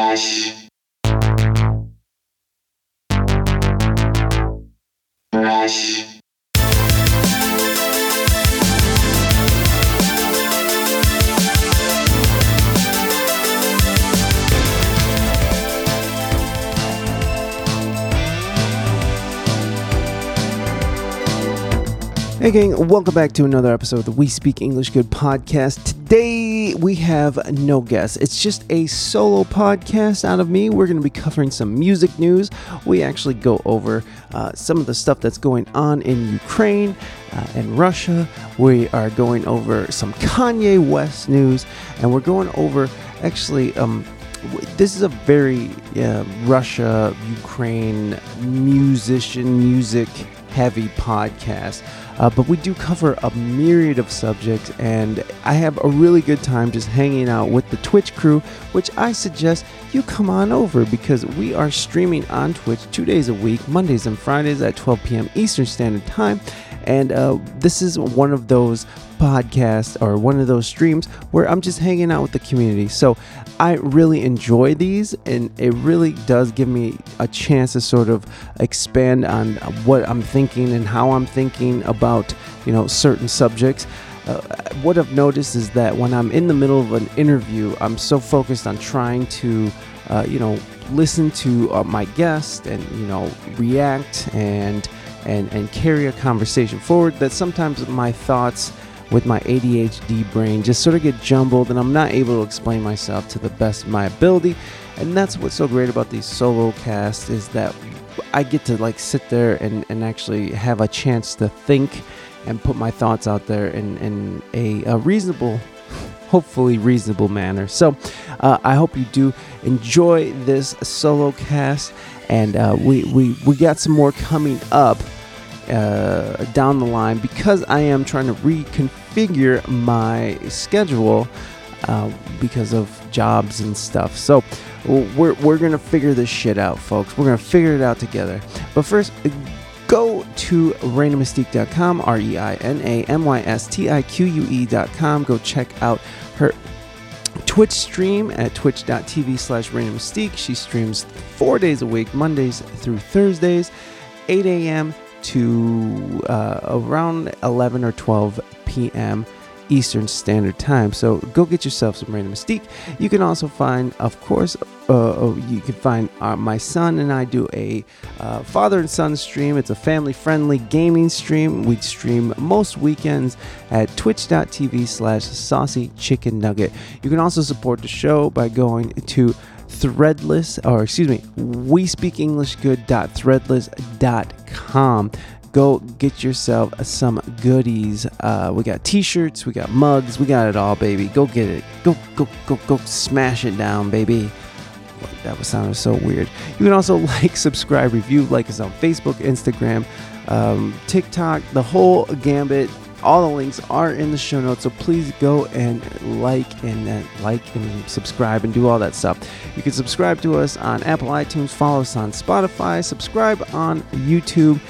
Goiás Hey, gang, welcome back to another episode of the We Speak English Good podcast. Today we have no guests, it's just a solo podcast out of me. We're going to be covering some music news. We actually go over uh, some of the stuff that's going on in Ukraine uh, and Russia. We are going over some Kanye West news, and we're going over actually. Um, this is a very uh, Russia, Ukraine musician, music heavy podcast. Uh, but we do cover a myriad of subjects, and I have a really good time just hanging out with the Twitch crew, which I suggest you come on over because we are streaming on Twitch two days a week, Mondays and Fridays at 12 p.m. Eastern Standard Time. And uh, this is one of those podcasts or one of those streams where I'm just hanging out with the community. So I really enjoy these, and it really does give me a chance to sort of expand on what I'm thinking and how I'm thinking about, you know, certain subjects. Uh, what I've noticed is that when I'm in the middle of an interview, I'm so focused on trying to, uh, you know, listen to uh, my guest and you know react and and and carry a conversation forward that sometimes my thoughts with my ADHD brain just sort of get jumbled and I'm not able to explain myself to the best of my ability. And that's what's so great about these solo casts is that I get to like sit there and, and actually have a chance to think and put my thoughts out there in, in a, a reasonable hopefully reasonable manner. So uh, I hope you do enjoy this solo cast, and uh, we, we we got some more coming up uh, down the line because I am trying to reconfigure my schedule uh, because of jobs and stuff. So we're, we're going to figure this shit out, folks. We're going to figure it out together. But first, go to ReinaMystique.com, R E I N A M Y S T I Q U E.com. Go check out her Twitch stream at twitch.tv slash Reina Mystique. She streams four days a week, Mondays through Thursdays, 8 a.m. to uh, around 11 or 12 p.m. Eastern Standard Time. So go get yourself some Reina Mystique. You can also find, of course, uh, you can find uh, my son and I do a uh, father and son stream. It's a family friendly gaming stream. We stream most weekends at twitch.tv slash saucy chicken nugget. You can also support the show by going to threadless or excuse me we speak english good.threadless.com go get yourself some goodies. Uh, we got t-shirts we got mugs we got it all baby. Go get it. Go go go go smash it down baby. That was sounded so weird. You can also like, subscribe, review, like us on Facebook, Instagram, um, TikTok, the whole gambit. All the links are in the show notes, so please go and like and uh, like and subscribe and do all that stuff. You can subscribe to us on Apple iTunes, follow us on Spotify, subscribe on YouTube,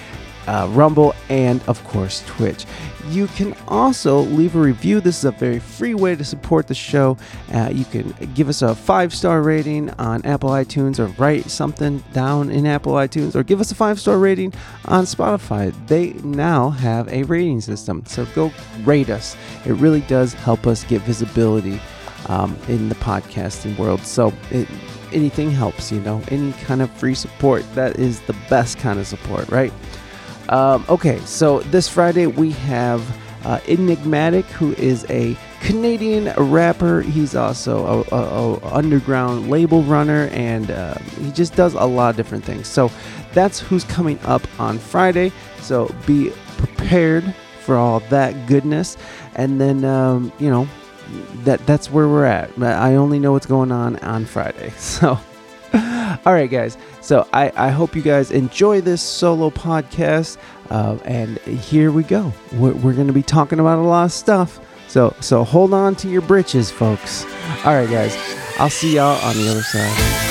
uh, Rumble, and of course Twitch. You can also leave a review. This is a very free way to support the show. Uh, you can give us a five star rating on Apple iTunes or write something down in Apple iTunes or give us a five star rating on Spotify. They now have a rating system. So go rate us. It really does help us get visibility um, in the podcasting world. So it, anything helps, you know, any kind of free support. That is the best kind of support, right? Um, okay, so this Friday we have uh, Enigmatic, who is a Canadian rapper. He's also a, a, a underground label runner, and uh, he just does a lot of different things. So that's who's coming up on Friday. So be prepared for all that goodness, and then um, you know that that's where we're at. I only know what's going on on Friday, so. All right, guys. So I, I hope you guys enjoy this solo podcast. Uh, and here we go. We're, we're going to be talking about a lot of stuff. So so hold on to your britches, folks. All right, guys. I'll see y'all on the other side.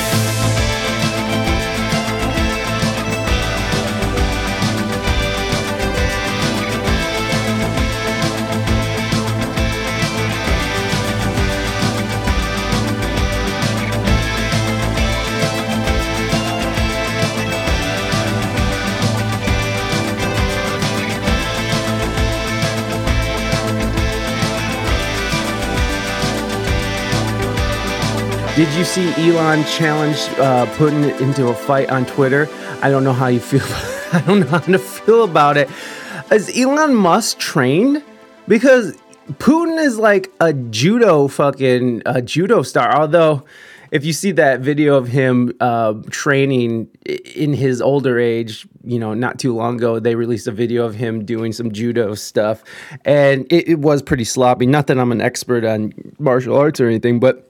Did you see Elon challenge uh, Putin into a fight on Twitter? I don't know how you feel. I don't know how to feel about it. Is Elon Musk trained? Because Putin is like a judo fucking a judo star. Although, if you see that video of him uh, training in his older age, you know, not too long ago, they released a video of him doing some judo stuff, and it, it was pretty sloppy. Not that I'm an expert on martial arts or anything, but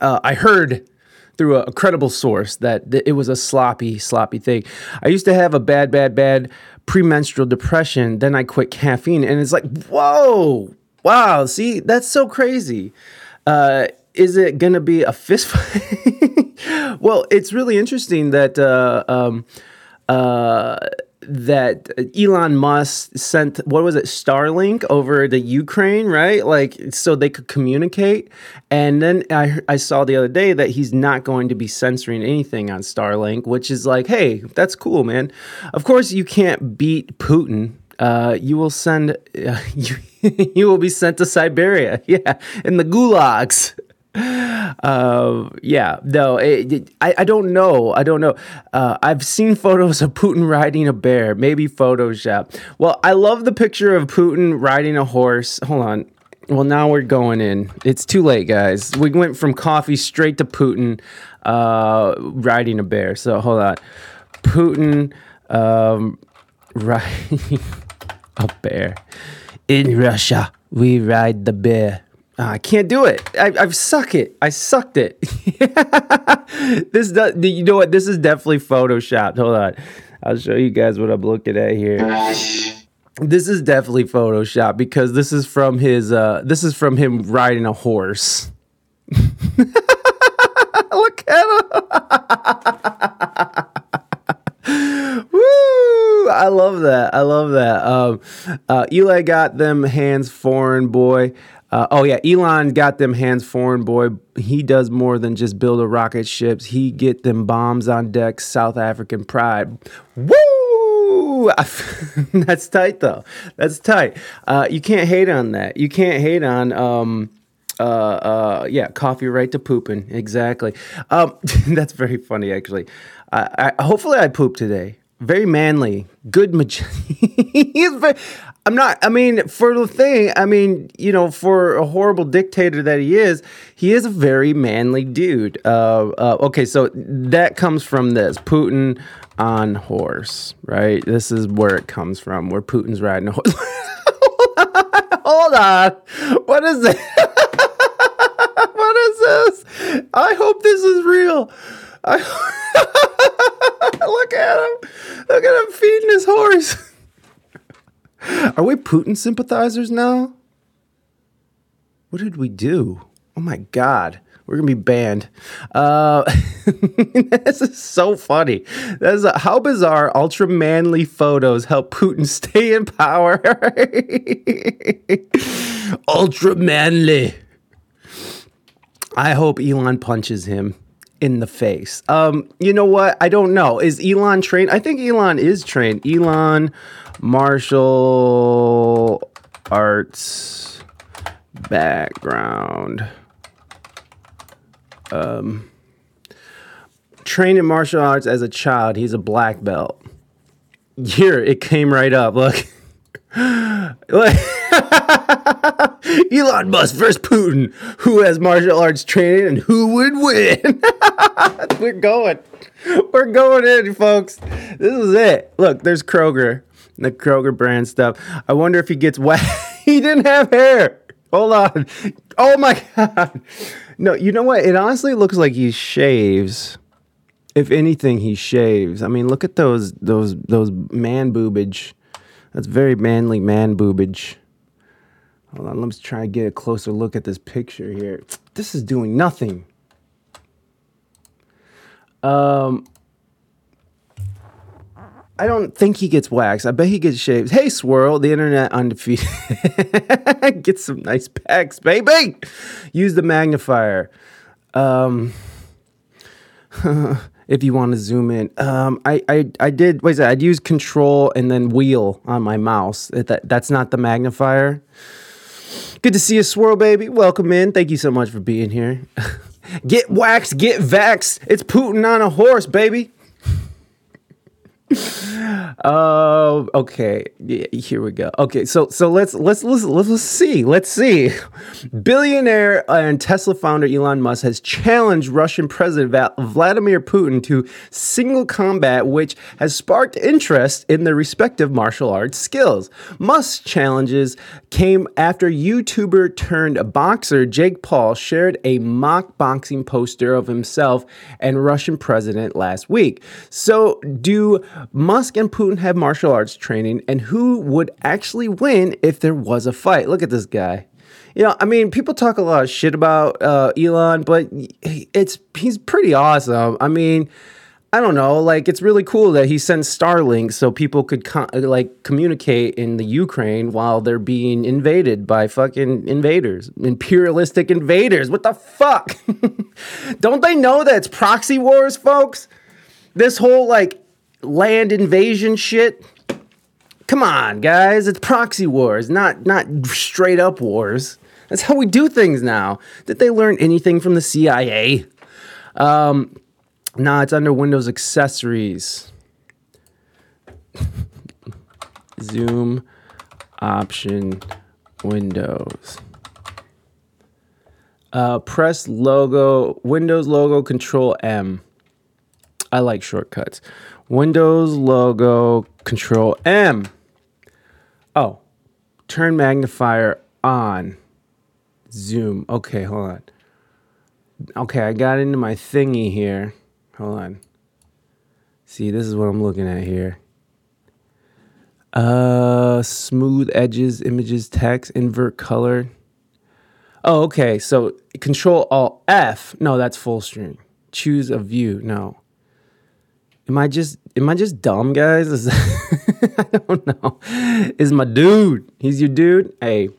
uh, I heard through a, a credible source that th- it was a sloppy, sloppy thing. I used to have a bad, bad, bad premenstrual depression. Then I quit caffeine, and it's like, whoa, wow. See, that's so crazy. Uh, is it gonna be a fist fight? well, it's really interesting that. Uh, um, uh, that Elon Musk sent what was it Starlink over the Ukraine, right? Like so they could communicate. And then I I saw the other day that he's not going to be censoring anything on Starlink, which is like, hey, that's cool, man. Of course, you can't beat Putin. Uh, you will send uh, you, you will be sent to Siberia, yeah, in the gulags uh, yeah, no, it, it, I, I don't know. I don't know. Uh, I've seen photos of Putin riding a bear, maybe Photoshop. Well, I love the picture of Putin riding a horse. Hold on. Well, now we're going in. It's too late, guys. We went from coffee straight to Putin uh, riding a bear. So hold on. Putin um, riding a bear. In Russia, we ride the bear. Uh, I can't do it. I, I've suck it. I sucked it. this does. You know what? This is definitely photoshopped. Hold on. I'll show you guys what I'm looking at here. This is definitely photoshopped because this is from his. Uh, this is from him riding a horse. Look at him. Woo! I love that. I love that. Um, uh, Eli got them hands foreign, boy. Uh, oh yeah, Elon got them hands foreign, boy. He does more than just build a rocket ships. He get them bombs on deck. South African pride. Woo! That's tight though. That's tight. Uh, you can't hate on that. You can't hate on. Um, uh, uh, yeah, coffee right to pooping. Exactly. Um, that's very funny, actually. I, I, hopefully, I poop today. Very manly, good. Maj- I'm not. I mean, for the thing, I mean, you know, for a horrible dictator that he is, he is a very manly dude. Uh, uh, okay, so that comes from this Putin on horse, right? This is where it comes from, where Putin's riding a horse. Hold on, what is this? what is this? I hope this is real. I look at him. Look at him feeding his horse. Are we Putin sympathizers now? What did we do? Oh my God. We're gonna be banned. Uh, this is so funny. That's a, how bizarre. Ultra manly photos help Putin stay in power. ultra manly. I hope Elon punches him in the face. Um, you know what? I don't know. Is Elon trained? I think Elon is trained. Elon martial arts background. Um, trained in martial arts as a child. He's a black belt. Here, it came right up. Look. Look. Elon Musk versus Putin. Who has martial arts training and who would win? We're going. We're going in, folks. This is it. Look, there's Kroger the Kroger brand stuff. I wonder if he gets wet. he didn't have hair. Hold on. Oh my god. No, you know what? It honestly looks like he shaves. If anything, he shaves. I mean, look at those those those man boobage. That's very manly man boobage. Hold on, let's try to get a closer look at this picture here. This is doing nothing. Um, I don't think he gets waxed. I bet he gets shaved. Hey, Swirl, the internet undefeated. Get some nice packs, baby. Use the magnifier. Um, if you want to zoom in, um, I, I, I did. Wait a I'd use Control and then Wheel on my mouse. That that's not the magnifier. Good to see you, Swirl, baby. Welcome in. Thank you so much for being here. Get waxed, get vaxxed. It's Putin on a horse, baby. Uh, okay. Yeah, here we go. Okay, so so let's let's let's let's, see. Let's see. Billionaire and Tesla founder Elon Musk has challenged Russian President Vladimir Putin to single combat, which has sparked interest in their respective martial arts skills. Musk's challenges came after YouTuber turned boxer Jake Paul shared a mock boxing poster of himself and Russian president last week. So, do Musk and Putin have martial arts training, and who would actually win if there was a fight? Look at this guy. You know, I mean, people talk a lot of shit about uh, Elon, but it's he's pretty awesome. I mean, I don't know, like it's really cool that he sends Starlink so people could co- like communicate in the Ukraine while they're being invaded by fucking invaders, imperialistic invaders. What the fuck? don't they know that it's proxy wars, folks? This whole like land invasion shit. Come on, guys, it's proxy wars, not not straight up wars. That's how we do things now. Did they learn anything from the CIA? Um, nah, it's under Windows accessories. Zoom option Windows. Uh, press logo, Windows logo, Control M. I like shortcuts. Windows logo, Control M. Oh, turn magnifier on. Zoom. Okay, hold on. Okay, I got into my thingy here. Hold on. See, this is what I'm looking at here. Uh, smooth edges, images, text, invert color. Oh, okay. So Control Alt F. No, that's full screen. Choose a view. No. Am I just am I just dumb, guys? Is, I don't know. Is my dude? He's your dude. Hey,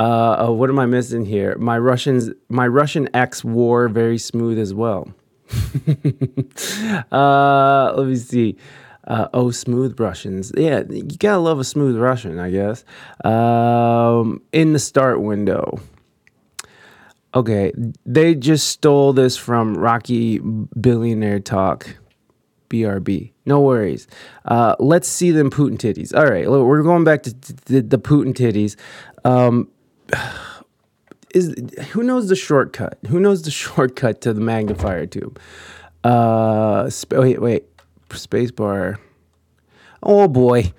uh, uh, what am I missing here? My Russians, my Russian X wore very smooth as well. uh, let me see. Uh, oh, smooth Russians. Yeah, you gotta love a smooth Russian, I guess. Um, in the start window. Okay, they just stole this from Rocky Billionaire Talk. BRB. No worries. Uh, let's see them Putin titties. All right, we're going back to the, the Putin titties. Um, is who knows the shortcut? Who knows the shortcut to the magnifier tube? Uh, sp- wait, wait, spacebar. Oh boy,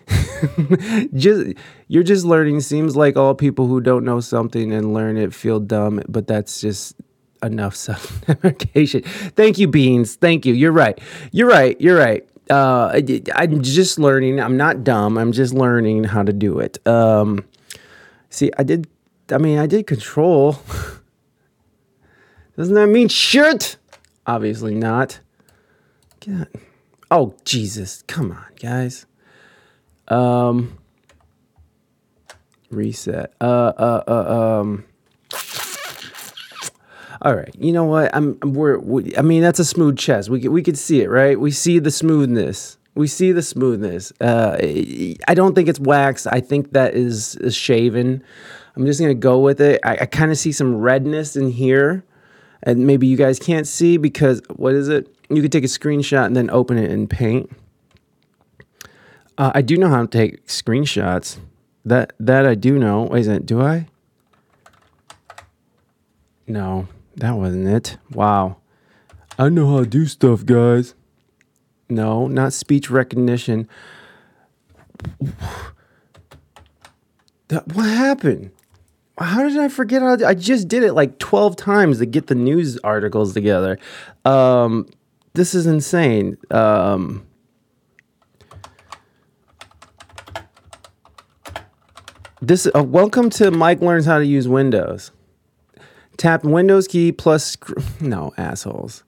just you're just learning. Seems like all people who don't know something and learn it feel dumb, but that's just enough self. Thank you, Beans. Thank you. You're right. You're right. You're right. Uh, I'm just learning. I'm not dumb. I'm just learning how to do it. Um, see, I did. I mean, I did control. Doesn't that mean shit? Obviously not. God. Oh Jesus! Come on, guys. Um. Reset. Uh. Uh. Uh. Um. All right, you know what? I'm we're we, I mean that's a smooth chest. We we could see it, right? We see the smoothness. We see the smoothness. Uh, I don't think it's wax. I think that is, is shaven. I'm just gonna go with it. I, I kind of see some redness in here, and maybe you guys can't see because what is it? You could take a screenshot and then open it in Paint. Uh, I do know how to take screenshots. That that I do know. Wait a minute, do I? No. That wasn't it. Wow. I know how to do stuff, guys. No, not speech recognition. That, what happened? How did I forget how to, I just did it like 12 times to get the news articles together. Um, this is insane. Um, this uh, welcome to Mike learns how to use Windows. Tap Windows key plus. no, assholes.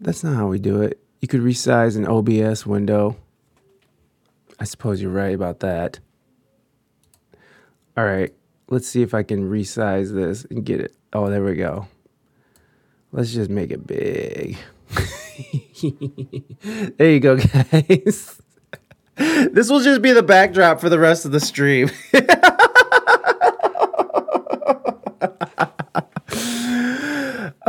That's not how we do it. You could resize an OBS window. I suppose you're right about that. All right, let's see if I can resize this and get it. Oh, there we go. Let's just make it big. there you go, guys. this will just be the backdrop for the rest of the stream.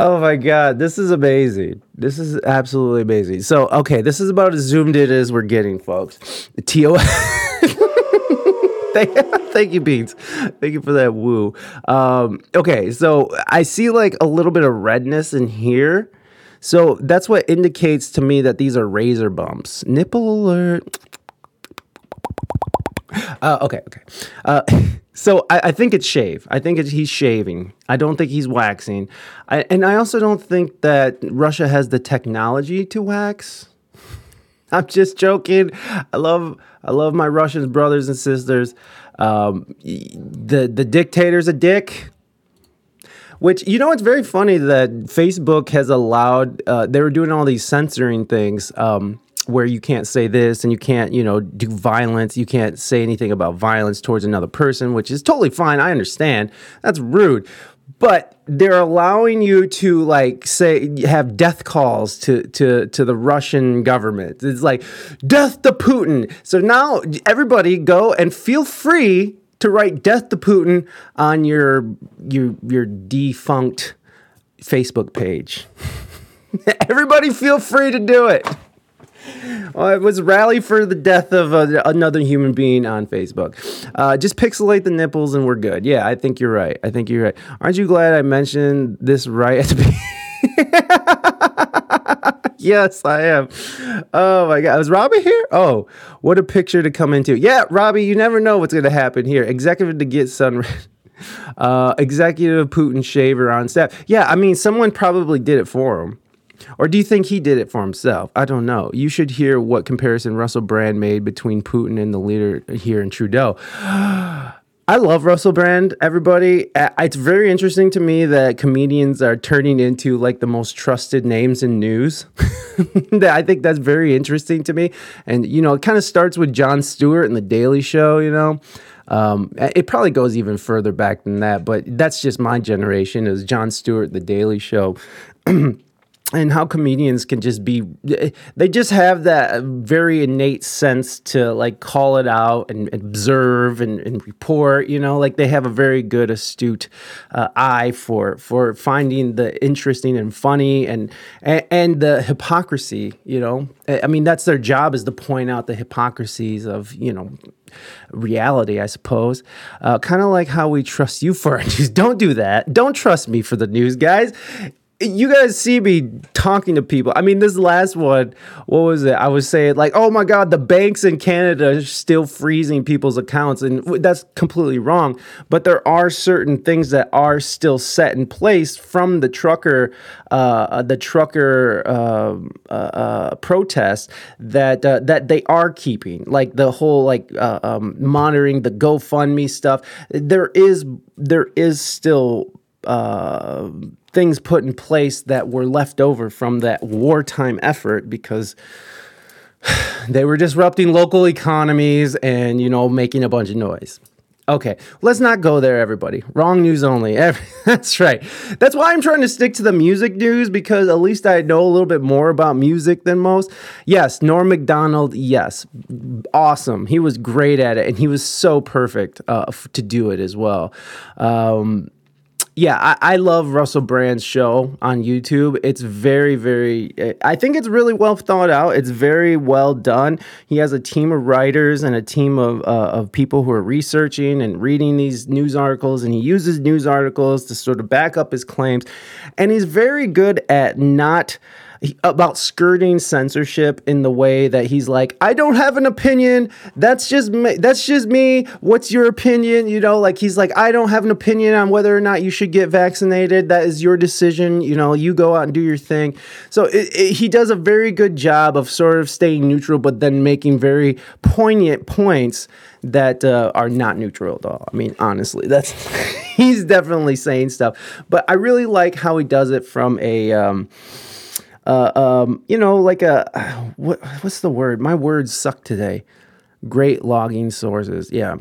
Oh my god, this is amazing. This is absolutely amazing. So, okay, this is about as zoomed in as we're getting, folks. TO. thank, thank you, Beans. Thank you for that woo. Um, okay, so I see like a little bit of redness in here. So that's what indicates to me that these are razor bumps. Nipple alert. Uh, okay, okay. Uh, so I, I, think it's shave. I think he's shaving. I don't think he's waxing. I, and I also don't think that Russia has the technology to wax. I'm just joking. I love I love my Russian brothers and sisters. Um, the the dictator's a dick. Which you know, it's very funny that Facebook has allowed. Uh, they were doing all these censoring things. Um, where you can't say this and you can't, you know, do violence. You can't say anything about violence towards another person, which is totally fine. I understand. That's rude. But they're allowing you to like say have death calls to to to the Russian government. It's like death to Putin. So now everybody go and feel free to write death to Putin on your your your defunct Facebook page. everybody feel free to do it. Well, it was rally for the death of a, another human being on Facebook. Uh, just pixelate the nipples and we're good. Yeah, I think you're right. I think you're right. Aren't you glad I mentioned this right at the beginning? yes, I am. Oh my God. Was Robbie here? Oh, what a picture to come into. Yeah, Robbie, you never know what's going to happen here. Executive to get sun. Uh, executive Putin shaver on staff. Yeah, I mean, someone probably did it for him. Or do you think he did it for himself? I don't know. You should hear what comparison Russell Brand made between Putin and the leader here in Trudeau. I love Russell Brand, everybody. It's very interesting to me that comedians are turning into like the most trusted names in news. I think that's very interesting to me. And, you know, it kind of starts with Jon Stewart and The Daily Show, you know. Um, it probably goes even further back than that, but that's just my generation is Jon Stewart, The Daily Show. and how comedians can just be they just have that very innate sense to like call it out and observe and, and report you know like they have a very good astute uh, eye for for finding the interesting and funny and, and and the hypocrisy you know i mean that's their job is to point out the hypocrisies of you know reality, I suppose. Uh, kind of like how we trust you for our news. Don't do that. Don't trust me for the news, guys you guys see me talking to people. I mean, this last one, what was it? I was saying, like, oh my God, the banks in Canada are still freezing people's accounts. And that's completely wrong. But there are certain things that are still set in place from the trucker, uh, the trucker uh, uh, uh, protest that, uh, that they are keeping. Like the whole, like, uh, um, monitoring the GoFundMe stuff. There is, there is still, uh, things put in place that were left over from that wartime effort because they were disrupting local economies and you know making a bunch of noise. Okay, let's not go there, everybody. Wrong news only. That's right. That's why I'm trying to stick to the music news because at least I know a little bit more about music than most. Yes, Norm Macdonald yes, awesome. He was great at it and he was so perfect uh, to do it as well. Um, yeah, I, I, love Russell Brand's show on YouTube. It's very, very, I think it's really well thought out. It's very well done. He has a team of writers and a team of, uh, of people who are researching and reading these news articles, and he uses news articles to sort of back up his claims. And he's very good at not about skirting censorship in the way that he's like, I don't have an opinion. That's just me. That's just me. What's your opinion? You know, like he's like, I don't have an opinion on whether or not you should get vaccinated. That is your decision. You know, you go out and do your thing. So it, it, he does a very good job of sort of staying neutral, but then making very poignant points that uh, are not neutral at all. I mean, honestly, that's he's definitely saying stuff. But I really like how he does it from a. Um, uh, um, you know, like a what, what's the word? My words suck today. Great logging sources. Yeah.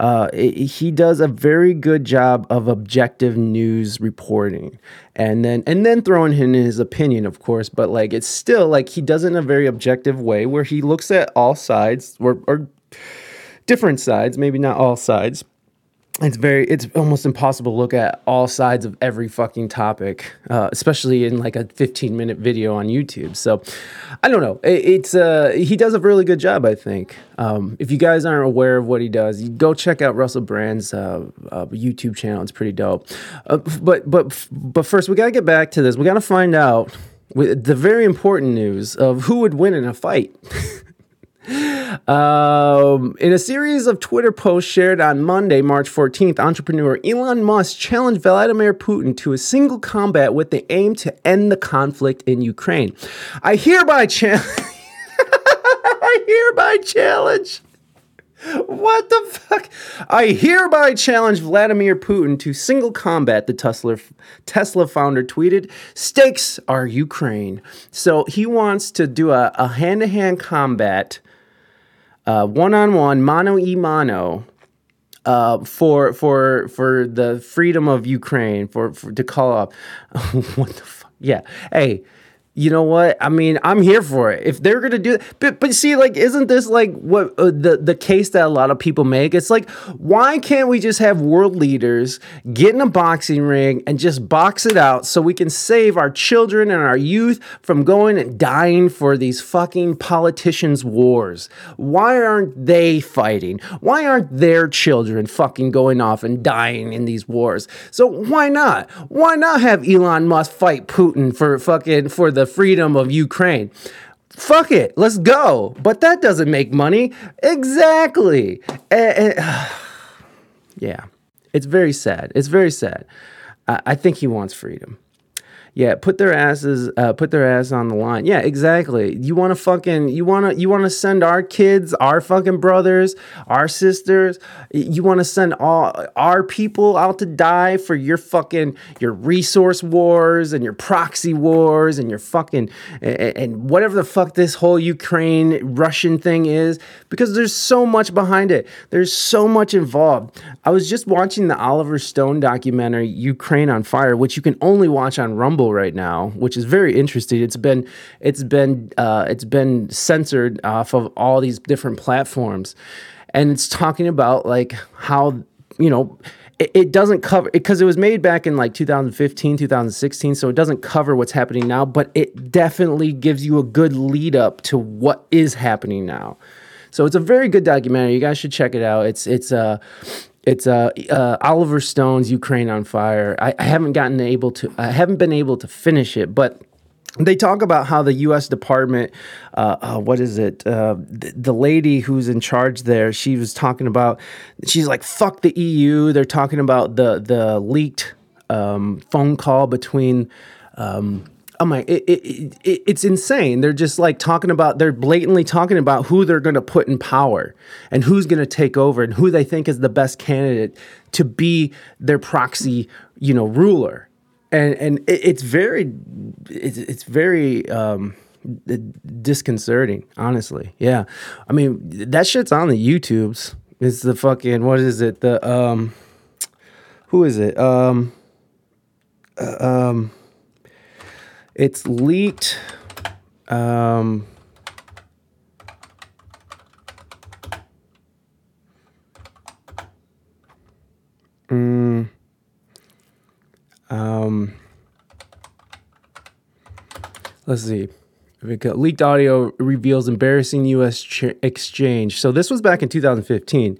Uh, it, he does a very good job of objective news reporting and then and then throwing in his opinion of course but like it's still like he does it in a very objective way where he looks at all sides or, or different sides maybe not all sides it's very it's almost impossible to look at all sides of every fucking topic uh, especially in like a 15 minute video on youtube. So i don't know. It, it's uh he does a really good job i think. Um, if you guys aren't aware of what he does go check out russell brand's uh, uh, youtube channel. It's pretty dope. Uh, but but but first we gotta get back to this. We gotta find out the very important news of who would win in a fight Um, in a series of Twitter posts shared on Monday, March 14th, entrepreneur Elon Musk challenged Vladimir Putin to a single combat with the aim to end the conflict in Ukraine. I hereby challenge. I hereby challenge. What the fuck? I hereby challenge Vladimir Putin to single combat, the Tesla Tesla founder tweeted. Stakes are Ukraine. So he wants to do a hand to hand combat one on one, mano e mano, uh, for for for the freedom of Ukraine, for, for to call up. what the fuck? Yeah. Hey, you know what? I mean, I'm here for it. If they're gonna do it, but but see, like, isn't this like what uh, the the case that a lot of people make? It's like, why can't we just have world leaders get in a boxing ring and just box it out so we can save our children and our youth from going and dying for these fucking politicians' wars? Why aren't they fighting? Why aren't their children fucking going off and dying in these wars? So why not? Why not have Elon Musk fight Putin for fucking for the freedom of Ukraine. Fuck it, let's go. But that doesn't make money. Exactly. And, eh, and, eh, yeah, it's very sad. It's very sad. I, I think he wants freedom. Yeah, put their asses, uh, put their ass on the line. Yeah, exactly. You want to fucking, you want to, you want to send our kids, our fucking brothers, our sisters. You want to send all our people out to die for your fucking your resource wars and your proxy wars and your fucking and, and whatever the fuck this whole Ukraine Russian thing is. Because there's so much behind it. There's so much involved. I was just watching the Oliver Stone documentary Ukraine on Fire, which you can only watch on Rumble right now, which is very interesting. It's been it's been uh, it's been censored off of all these different platforms, and it's talking about like how you know it, it doesn't cover because it, it was made back in like 2015 2016 so it doesn't cover what's happening now but it definitely gives you a good lead up to what is happening now. So it's a very good documentary. You guys should check it out. It's it's uh it's uh, uh, Oliver Stone's Ukraine on Fire. I, I haven't gotten able to, I haven't been able to finish it, but they talk about how the U.S. Department, uh, uh, what is it? Uh, the, the, lady who's in charge there, she was talking about. She's like, "Fuck the EU." They're talking about the the leaked um, phone call between um, my it, it, it, it's insane. They're just like talking about they're blatantly talking about who they're going to put in power and who's going to take over and who they think is the best candidate to be their proxy you know ruler. And and it's very it's, it's very um disconcerting honestly. Yeah. I mean that shit's on the youtubes. It's the fucking what is it? The um who is it? Um uh, um it's leaked. Um, mm, um, let's see. Leaked audio reveals embarrassing U.S. Ch- exchange. So this was back in 2015.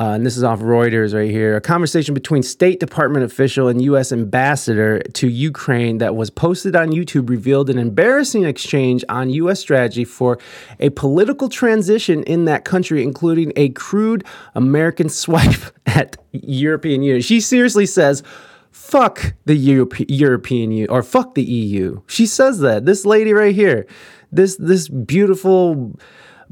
Uh, and this is off Reuters right here. A conversation between State Department official and U.S. ambassador to Ukraine that was posted on YouTube revealed an embarrassing exchange on U.S. strategy for a political transition in that country, including a crude American swipe at European Union. She seriously says, fuck the Europe- European Union or fuck the EU. She says that. This lady right here, this this beautiful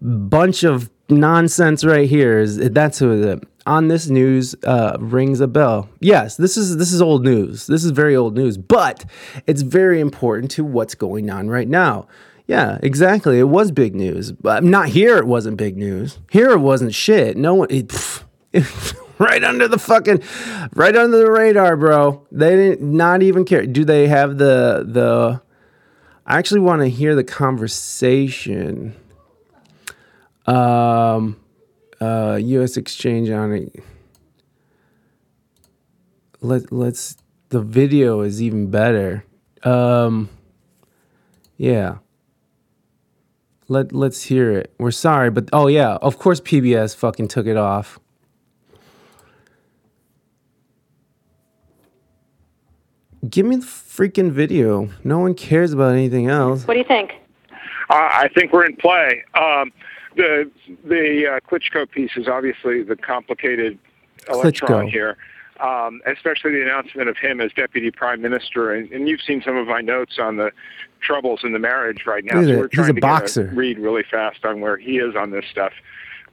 bunch of nonsense right here is that's who the on this news uh, rings a bell. Yes, this is this is old news. This is very old news, but it's very important to what's going on right now. Yeah, exactly. It was big news, but not here. It wasn't big news. Here it wasn't shit. No one. It, pff, right under the fucking, right under the radar, bro. They didn't not even care. Do they have the the? I actually want to hear the conversation um, uh, U.S. exchange on it. let let's the video is even better. Um, yeah. Let let's hear it. We're sorry, but oh yeah, of course PBS fucking took it off. Give me the freaking video. No one cares about anything else. What do you think? Uh, I think we're in play. Um, the the uh, Klitschko piece is obviously the complicated electron Klitschko. here, um, especially the announcement of him as deputy prime minister. And, and you've seen some of my notes on the troubles in the marriage right now. At so we're He's a trying to get boxer. read really fast on where he is on this stuff.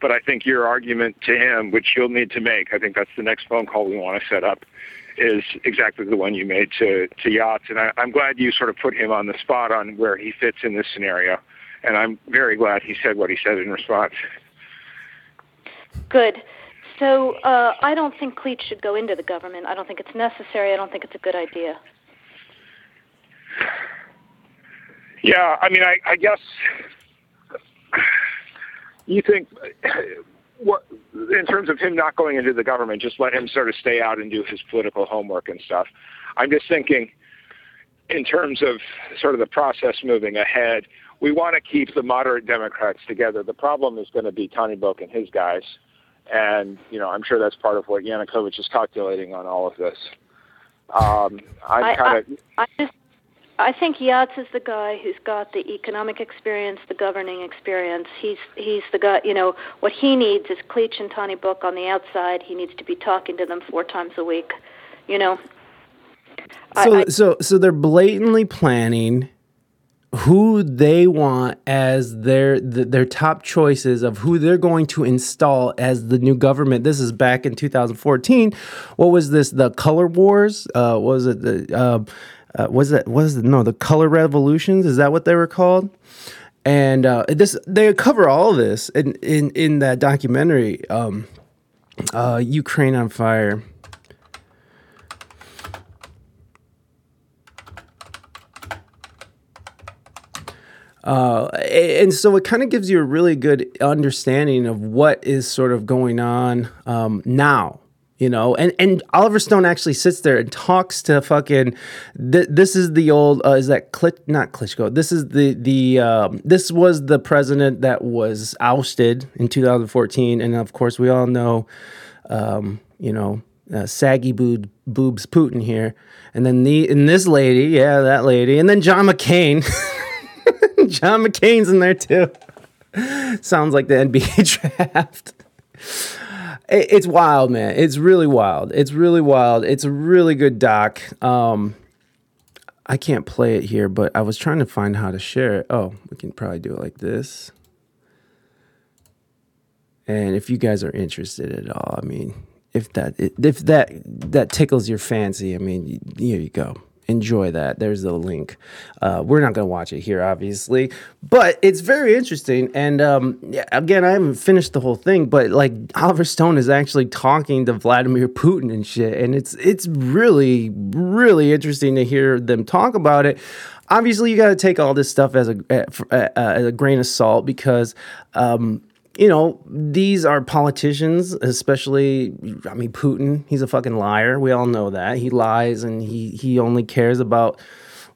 But I think your argument to him, which you'll need to make, I think that's the next phone call we want to set up, is exactly the one you made to to Yats. And I, I'm glad you sort of put him on the spot on where he fits in this scenario. And I'm very glad he said what he said in response. Good. So uh, I don't think Klitsch should go into the government. I don't think it's necessary. I don't think it's a good idea. Yeah, I mean, I, I guess you think what in terms of him not going into the government, just let him sort of stay out and do his political homework and stuff. I'm just thinking in terms of sort of the process moving ahead. We want to keep the moderate Democrats together. The problem is going to be Tyahnybok and his guys, and you know I'm sure that's part of what Yanukovych is calculating on all of this. Um, I'm I, kind of I, I just I think Yats is the guy who's got the economic experience, the governing experience. He's he's the guy. You know what he needs is Klitsch and Tyahnybok on the outside. He needs to be talking to them four times a week. You know. I- So I- so so they're blatantly planning who they want as their th- their top choices of who they're going to install as the new government. This is back in 2014. What was this? The color wars? Uh, was it the? Uh, uh, was it was it no the color revolutions? Is that what they were called? And uh, this they cover all of this in in in that documentary. Um, uh, Ukraine on fire. Uh, and so it kind of gives you a really good understanding of what is sort of going on um, now you know? And and oliver stone actually sits there and talks to fucking th- this is the old uh, is that Klit, not klitschko this is the the um, this was the president that was ousted in 2014 and of course we all know um, you know uh, saggy boob, boobs putin here. And then the and this lady yeah that lady and then john mccain John McCain's in there too. Sounds like the NBA draft. It- It's wild, man. It's really wild. It's really wild. It's a really good doc. Um, I can't play it here, but I was trying to find how to share it. Oh, we can probably do it like this. And if you guys are interested at all, I mean, if that if that that tickles your fancy, I mean, here you go. Enjoy that. There's the link. Uh, we're not going to watch it here, obviously, but it's very interesting. And um, yeah, again, I haven't finished the whole thing, but like Oliver Stone is actually talking to Vladimir Putin and shit, and it's it's really really interesting to hear them talk about it obviously you got to take all this stuff as a uh, uh, as a grain of salt because um, you know these are politicians, especially I mean Putin. He's a fucking liar. We all know that he lies and he he only cares about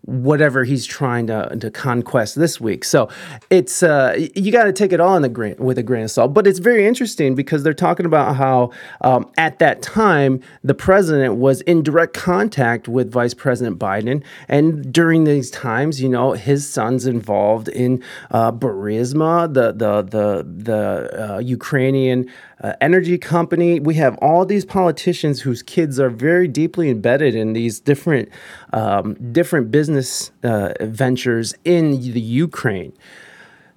whatever he's trying to, to conquest this week. So it's uh, you got to take it all in a grain, with a grain of salt. But it's very interesting because they're talking about how um, at that time the president was in direct contact with Vice President Biden, and during these times, you know, his son's involved in uh, Burisma, the the the the uh, Ukrainian uh, energy company. We have all these politicians whose kids are very deeply embedded in these different um, different business uh, ventures in the Ukraine.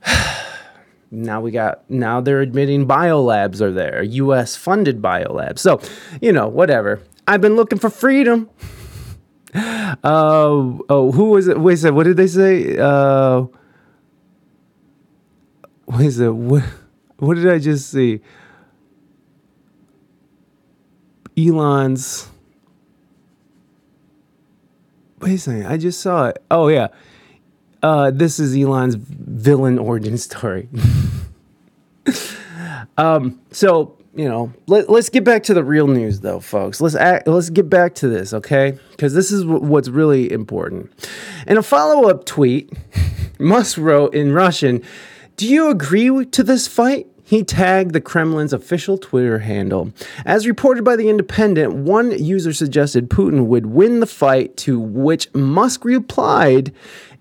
now we got now they're admitting biolabs are there, U.S. funded biolabs. So you know whatever. I've been looking for freedom. Uh, oh, who was it? Wait a second. What did they say? Uh, what is it? What, what did I just see? Elon's. Wait a second. I just saw it. Oh, yeah. Uh, this is Elon's villain origin story. um, so you know, let, let's get back to the real news, though, folks. Let's act, let's get back to this, okay? Because this is w- what's really important. In a follow up tweet, Musk wrote in Russian, "Do you agree to this fight?" He tagged the Kremlin's official Twitter handle. As reported by The Independent, one user suggested Putin would win the fight, to which Musk replied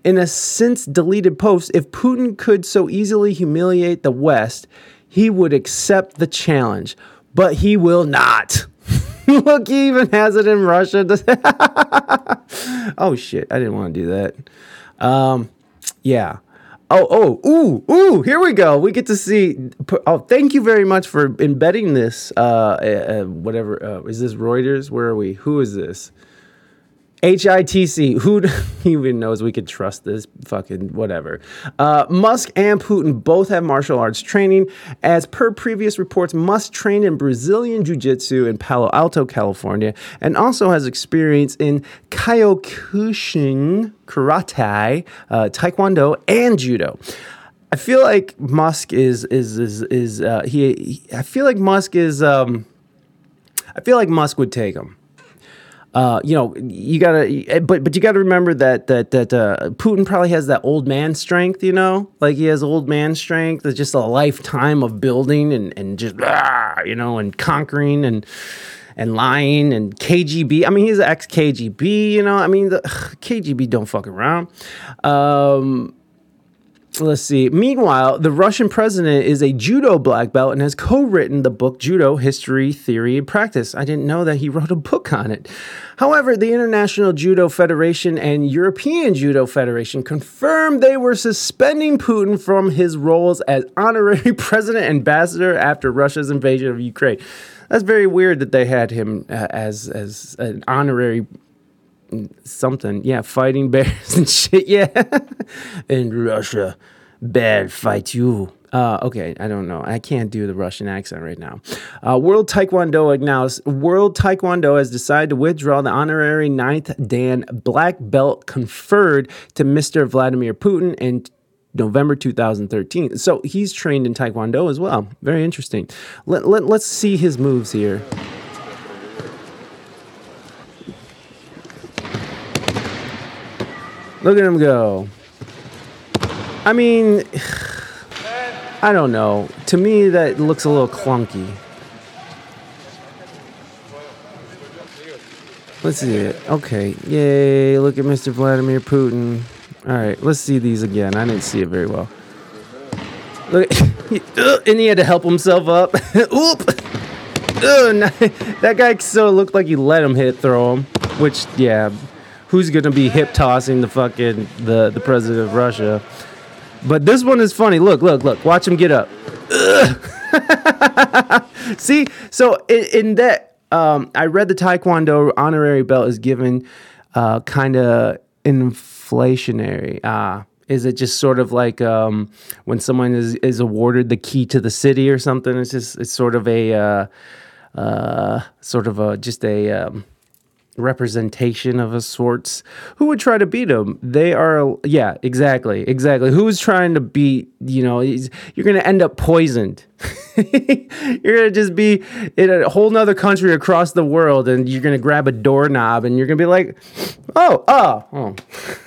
in a since deleted post if Putin could so easily humiliate the West, he would accept the challenge, but he will not. Look, he even has it in Russia. oh shit, I didn't want to do that. Um, yeah. Oh, oh, ooh, ooh, here we go. We get to see. Oh, thank you very much for embedding this. Uh, uh whatever. Uh, is this Reuters? Where are we? Who is this? HITC, who even knows we could trust this fucking whatever. Uh, Musk and Putin both have martial arts training. As per previous reports, Musk trained in Brazilian Jiu Jitsu in Palo Alto, California, and also has experience in Kyokushin, Karate, uh, Taekwondo, and Judo. I feel like Musk is is is is uh, he, he, I feel like Musk is um, I feel like Musk would take him uh, you know, you gotta, eh, but but you gotta remember that that that uh, Putin probably has that old man strength. You know, like he has old man strength. It's just a lifetime of building and and just you know and conquering and and lying and KGB. I mean, he's ex KGB. You know, I mean, the ugh, KGB don't fuck around. Um, let's see. Meanwhile, the Russian president is a judo black belt and has co written the book Judo History, Theory, and Practice. I didn't know that he wrote a book on it. However, the International Judo Federation and European Judo Federation confirmed they were suspending Putin from his roles as honorary president ambassador after Russia's invasion of Ukraine. That's very weird that they had him uh, as as an honorary something. Yeah, fighting bears and shit. Yeah. In Russia, bear fight you. Uh, okay, I don't know. I can't do the Russian accent right now. Uh, World Taekwondo announced World Taekwondo has decided to withdraw the honorary ninth Dan black belt conferred to Mr. Vladimir Putin in November 2013. So he's trained in Taekwondo as well. Very interesting. Let, let, let's see his moves here. Look at him go. I mean, I don't know. To me, that looks a little clunky. Let's see it. Okay. Yay. Look at Mr. Vladimir Putin. All right. Let's see these again. I didn't see it very well. Look. and he had to help himself up. Oop. that guy so looked like he let him hit throw him. Which, yeah, who's gonna be hip tossing the fucking the the president of Russia. But this one is funny. Look, look, look. Watch him get up. See, so in, in that, um, I read the Taekwondo honorary belt is given uh, kind of inflationary. Uh, is it just sort of like um, when someone is, is awarded the key to the city or something? It's just it's sort of a uh, uh, sort of a just a um, representation of a sorts. Who would try to beat him? They are, yeah, exactly, exactly. Who's trying to beat? You know, you're going to end up poisoned. you're going to just be in a whole nother country across the world, and you're going to grab a doorknob, and you're going to be like, oh, oh, oh.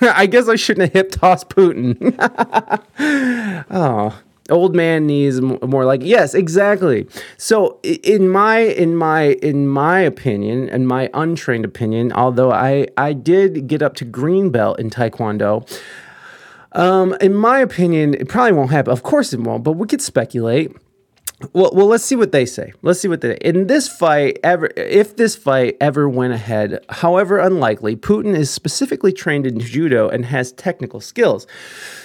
I guess I shouldn't have hip tossed Putin. oh old man knees more like yes exactly so in my in my in my opinion and my untrained opinion although i i did get up to green belt in taekwondo um in my opinion it probably won't happen of course it won't but we could speculate well, well, let's see what they say. Let's see what they in this fight ever. If this fight ever went ahead, however unlikely, Putin is specifically trained in judo and has technical skills.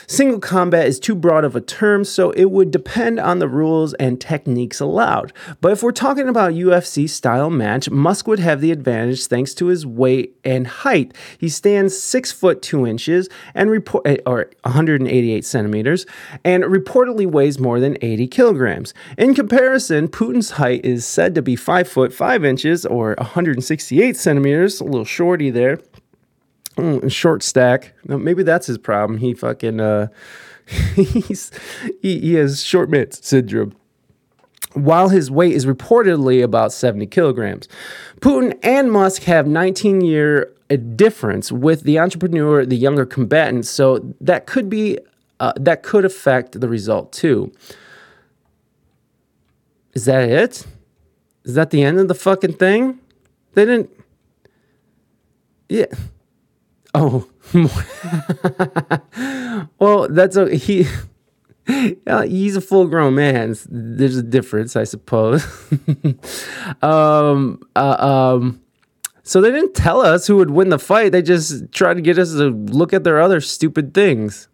Single combat is too broad of a term, so it would depend on the rules and techniques allowed. But if we're talking about UFC style match, Musk would have the advantage thanks to his weight and height. He stands six foot two inches and report eh, or 188 centimeters, and reportedly weighs more than 80 kilograms. In comparison, Putin's height is said to be five foot five inches or 168 centimeters, a little shorty there Mm, short stack. Maybe that's his problem. He fucking uh, he's he, he has short mitts syndrome. while his weight is reportedly about 70 kilograms. Putin and Musk have 19 year difference with the entrepreneur, the younger combatant, so that could be uh, that could affect the result too. Is that it? Is that the end of the fucking thing? They didn't. Yeah. Oh. well, that's a he. Uh, he's a full grown man. There's a difference, I suppose. um, uh, um, so they didn't tell us who would win the fight. They just tried to get us to look at their other stupid things.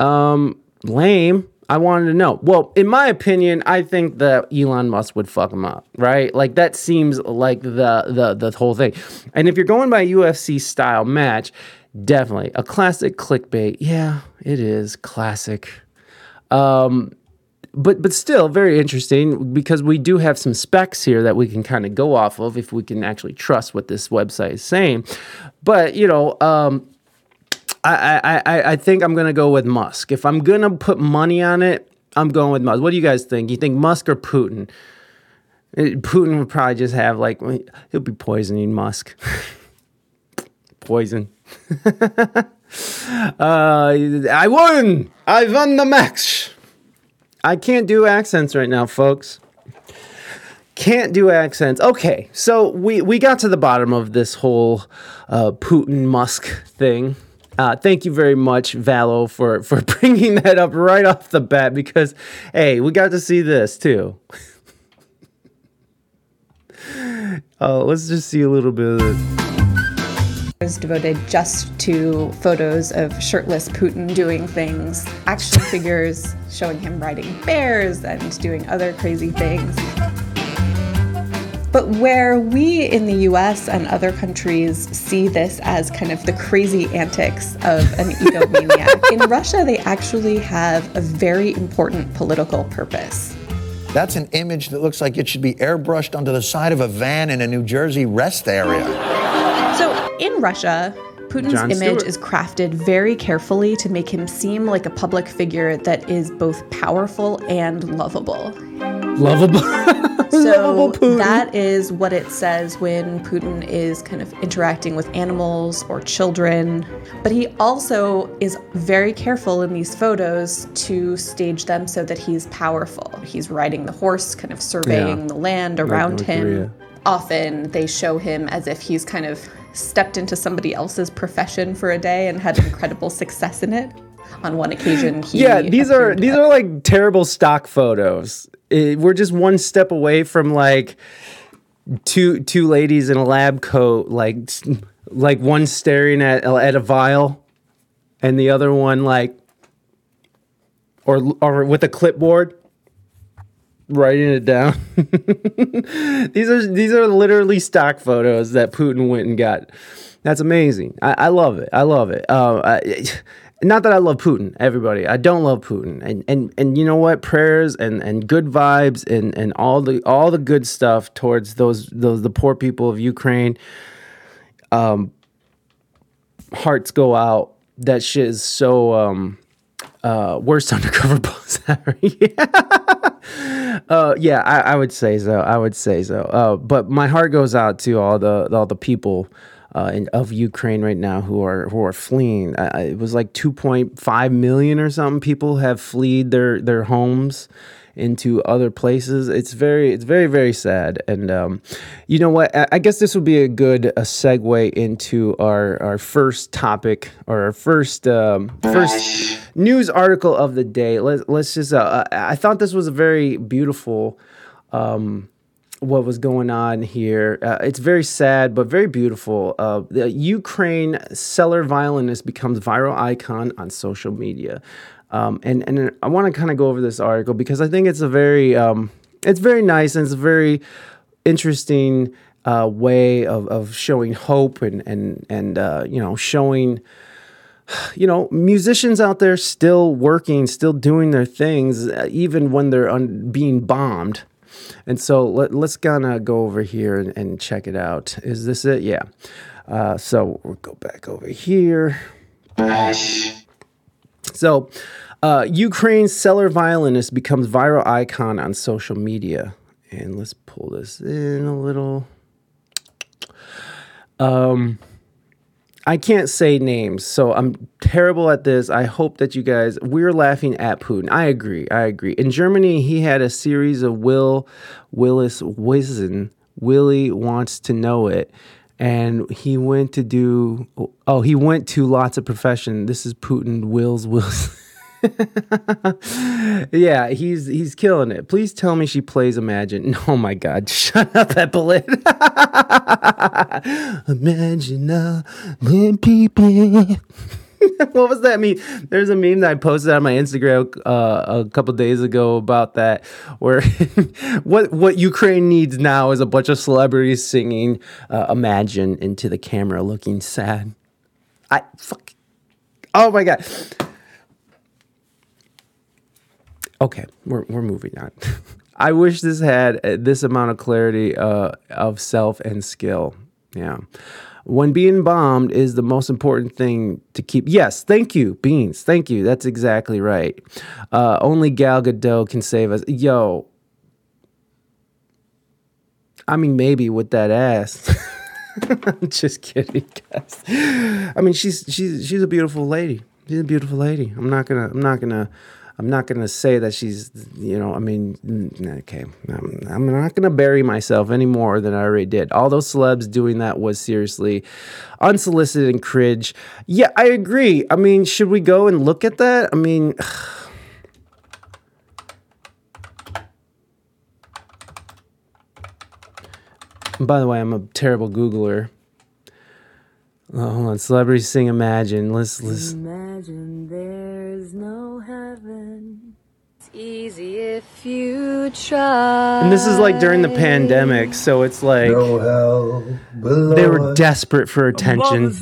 Um, lame. I wanted to know. Well, in my opinion, I think that Elon Musk would fuck him up, right? Like that seems like the the the whole thing. And if you're going by UFC style match, definitely a classic clickbait. Yeah, it is classic. Um, but but still very interesting because we do have some specs here that we can kind of go off of if we can actually trust what this website is saying. But you know, um, I, I, I think I'm gonna go with Musk. If I'm gonna put money on it, I'm going with Musk. What do you guys think? You think Musk or Putin? Uh, Putin would probably just have like he'll be poisoning Musk. Poison. uh, I won. I won the match. I can't do accents right now, folks. Can't do accents. Okay, so we we got to the bottom of this whole uh, Putin Musk thing. Uh, thank you very much, Valo, for for bringing that up right off the bat because, hey, we got to see this too. Oh, let's just see a little bit of this. Is devoted just to photos of shirtless Putin doing things, action figures showing him riding bears and doing other crazy things. But where we in the US and other countries see this as kind of the crazy antics of an egomaniac, in Russia they actually have a very important political purpose. That's an image that looks like it should be airbrushed onto the side of a van in a New Jersey rest area. So in Russia, Putin's Jon image Stewart. is crafted very carefully to make him seem like a public figure that is both powerful and lovable. Lovable. So Lovable that is what it says when Putin is kind of interacting with animals or children. But he also is very careful in these photos to stage them so that he's powerful. He's riding the horse, kind of surveying Yeah. the land around him. Korea. Often they show him as if he's kind of stepped into somebody else's profession for a day and had incredible success in it. On one occasion, he yeah, these are these are like terrible stock photos. It- we're just one step away from like two two ladies in a lab coat, like like one staring at at a vial, and the other one like or or with a clipboard writing it down. these are these are literally stock photos that Putin went and got. That's amazing. I, I love it. I love it. Uh, I, not that I love Putin, everybody. I don't love Putin, and and and you know what? Prayers and and good vibes and and all the all the good stuff towards those those the poor people of Ukraine. Um, hearts go out. That shit is so um uh worst undercover boss ever. yeah. Uh, yeah, I, I would say so. I would say so. Uh, but my heart goes out to all the all the people uh, in, of Ukraine right now who are who are fleeing. Uh, it was like 2.5 million or something people have fled their their homes into other places. It's very it's very very sad. And um, you know what? I, I guess this would be a good a segue into our our first topic or our first um, first news article of the day. Let, let's just. Uh, I thought this was a very beautiful. Um, what was going on here? Uh, it's very sad, but very beautiful. Uh, the Ukraine cellar violinist becomes viral icon on social media, um, and and I want to kind of go over this article because I think it's a very um, it's very nice and it's a very interesting uh, way of, of showing hope and and and uh, you know showing you know, musicians out there still working, still doing their things, uh, even when they're un- being bombed. And so let, let's kind of go over here and, and check it out. Is this it? Yeah. Uh, so we'll go back over here. So, Uh, Ukraine's cellar violinist becomes viral icon on social media. And let's pull this in a little. Um, I can't say names, so I'm terrible at this. I hope that you guys we're laughing at Putin. I agree. I agree. In Germany, he had a series of Will Willis Wizen. Willie wants to know it. And he went to do oh, he went to lots of profession. This is Putin Wills Wills. yeah, he's he's killing it. Please tell me she plays Imagine. Oh my God, shut up, Epaulette. Imagine uh, when people. what was that meme? There's a meme that I posted on my Instagram uh, a couple days ago about that, where what what Ukraine needs now is a bunch of celebrities singing uh, "Imagine" into the camera, looking sad. I fuck. Oh my god. Okay, we're we're moving on. I wish this had uh, this amount of clarity uh, of self and skill. Yeah. When being bombed is the most important thing to keep. Yes, thank you, Beans. Thank you. That's exactly right. Uh, only Gal Gadot can save us. Yo. I mean, maybe with that ass. I'm just kidding, guys. I mean, she's she's she's a beautiful lady. She's a beautiful lady. I'm not gonna I'm not gonna I'm not going to say that she's, you know, I mean, okay, I'm, I'm not going to bury myself any more than I already did. All those celebs doing that was seriously unsolicited and cringe. Yeah, I agree. I mean, should we go and look at that? I mean, by the way, I'm a terrible Googler. Oh, hold on. Celebrities sing Imagine. Let's let's. Imagine there's no heaven. It's easy if you try. And this is like during the pandemic, so it's like they were desperate for attention.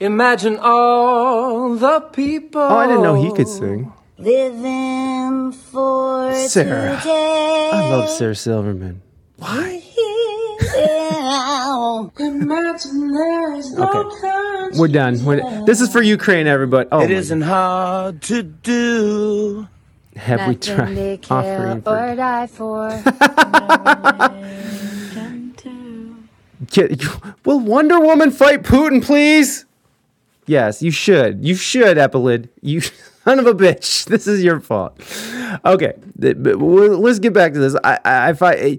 Imagine all the people. Oh, I didn't know he could sing. Living for Sarah. today. I love Sarah Silverman. Imagine there's no Okay, we're done. We're- this is for Ukraine, everybody. Oh, It my- isn't hard to do. have we Nothing to tried kill offering or die for. Get, will Wonder Woman fight Putin, please? Yes, you should. You should, Epilid. You son of a bitch. This is your fault. Okay, th- but we'll- let's get back to this. I, I, I, fi-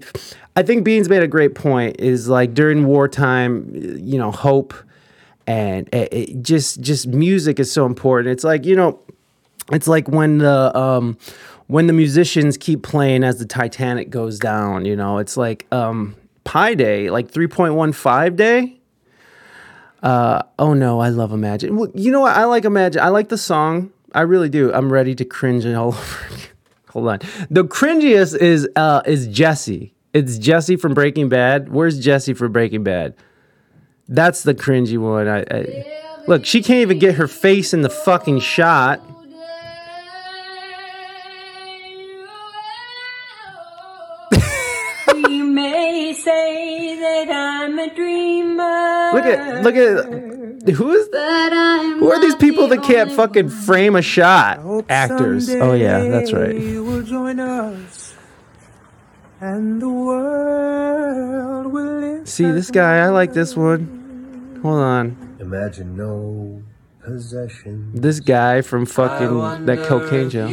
I think Beans made a great point. Is like during wartime, you know, hope and it, it just just music is so important. It's like you know, it's like when the um when the musicians keep playing as the Titanic goes down. You know, it's like um Pi Day, like three point one five day. Uh, oh no, I love Imagine. Well, you know what? I like Imagine. I like the song. I really do. I'm ready to cringe all over. Hold on. The cringiest is uh is Jesse. It's Jesse from Breaking Bad. Where's Jesse from Breaking Bad? That's the cringy one. I, I look. She can't even get her face in the fucking shot. you may say that I'm a dreamer. Look at look at who is But I'm who are these people the that can't fucking frame a shot? Actors. Oh yeah, that's right. You will join us, and the world will live. See this guy. I like this one. Hold on. Imagine no possession. This guy from fucking that cocaine show.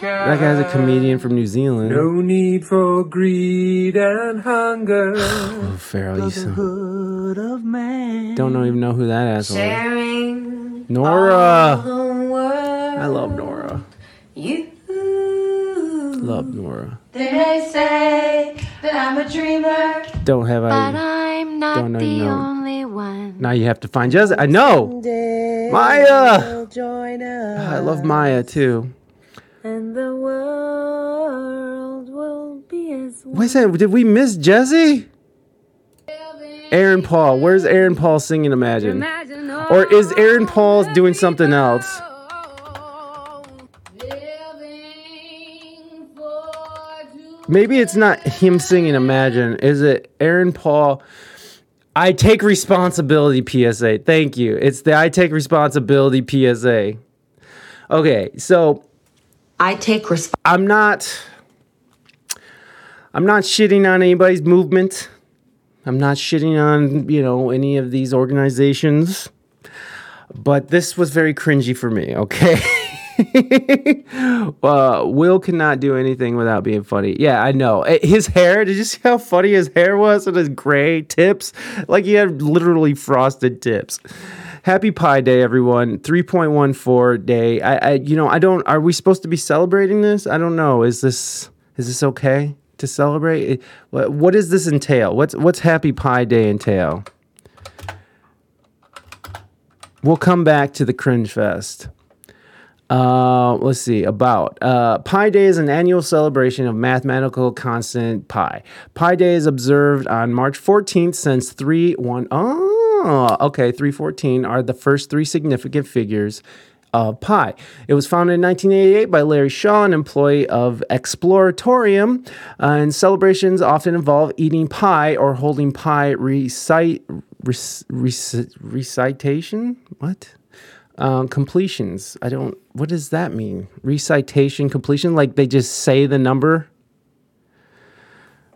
That guy's a comedian from New Zealand. No need for greed and hunger. Oh, Ferrell, you son- Hood of man. don't know, even know who that asshole is. Norah. the world. I love Norah. You. Love Norah. They may say that I'm a dreamer, Don't have but I. I'm not Don't know the you know. only one. Now you have to find Jessica. I know. Maya. Join us, I love Maya too. and the world will be as one. Wait a second. Did we miss Jesse? Aaron Paul. Where's Aaron Paul singing Imagine? Or is Aaron Paul doing something else? Maybe it's not him singing Imagine. Is it Aaron Paul? I take responsibility PSA. Thank you. It's the I take responsibility PSA. Okay, so I take resp- I'm not I'm not shitting on anybody's movement. I'm not shitting on, you know, any of these organizations. But this was very cringy for me, okay? uh, Will cannot do anything without being funny. Yeah, I know. Eh, His hair, did you see how funny his hair was and his gray tips? Like he had literally frosted tips. Happy Pi Day, everyone. 3.14 day. I, I you know, I don't are we supposed to be celebrating this? I don't know. Is this is this okay to celebrate? Eh, What, what does this entail? What's what's Happy Pi Day entail? We'll come back to the cringe fest. Uh, let's see about uh, Pi Day is an annual celebration of mathematical constant pi. Pi Day is observed on March 14th since 3 1. Oh, okay, 314 are the first three significant figures of pi. It was founded in 1988 by Larry Shaw, an employee of Exploratorium, uh, and celebrations often involve eating pie or holding pie recite, rec, rec, recitation. What? Um, completions. I don't. What does that mean? Recitation completion? Like they just say the number.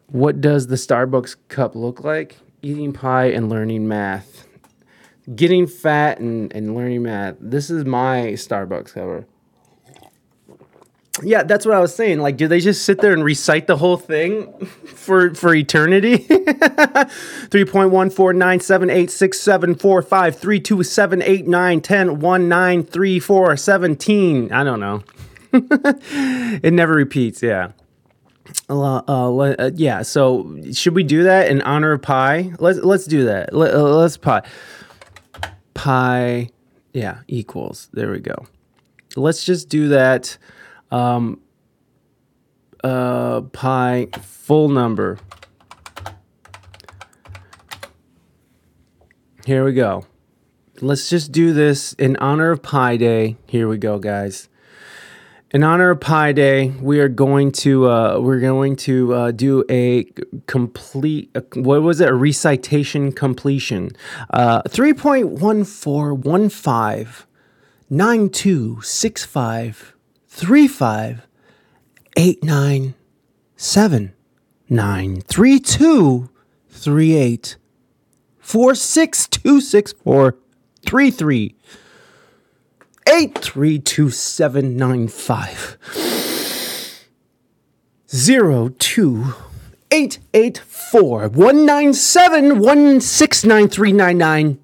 What does the Starbucks cup look like? Eating pie and learning math. Getting fat and, and learning math. This is my Starbucks cover. Yeah, that's what I was saying. Like, do they just sit there and recite the whole thing for for eternity? Three point one four nine seven eight six seven four five three two seven eight nine ten one nine three four seventeen. I don't know. it never repeats. Yeah. Uh, uh, yeah. So should we do that in honor of pi? Let's let's do that. Let, uh, let's pi. Pi. Yeah. Equals. There we go. Let's just do that um, uh, pi full number. Here we go. Let's just do this in honor of Pi Day. Here we go, guys. In honor of Pi Day, we are going to uh, we're going to uh, do a complete what was it? A recitation completion. Uh, three point one four one five nine two six five three five eight nine seven nine three two three eight four six two six four three three eight three two seven nine five. Zero two eight eight four one nine seven one six nine three nine nine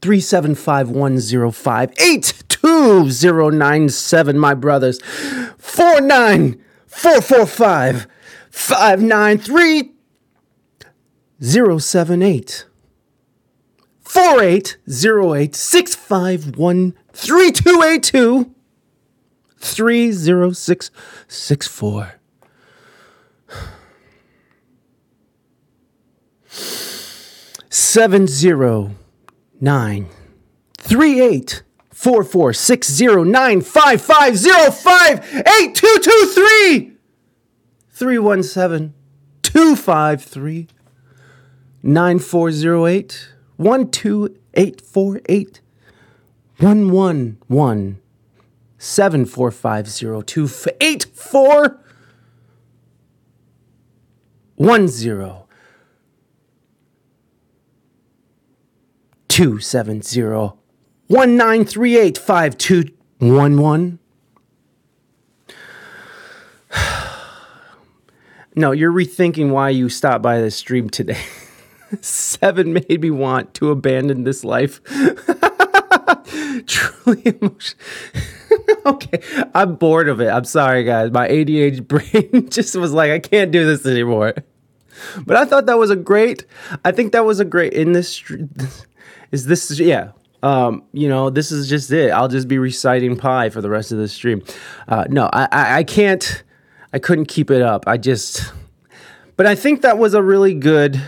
three seven five one zero five eight two zero nine seven. My brothers, four nine four four five five nine three zero seven eight. Four eight zero eight six five one three two eight two three zero six six four. Seven zero nine three eight four four six zero nine five five zero five eight two two three three one seven two five three nine four zero eight one two eight four eight one one one seven four five zero two eight four one zero two seven zero one nine three eight five two one one. No, you're rethinking why you stopped by this stream today. Seven made me want to abandon this life. Truly emotional. okay, I'm bored of it. I'm sorry, guys. My ADHD brain just was like, I can't do this anymore. But I thought that was a great. I think that was a great in this. Is this yeah? Um, you know, this is just it. I'll just be reciting pi for the rest of the stream. Uh, no, I, I I can't. I couldn't keep it up. I just. But I think that was a really good.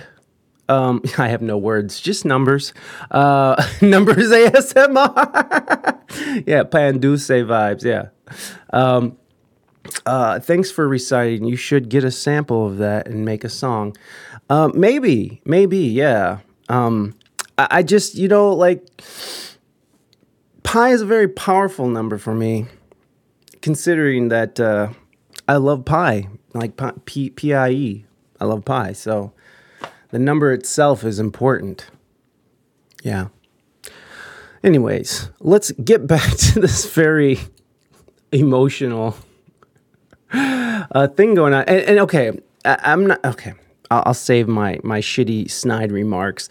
Um, I have no words, just numbers. Uh, numbers ASMR. yeah, Panduce vibes. Yeah. Um, uh, thanks for reciting. You should get a sample of that and make a song. Um, maybe, maybe, yeah. Um, I, just, you know, like pi is a very powerful number for me. considering that uh, I love pie, like pi- P P I E. I love pie, so the number itself is important. Yeah. Anyways, let's get back to this very emotional uh, thing going on. And, and okay, I, I'm not okay. I'll, save my my shitty snide remarks.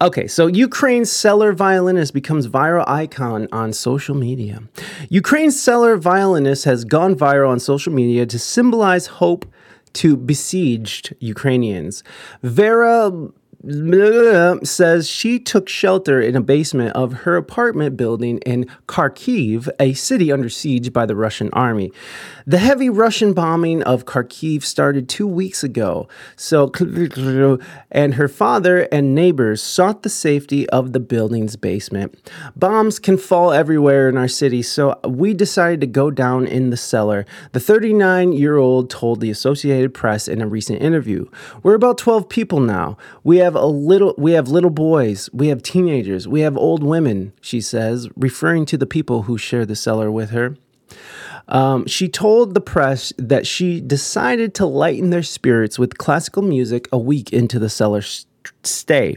Okay, so Ukraine's cellar violinist becomes viral icon on social media. Ukraine's cellar violinist has gone viral on social media to symbolize hope to besieged Ukrainians. Vera says she took shelter in a basement of her apartment building in Kharkiv, a city under siege by the Russian army. The heavy Russian bombing of Kharkiv started two weeks ago. So, and her father and neighbors sought the safety of the building's basement. Bombs can fall everywhere in our city, so we decided to go down in the cellar. The 39 year old told the Associated Press in a recent interview. We're about 12 people now. We have a little we have little boys, we have teenagers, we have old women, she says, referring to the people who share the cellar with her. Um, she told the press that she decided to lighten their spirits with classical music a week into the cellar st- stay.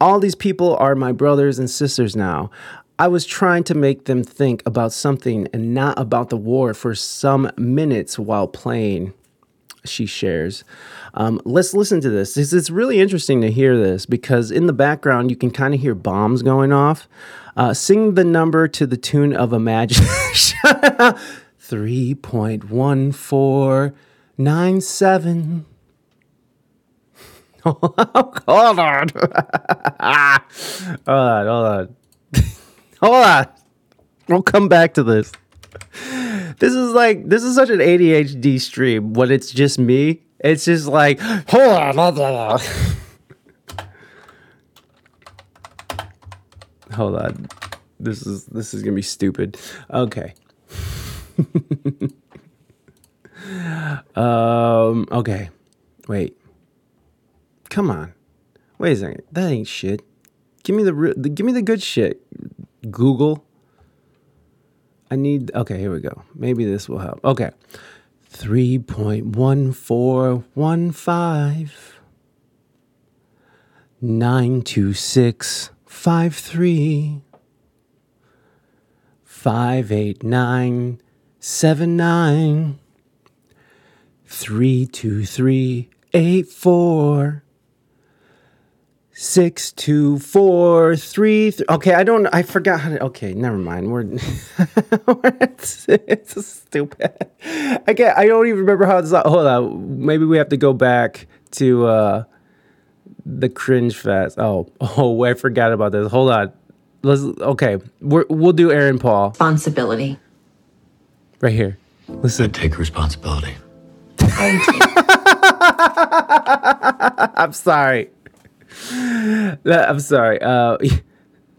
All these people are my brothers and sisters now. I was trying to make them think about something and not about the war for some minutes while playing, she shares. Um, let's listen to this. It's, it's really interesting to hear this because in the background you can kind of hear bombs going off. Uh, sing the number to the tune of Imagine. 3.1497. hold on. hold on. hold on. hold on. We'll come back to this. This is like this is such an ADHD stream when it's just me. It's just like hold on. Hold on. hold on. This is this is gonna be stupid. Okay. um. Okay. Wait. Come on. Wait a second. That ain't shit. Give me the, re- the give me the good shit. Google. I need. Okay, here we go. Maybe this will help. Okay. Three point one four one five nine two six five three five eight nine seven nine three two three eight four six two four three th- okay i don't i forgot how to okay never mind. We're it's, it's stupid. I can't i don't even remember how it's hold on. Maybe we have to go back to uh the cringe fest. Oh oh i forgot about this. Hold on. Let's okay. We're, we'll do aaron paul. Responsibility. right here. Listen. Take responsibility. i'm sorry. That- i'm sorry uh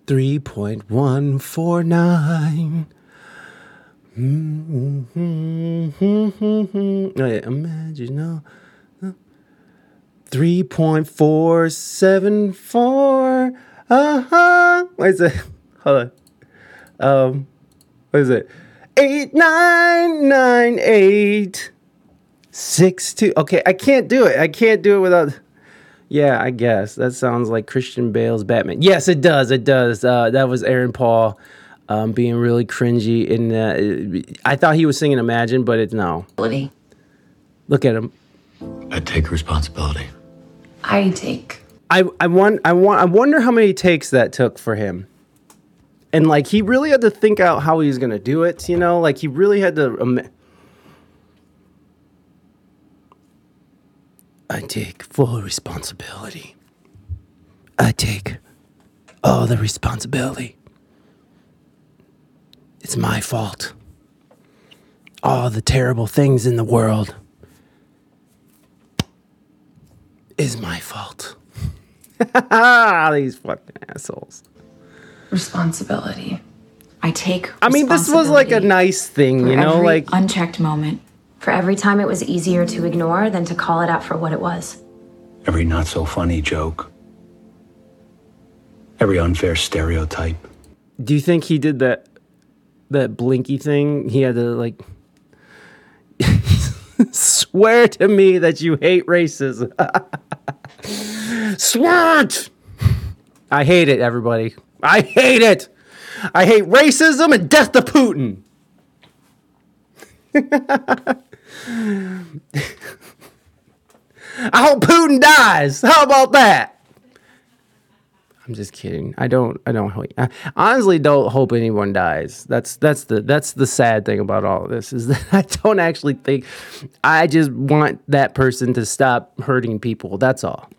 3.149 oh, yeah, imagine no 3.474 uh-huh what is it? Hold on. Um what is it? 8998 62 okay i can't do it. I can't do it without yeah i guess that sounds like christian bale's batman yes it does it does uh, that was aaron paul um, being really cringy in uh, i thought he was singing imagine but it's no look at him I take responsibility. I take. I I want I want I wonder how many takes that took for him. And like he really had to think out how he was gonna do it, you know. Like he really had to. Um, I take full responsibility. I take all the responsibility. It's my fault. All the terrible things in the world is my fault. These fucking assholes. Responsibility. I take. I mean, this was like a nice thing, you know, like unchecked moment. For every time it was easier to ignore than to call it out for what it was. Every not so funny joke. Every unfair stereotype. do you think he did that that blinky thing? He had to like Swear to me that you hate racism. Swear it! I hate it, everybody. I hate it. I hate racism and death to Putin. I hope Putin dies. How about that? I'm just kidding. I don't. I don't. I honestly don't hope anyone dies. That's that's the that's the sad thing about all of this is that I don't actually think. I just want that person to stop hurting people. That's all.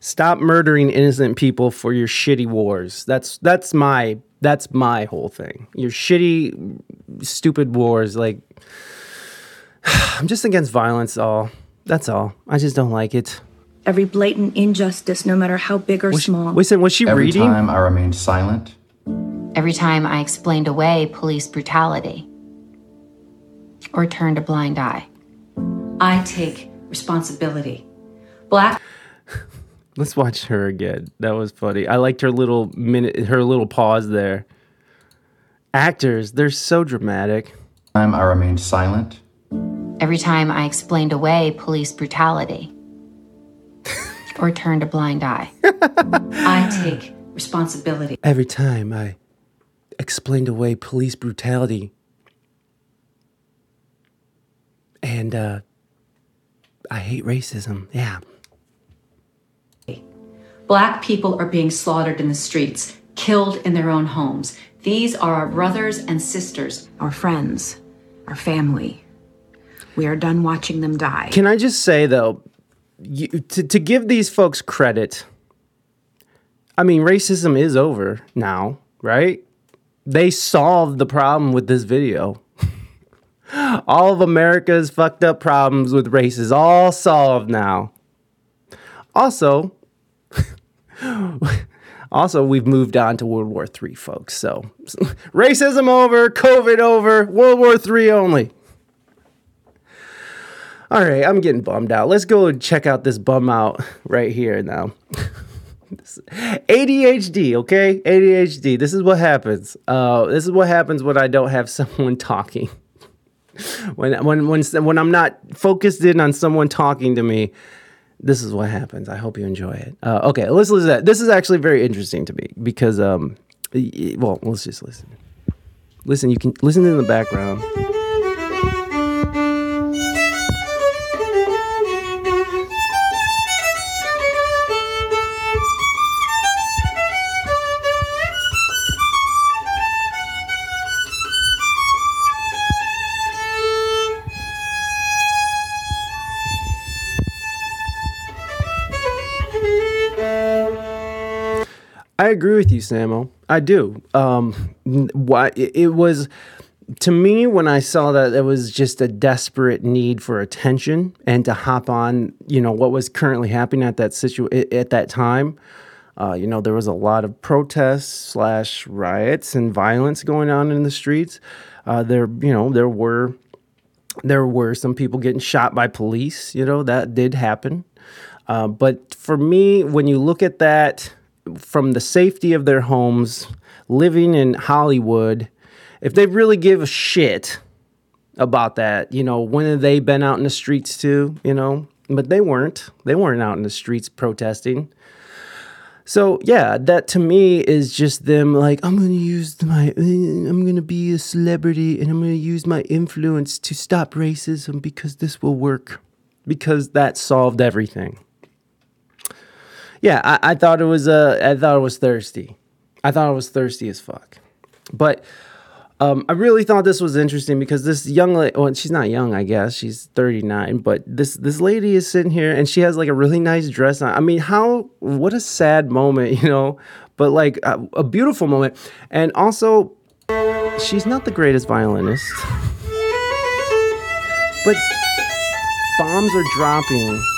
Stop murdering innocent people for your shitty wars. That's that's my that's my whole thing. Your shitty, stupid wars. Like I'm just against violence. All that's all. I just don't like it. Every blatant injustice, no matter how big or small. Listen, was she Every reading? Every time I remained silent, Every time I explained away police brutality or turned a blind eye. I take responsibility. Black Let's watch her again. That was funny. I liked her little minute, her little pause there. Actors, they're so dramatic. time I remained silent, Every time I explained away police brutality or turned a blind eye. I take responsibility. Every time I explained away police brutality and uh, I hate racism. Yeah. Black people are being slaughtered in the streets, killed in their own homes. These are our brothers and sisters. our friends, our family. We are done watching them die. Can I just say though, you, to to give these folks credit, I mean, racism is over now, right? They solved the problem with this video. all of America's fucked up problems with race is all solved now. Also, also we've moved on to World War III, folks. So racism over, COVID over, World War III only. All right, I'm getting bummed out. Let's go and check out this bum out right here now. ADHD, okay? ADHD. This is what happens. Uh, this is what happens when I don't have someone talking. when when when when I'm not focused in on someone talking to me, this is what happens. I hope you enjoy it. Uh, okay, let's listen. To that. This is actually very interesting to me because um, well, let's just listen. Listen, you can listen in the background. I agree with you, Samo. I do. Um, why it, was to me when I saw that it was just a desperate need for attention and to hop on, you know, what was currently happening at that situ at that time. Uh, you know, there was a lot of protests slash riots and violence going on in the streets. Uh, there, you know, there were there were some people getting shot by police. You know, that did happen. Uh, but for me, when you look at that from the safety of their homes, living in Hollywood, if they really give a shit about that, you know, when have they been out in the streets too? You know, but they weren't. They weren't out in the streets protesting. So yeah, that to me is just them like I'm gonna use my I'm gonna be a celebrity and I'm gonna use my influence to stop racism because this will work because that solved everything. Yeah, I, I thought it was uh I thought it was thirsty. I thought it was thirsty as fuck. But um, I really thought this was interesting because this young lady, well, she's not young, I guess. She's 39, but this this lady is sitting here and she has like a really nice dress on. I mean, how what a sad moment, you know, but like a, a beautiful moment. And also she's not the greatest violinist. But bombs are dropping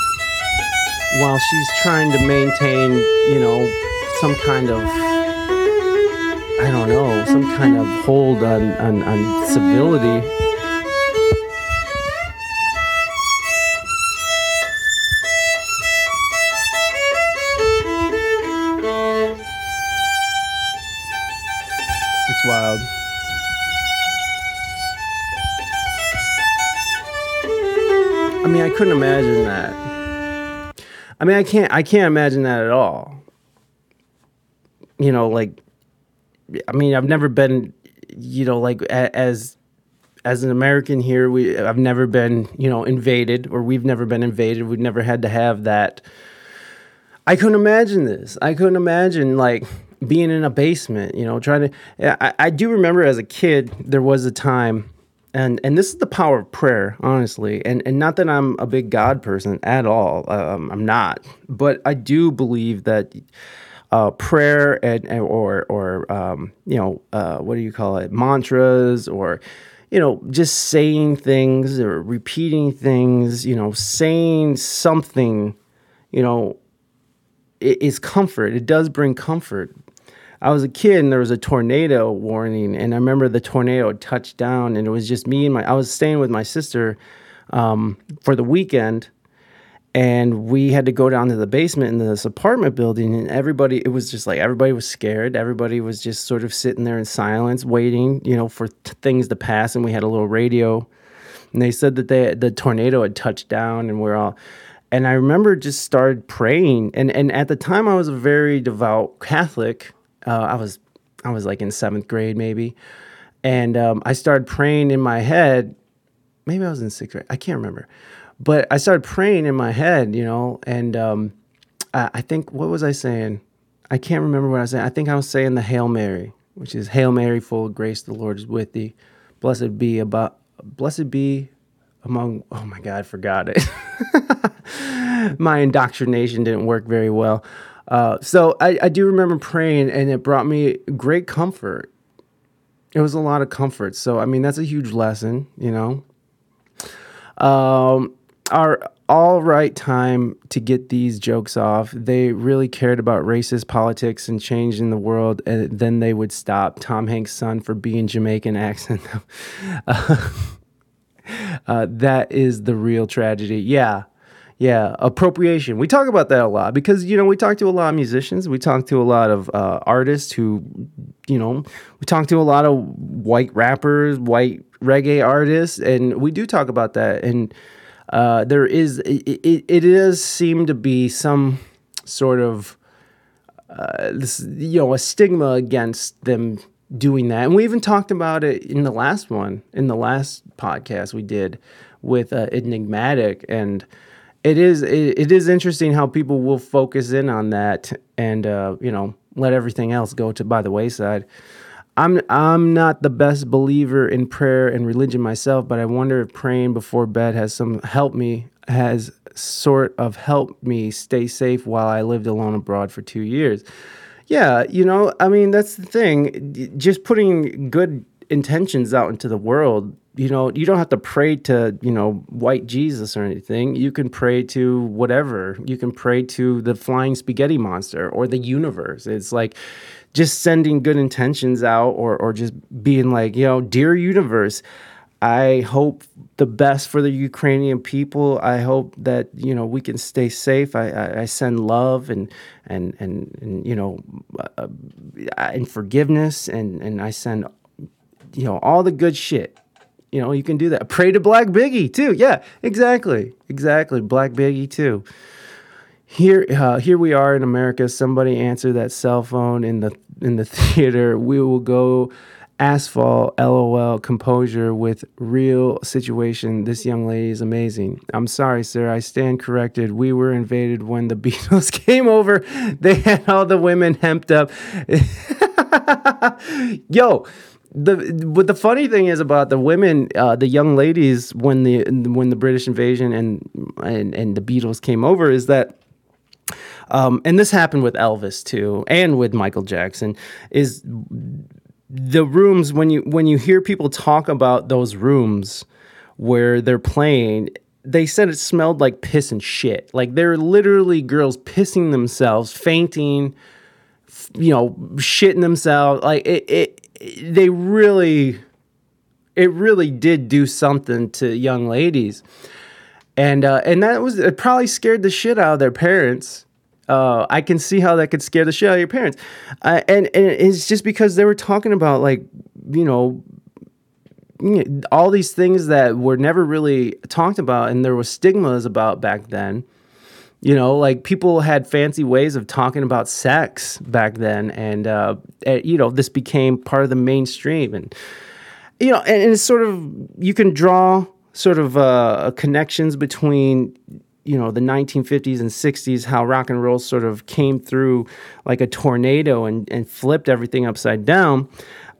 while she's trying to maintain, you know, some kind of I don't know, some kind of hold on, on, on civility. It's wild. I mean, I couldn't imagine that. I mean, I can't. I can't imagine that at all. You know, like, I mean, I've never been, you know, like a, as as an American here, we I've never been, you know, invaded or we've never been invaded. We've never had to have that. I couldn't imagine this. I couldn't imagine like being in a basement, you know, trying to. I, I do remember as a kid there was a time, and and this is the power of prayer, honestly, and and not that I'm a big God person at all. Um, I'm not, but I do believe that uh, prayer and, and or or um, you know uh, what do you call it? Mantras or you know just saying things or repeating things you know saying something you know is comfort. It does bring comfort I was a kid and there was a tornado warning, and I remember the tornado touched down, and it was just me and my. I was staying with my sister um, for the weekend, and we had to go down to the basement in this apartment building, and everybody. It was just like everybody was scared. Everybody was just sort of sitting there in silence, waiting, you know, for t- things to pass. And we had a little radio, and they said that they the tornado had touched down, and we're all. And I remember just started praying, and and at the time I was a very devout Catholic. Uh, I was I was like in seventh grade maybe, and um, I started praying in my head. Maybe I was in sixth grade. I can't remember, but I started praying in my head, you know, and um, I, I think what was I saying? I can't remember what I was saying. I think I was saying the Hail Mary, which is Hail Mary, full of grace, the Lord is with thee. Blessed be about blessed be among oh my god, I forgot it. my indoctrination didn't work very well. Uh, so I, I do remember praying, and it brought me great comfort. It was a lot of comfort. So I mean, that's a huge lesson, you know. Um, our all right time to get these jokes off. They really cared about racist politics and changing the world, and then they would stop Tom Hanks' son for being Jamaican accent. uh, that is the real tragedy. Yeah. Yeah, appropriation. We talk about that a lot because you know we talk to a lot of musicians. We talk to a lot of uh, artists who, you know, we talk to a lot of white rappers, white reggae artists, and we do talk about that. And uh, there is it, it, does seem to be some sort of uh, this you know a stigma against them doing that, and we even talked about it in the last one, in the last podcast we did with uh, Enigmatic and it is it, it is interesting how people will focus in on that and uh, you know let everything else go to by the wayside. I'm I'm not the best believer in prayer and religion myself, but I wonder if praying before bed has some helped me has sort of helped me stay safe while I lived alone abroad for two years. Yeah, you know, I mean that's the thing. Just putting good intentions out into the world you know, you don't have to pray to, you know, white Jesus or anything. You can pray to whatever. You can pray to the flying spaghetti monster or the universe. It's like just sending good intentions out or or just being like, you know, dear universe, I hope the best for the Ukrainian people. I hope that you know we can stay safe. I, I, I send love and and and, and you know uh, and forgiveness and and I send you know all the good shit you know, you can do that. Pray to Black Biggie too. Yeah, exactly, exactly. Black Biggie too. Here, uh, here we are in America. Somebody answer that cell phone in the in the theater. We will go asphalt. LOL. Composure with real situation. This young lady is amazing. I'm sorry, sir. I stand corrected. We were invaded when the Beatles came over. They had all the women hemped up. Yo, the what the funny thing is about the women, uh, the young ladies when the when the British invasion and and and the Beatles came over is that. Um, and this happened with Elvis too, and with Michael Jackson. Is the rooms when you when you hear people talk about those rooms where they're playing, they said it smelled like piss and shit. Like they're literally girls pissing themselves, fainting, you know, shitting themselves. Like it, it they really it really did do something to young ladies. And uh, and that was it probably scared the shit out of their parents. Uh, I can see how that could scare the shit out of your parents, uh, and and it's just because they were talking about like you know all these things that were never really talked about and there was stigmas about back then. You know, like people had fancy ways of talking about sex back then, and uh, you know, this became part of the mainstream, and you know, and, and it's sort of you can draw sort of uh, connections between you know the 1950s and 60s how rock and roll sort of came through like a tornado and, and flipped everything upside down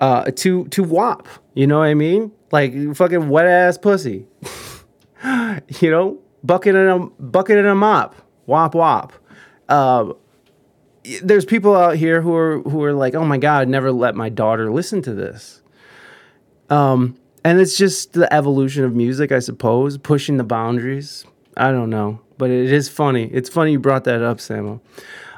uh, to to wop You know what I mean? Like fucking wet ass pussy. you know, bucket in a bucket in a mop. Wop wop. Uh, there's people out here who are who are like, oh my god, I'd never let my daughter listen to this. Um, and it's just the evolution of music, I suppose, pushing the boundaries. I don't know, but it is funny. It's funny you brought that up, Samuel.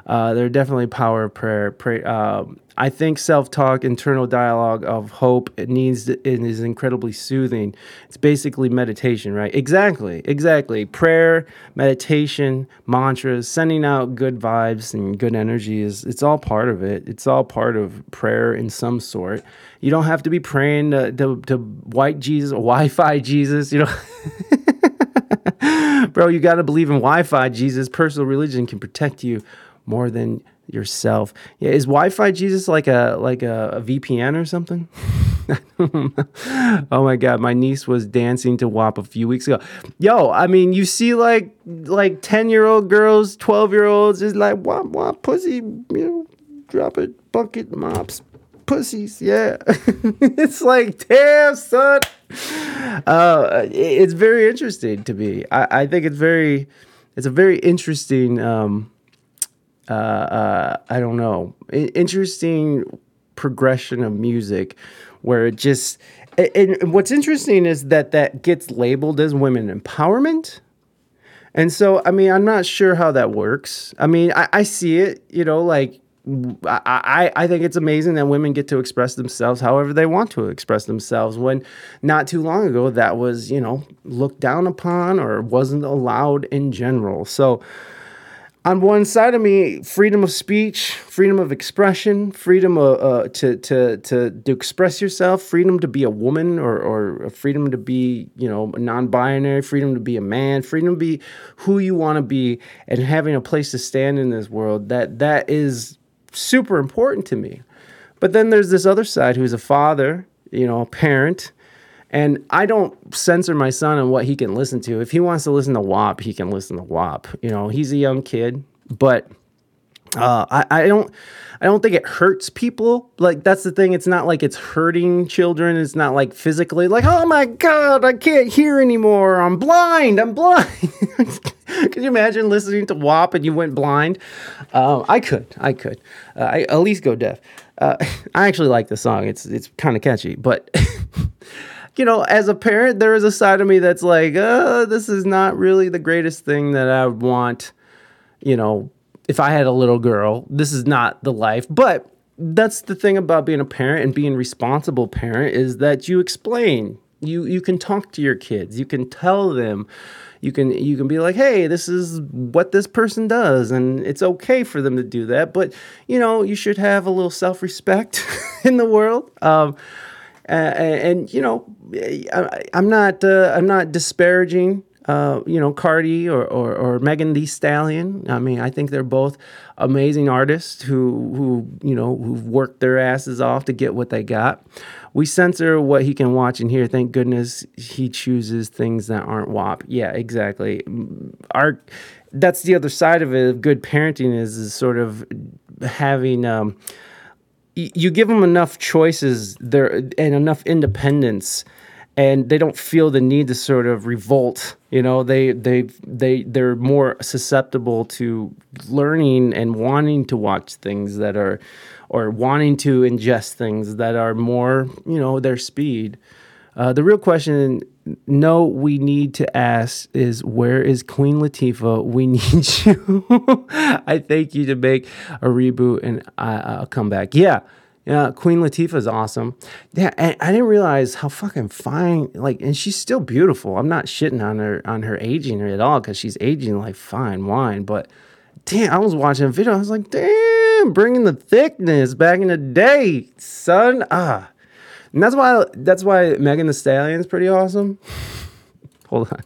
Uh, are definitely power of prayer. Pray, uh, I think self-talk, internal dialogue of hope, it needs it is incredibly soothing. It's basically meditation, right? Exactly, exactly. Prayer, meditation, mantras, sending out good vibes and good energy is it's all part of it. It's all part of prayer in some sort. You don't have to be praying to, to, to white Jesus or Wi-Fi Jesus, you know. Bro, you got to believe in Wi-Fi Jesus. Personal religion can protect you more than yourself. Yeah, is Wi-Fi Jesus like a like a, a VPN or something? oh my god, my niece was dancing to WAP a few weeks ago. Yo, I mean, you see like like 10-year-old girls, 12-year-olds is like WAP WAP pussy, you know, drop it, bucket mops, pussies. Yeah. it's like, damn, son. Uh, it's very interesting to me. I, I think it's very it's a very interesting um uh, uh, I don't know, interesting progression of music where it just. And what's interesting is that that gets labeled as women empowerment. And so, I mean, I'm not sure how that works. I mean, I, I see it, you know, like I, I, I think it's amazing that women get to express themselves however they want to express themselves when not too long ago that was, you know, looked down upon or wasn't allowed in general. So, on one side of me, freedom of speech, freedom of expression, freedom uh, uh, to, to, to, to express yourself, freedom to be a woman or, or freedom to be, you know, non-binary, freedom to be a man, freedom to be who you want to be and having a place to stand in this world. That that is super important to me. But then there's this other side who's a father, you know, a parent, and I don't censor my son on what he can listen to. If he wants to listen to WAP, he can listen to WAP. You know, he's a young kid, but uh, I, I don't I don't think it hurts people. Like that's the thing. It's not like it's hurting children. It's not like physically like, oh my god, I can't hear anymore. I'm blind. I'm blind. could you imagine listening to WAP and you went blind? Uh, I could. I could. Uh, I at least go deaf. Uh, I actually like the song. It's it's kind of catchy, but you know, as a parent, there is a side of me that's like, uh, this is not really the greatest thing that I would want, you know, if I had a little girl. This is not the life. But that's the thing about being a parent and being responsible parent is that you explain. You you can talk to your kids. You can tell them. You can you can be like, "Hey, this is what this person does and it's okay for them to do that, but you know, you should have a little self-respect in the world." Um, uh, and you know, I, am not uh, I'm not disparaging uh, you know Cardi or, or, or Megan Thee Stallion. I mean, I think they're both amazing artists who who you know who've worked their asses off to get what they got. We censor what he can watch and hear. Thank goodness he chooses things that aren't WAP. Yeah, exactly. Our that's the other side of it. Good parenting is, is sort of having. Um, you give them enough choices there and enough independence and they don't feel the need to sort of revolt you know? They they they they're more susceptible to learning and wanting to watch things that are or wanting to ingest things that are more you know their speed. Uh, the real question no we need to ask is where is queen latifah we need you i thank you to make a reboot and I, will come back yeah yeah, Queen Latifah is awesome. Yeah, and I didn't realize how fucking fine. Like, and she's still beautiful. I'm not shitting on her on her aging at all because she's aging like fine wine. But damn, I was watching a video. I was like, damn, bringing the thickness back in the day, son. Ah, And that's why that's why Megan Thee Stallion is pretty awesome. Hold on.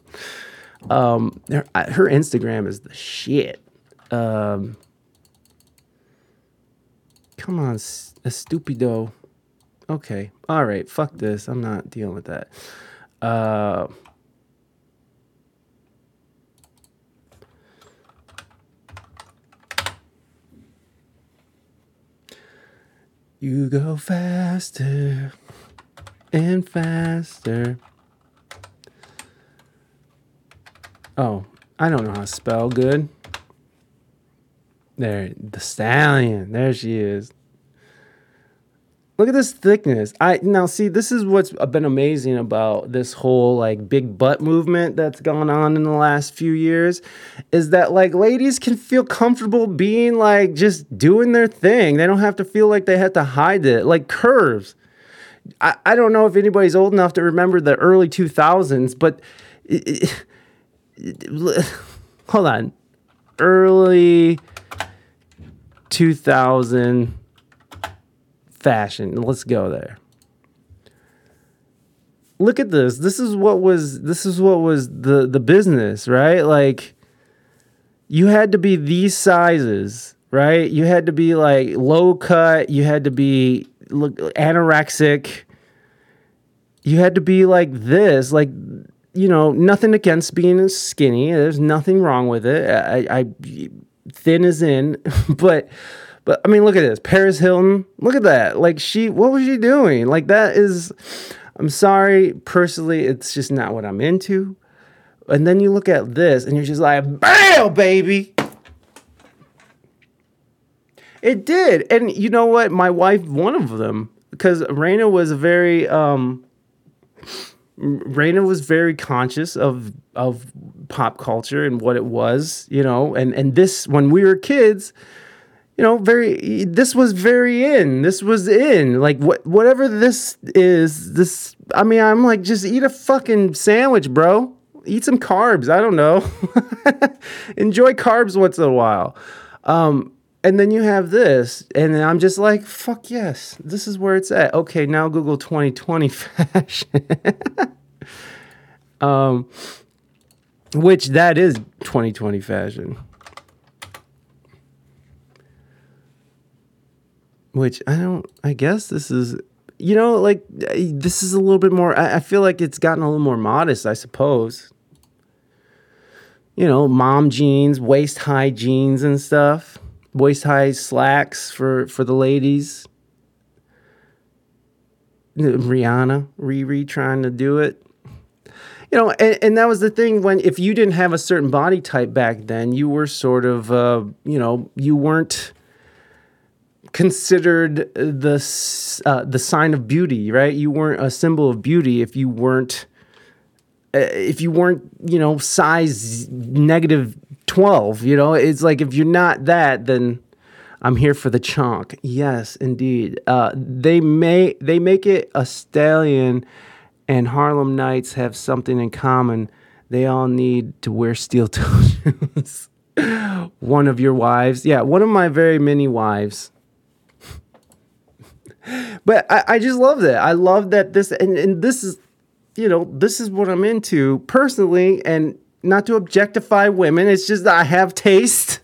Um, her, her Instagram is the shit. Um, come on, a stupido. Okay, all right, fuck this. I'm not dealing with that. Uh, you go faster and faster. Oh, I don't know how to spell good. There, the stallion. There she is. Look at this thickness. I now see this is what's been amazing about this whole like big butt movement that's gone on in the last few years is that like ladies can feel comfortable being like just doing their thing. They don't have to feel like they have to hide it. Like curves. I, I don't know if anybody's old enough to remember the early 2000s, but hold on. Early 2000 fashion. Let's go there. Look at this. This is what was this is what was the the business, right? Like you had to be these sizes, right? You had to be like low cut, you had to be look anorexic. You had to be like this, like you know, nothing against being skinny. There's nothing wrong with it. I, I thin is in, but but I mean, look at this. Paris Hilton. Look at that. Like she, what was she doing? Like that is. I'm sorry, personally, it's just not what I'm into. And then you look at this, and you're just like, "Bam, baby." It did, and you know what? My wife, one of them, because Raina was very, um, Raina was very conscious of of pop culture and what it was, you know, and and this when we were kids you know, very. This was very in. This was in. Like what, whatever this is. This. I mean, I'm like, just eat a fucking sandwich, bro. Eat some carbs. I don't know. Enjoy carbs once in a while. Um, and then you have this, and I'm just like, fuck yes, this is where it's at. Okay, now Google 2020 fashion. um, which that is 2020 fashion. which I don't. I guess this is, you know, like this is a little bit more. I, I feel like it's gotten a little more modest. I suppose. You know, mom jeans, waist high jeans and stuff, waist high slacks for for the ladies. Rihanna, Riri trying to do it. You know, and, and that was the thing when if you didn't have a certain body type back then, you were sort of, uh, you know, you weren't considered the uh, the sign of beauty, right? You weren't a symbol of beauty if you weren't uh, if you weren't, you know, size negative 12, you know? It's like if you're not that then I'm here for the chonk. Yes, indeed. Uh, they may they make it a stallion and Harlem Nights have something in common. They all need to wear steel toe shoes. one of your wives, yeah, one of my very many wives but I, I just love that. I love that this and, and this is you know, this is what I'm into personally, and not to objectify women. It's just that I have taste.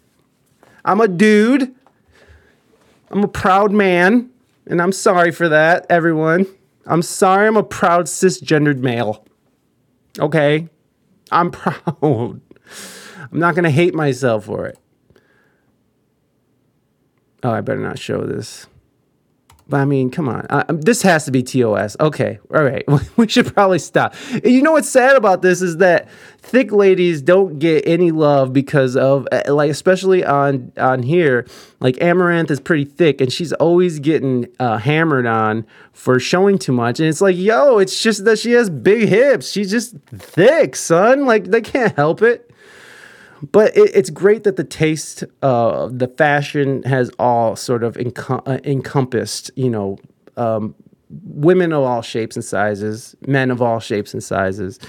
I'm a dude. I'm a proud man, and I'm sorry for that, everyone. I'm sorry I'm a proud cisgendered male. Okay? I'm proud. I'm not gonna hate myself for it. Oh, I better not show this. But I mean, come on. Uh, this has to be TOS. Okay. All right. We should probably stop. You know what's sad about this is that thick ladies don't get any love because of uh, like especially on on here, like Amaranth is pretty thick and she's always getting uh, hammered on for showing too much. And it's like, yo, it's just that she has big hips. She's just thick, son. Like they can't help it but it, it's great that the taste, uh, the fashion has all sort of enco- uh, encompassed, you know, um, women of all shapes and sizes, men of all shapes and sizes,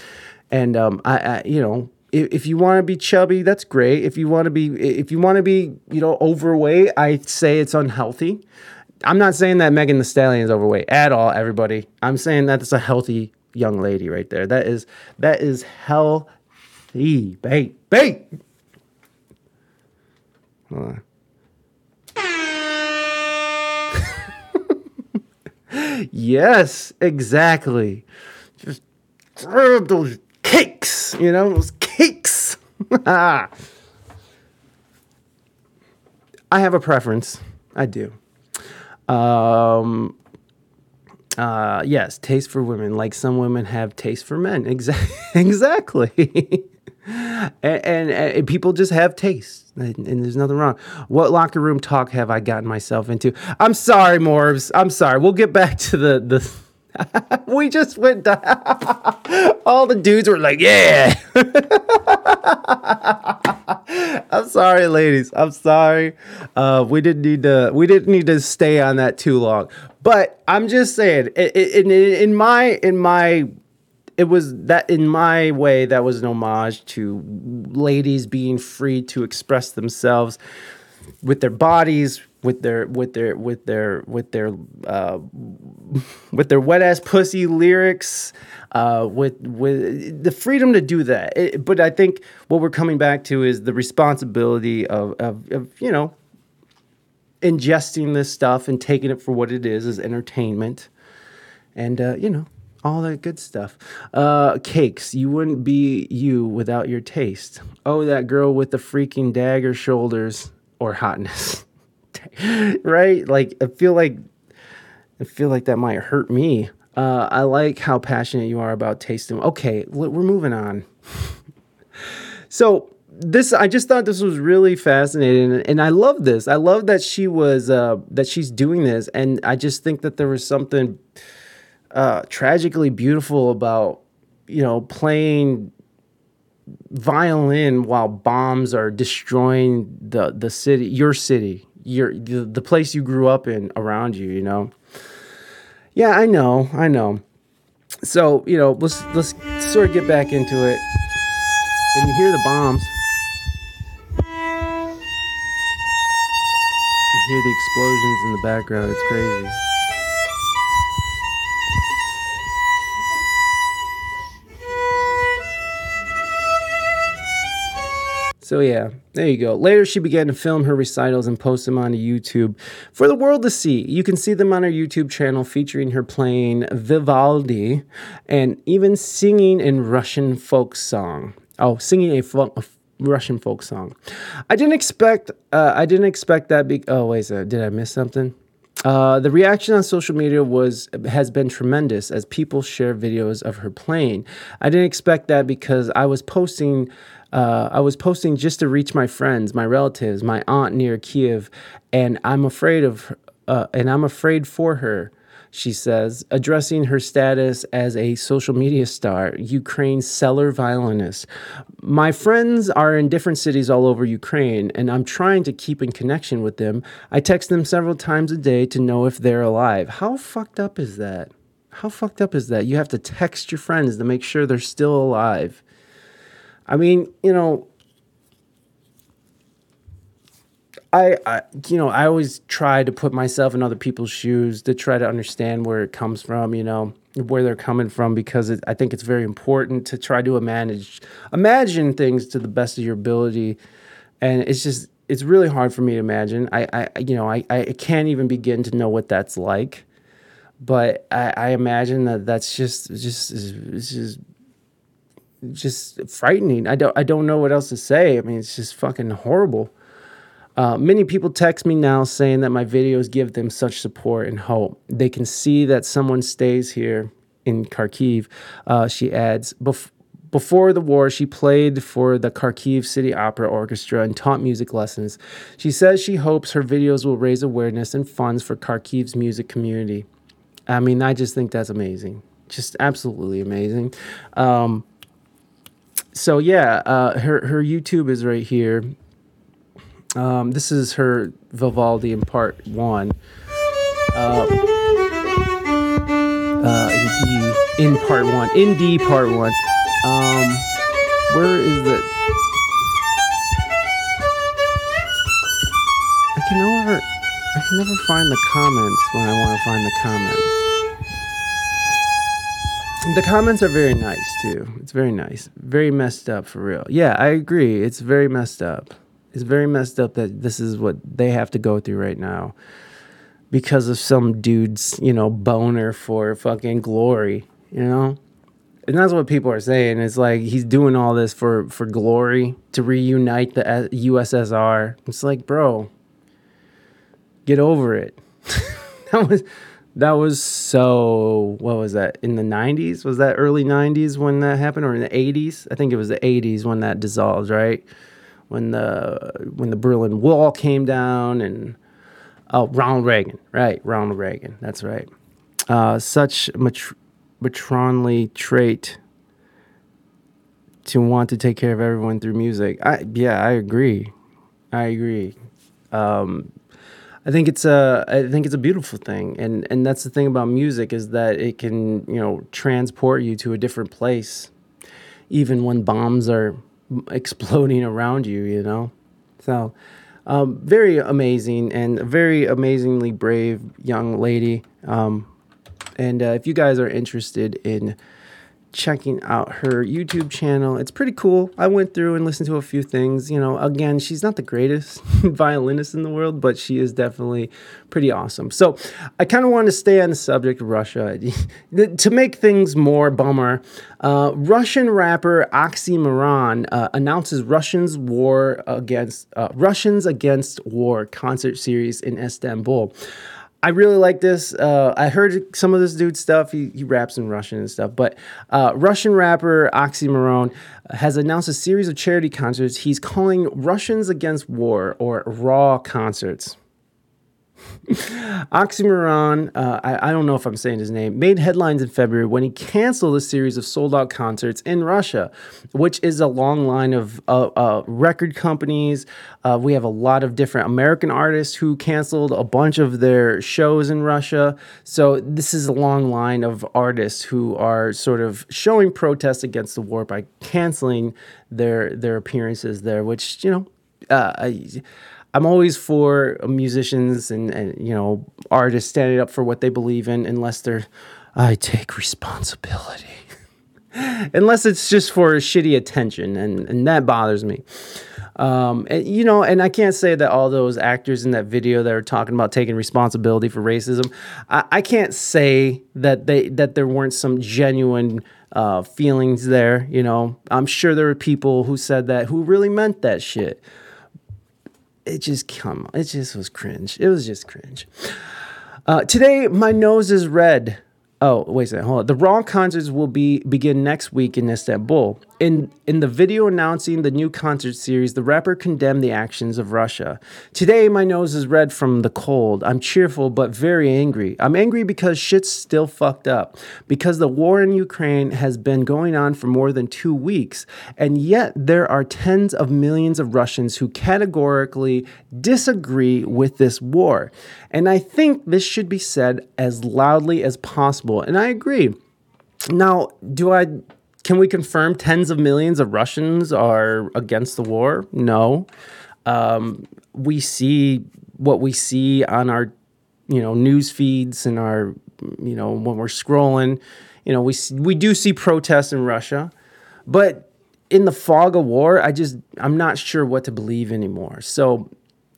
and um, I, I, you know, if, if you want to be chubby, that's great. If you want to be, if you want to be, you know, overweight, I say it's unhealthy. I'm not saying that Megan Thee Stallion is overweight at all, everybody. I'm saying that it's a healthy young lady right there. That is that is healthy, babe, babe. Hold on. yes, exactly. Just grab those cakes, you know, those cakes. I have a preference. I do. Um, uh, yes, taste for women, like some women have taste for men. Exactly. exactly. and, and, and people just have taste, and, and there's nothing wrong. What locker room talk have I gotten myself into? I'm sorry, Morbs. I'm sorry. We'll get back to the the. we just went down. All the dudes were like, "Yeah." I'm sorry, ladies. I'm sorry. Uh, we didn't need to. We didn't need to stay on that too long. But I'm just saying, in, in, in my in my it was that in my way that was an homage to ladies being free to express themselves with their bodies with their with their with their with their uh, with their wet ass pussy lyrics uh, with with the freedom to do that. It, but i think what we're coming back to is the responsibility of, of, of you know ingesting this stuff and taking it for what it is as entertainment. And uh, you know all that good stuff. Uh, cakes. You wouldn't be you without your taste. Oh, that girl with the freaking dagger shoulders or hotness. right? Like I feel like I feel like that might hurt me. Uh, I like how passionate you are about tasting. Okay, we're moving on. so this I just thought this was really fascinating and I love this. I love that she was uh, that she's doing this and I just think that there was something uh, tragically beautiful about you know playing violin while bombs are destroying the the city your city your the, the place you grew up in around you you know? Yeah i know i know. So you know let's let's sort of get back into it. And you hear the bombs? You hear the explosions in the background. It's crazy So yeah, there you go. Later, she began to film her recitals and post them onto YouTube for the world to see. You can see them on her YouTube channel featuring her playing Vivaldi and even singing in Russian folk song. Oh, singing a, folk, a Russian folk song. I didn't expect. Uh, I didn't expect that. Be- oh wait, so did I miss something? Uh, the reaction on social media was has been tremendous as people share videos of her playing. I didn't expect that because I was posting uh, I was posting just to reach my friends, my relatives, my aunt near Kiev, and I'm afraid of, uh, and I'm afraid for her. She says, addressing her status as a social media star, Ukraine's cellar violinist. My friends are in different cities all over Ukraine, and I'm trying to keep in connection with them. I text them several times a day to know if they're alive. How fucked up is that? How fucked up is that? You have to text your friends to make sure they're still alive. I mean, you know, I, I, you know, I always try to put myself in other people's shoes to try to understand where it comes from, you know, where they're coming from, because it, I think it's very important to try to manage, imagine things to the best of your ability. And it's just, it's really hard for me to imagine. I, I you know, I, I can't even begin to know what that's like. But I, I imagine that that's just, just, just just frightening. I don't I don't know what else to say. I mean, it's just fucking horrible. Uh, many people text me now saying that my videos give them such support and hope. They can see that someone stays here in Kharkiv. Uh, she adds, Bef- before the war, she played for the Kharkiv City Opera Orchestra and taught music lessons. She says she hopes her videos will raise awareness and funds for Kharkiv's music community. I mean, I just think that's amazing. Just absolutely amazing. Um, so yeah, uh, her her YouTube is right here. Um, this is her Vivaldi in part one. Uh, uh, in D, in part one, in D part one. Um, where is the? I can never, I can never find the comments when I want to find the comments. The comments are very nice too. It's very nice. Very messed up for real. Yeah, I agree. It's very messed up. It's very messed up that this is what they have to go through right now because of some dude's, you know, boner for fucking glory, you know? And that's what people are saying. It's like he's doing all this for for glory to reunite the USSR. It's like, bro, get over it. that was that was so what was that in the 90s was that early 90s when that happened or in the 80s i think it was the 80s when that dissolved right? When the when the berlin wall came down and oh ronald reagan right ronald reagan that's right. Uh, such matr- matronly trait to want to take care of everyone through music. I yeah i agree. I agree. Um, I think it's a I think it's a beautiful thing, and and that's the thing about music is that it can you know transport you to a different place, even when bombs are exploding around you. You know, so um, very amazing and very amazingly brave young lady. Um, and uh, if you guys are interested in checking out her YouTube channel. It's pretty cool. I went through and listened to a few things. You know, again, she's not the greatest violinist in the world, but she is definitely pretty awesome. So I kind of want to stay on the subject of Russia. to make things more bummer, uh, Russian rapper Oxymoron uh, announces Russians war against uh, Russians against war concert series in Istanbul. I really like this. Uh, I heard some of this dude's stuff. He, he raps in Russian and stuff. But uh, Russian rapper Oxymoron has announced a series of charity concerts he's calling Russians Against War or Raw concerts. Oxymoron, uh, I, I, don't know if I'm saying his name, made headlines in February when he canceled a series of sold out concerts in Russia, which is a long line of uh, uh, record companies. Uh, we have a lot of different American artists who canceled a bunch of their shows in Russia. So, this is a long line of artists who are sort of showing protest against the war by canceling their, their appearances there, which, you know, uh, I, I'm always for musicians and, and you know artists standing up for what they believe in, unless they're I take responsibility. unless it's just for shitty attention, and and that bothers me. Um, and, you know, and I can't say that all those actors in that video that are talking about taking responsibility for racism, I, I can't say that they that there weren't some genuine uh, feelings there. You know, I'm sure there were people who said that who really meant that shit it just come it just was cringe. It was just cringe. Uh, today my nose is red. Oh wait a second hold on. The raw concerts will be begin next week in istanbul in, in the video announcing the new concert series, the rapper condemned the actions of Russia. Today, my nose is red from the cold. I'm cheerful but very angry. I'm angry because shit's still fucked up. Because the war in Ukraine has been going on for more than two weeks, and yet there are tens of millions of Russians who categorically disagree with this war. And I think this should be said as loudly as possible. And I agree. Now, do I can we confirm tens of millions of Russians are against the war? No. Um, we see what we see on our, you know, news feeds and our, you know, when we're scrolling. You know, we we do see protests in Russia, but in the fog of war, I just I'm not sure what to believe anymore. So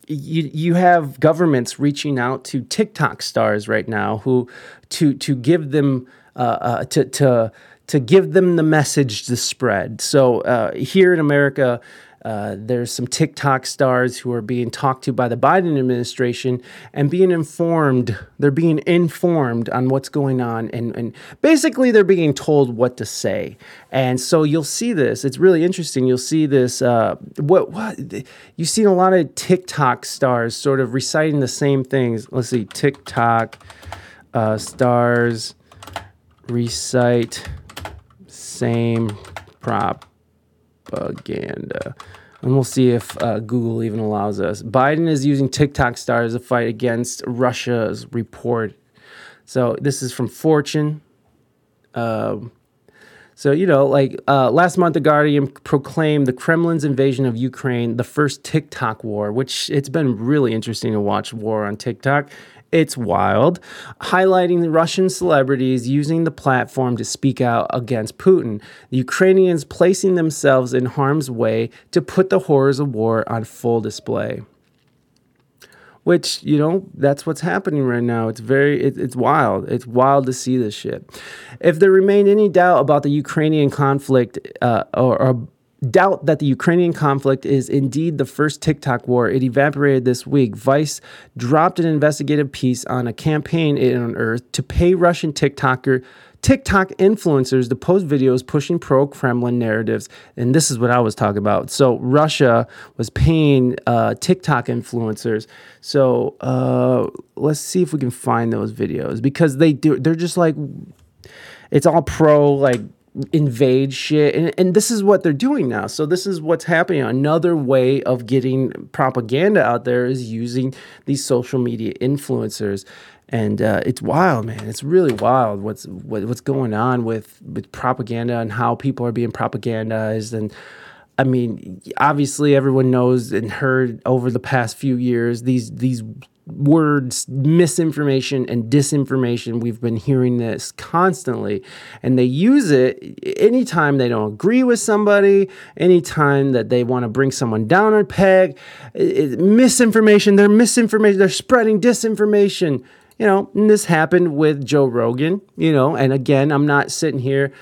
you you have governments reaching out to TikTok stars right now who to to give them uh, uh, to to to give them the message to spread. So uh, here in America, uh, there's some TikTok stars who are being talked to by the Biden administration and being informed. They're being informed on what's going on, and, and basically they're being told what to say. And so you'll see this. It's really interesting. You'll see this. Uh, what what you've seen a lot of TikTok stars sort of reciting the same things. Let's see, TikTok uh, stars recite same propaganda. And we'll see if uh, Google even allows us. Biden is using TikTok stars to fight against Russia's report. So this is from Fortune. Uh, So, you know, like uh, last month, The Guardian proclaimed the Kremlin's invasion of Ukraine the first TikTok war, which it's been really interesting to watch war on TikTok. It's wild, highlighting the Russian celebrities using the platform to speak out against Putin, the Ukrainians placing themselves in harm's way to put the horrors of war on full display. Which you know that's what's happening right now. It's very it, it's wild. It's wild to see this shit. If there remained any doubt about the ukrainian conflict uh, or, or doubt that the Ukrainian conflict is indeed the first TikTok war, it evaporated this week. Vice dropped an investigative piece on a campaign it unearthed to pay Russian TikToker TikTok influencers to post videos pushing pro Kremlin narratives. And this is what I was talking about. So, Russia was paying uh, TikTok influencers. So, uh, let's see if we can find those videos because they do, they're just like, it's all pro, like, invade shit. And, and this is what they're doing now. So this is what's happening. Another way of getting propaganda out there is using these social media influencers. And uh, it's wild man. It's really wild what's what, what's going on with with propaganda and how people are being propagandized. And I mean, obviously, everyone knows and heard over the past few years these these words misinformation and disinformation. We've been hearing this constantly. And they use it anytime they don't agree with somebody anytime that they want to bring someone down a peg it, misinformation they're misinformation they're spreading disinformation. You know and this happened with joe rogan you know and again i'm not sitting here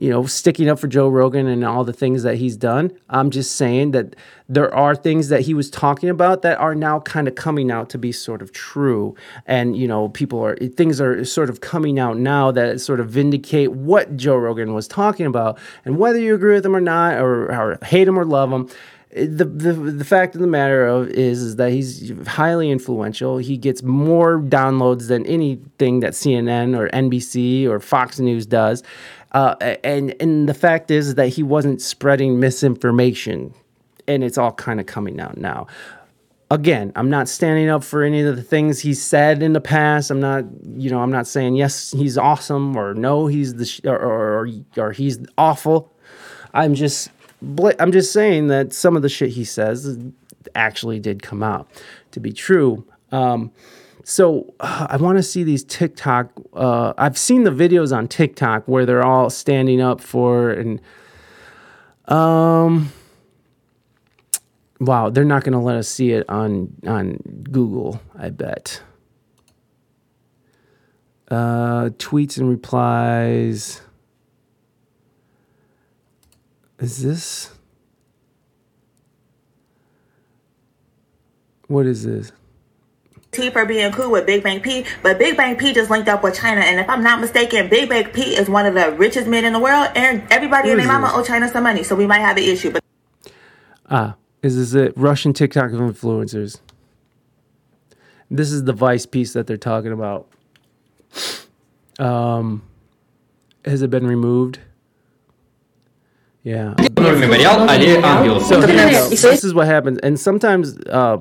you know, sticking up for Joe Rogan and all the things that he's done. I'm just saying that there are things that he was talking about that are now kind of coming out to be sort of true. And, you know, people are, things are sort of coming out now that sort of vindicate what Joe Rogan was talking about. And whether you agree with him or not, or, or hate him or love him, the, the the fact of the matter of is is that he's highly influential. He gets more downloads than anything that CNN or NBC or Fox News does. Uh, and and the fact is that he wasn't spreading misinformation, and it's all kind of coming out now. Again, I'm not standing up for any of the things he said in the past. I'm not, you know, I'm not saying yes, he's awesome or no, he's the sh- or, or or he's awful. I'm just I'm just saying that some of the shit he says actually did come out to be true. Um, so uh, I want to see these TikTok. Uh, I've seen the videos on TikTok where they're all standing up for and um. Wow, they're not going to let us see it on on Google. I bet. Uh, tweets and replies. Is this? What is this? T for being cool with Big Bang P, but Big Bang P just linked up with China, and if I'm not mistaken, Big Bang P is one of the richest men in the world, and everybody and their mama owe China some money, so we might have an issue. But ah, is it? Russian TikTok influencers. This is the Vice piece that they're talking about. Um, has it been removed? Yeah. So this is what happens, and sometimes. Uh,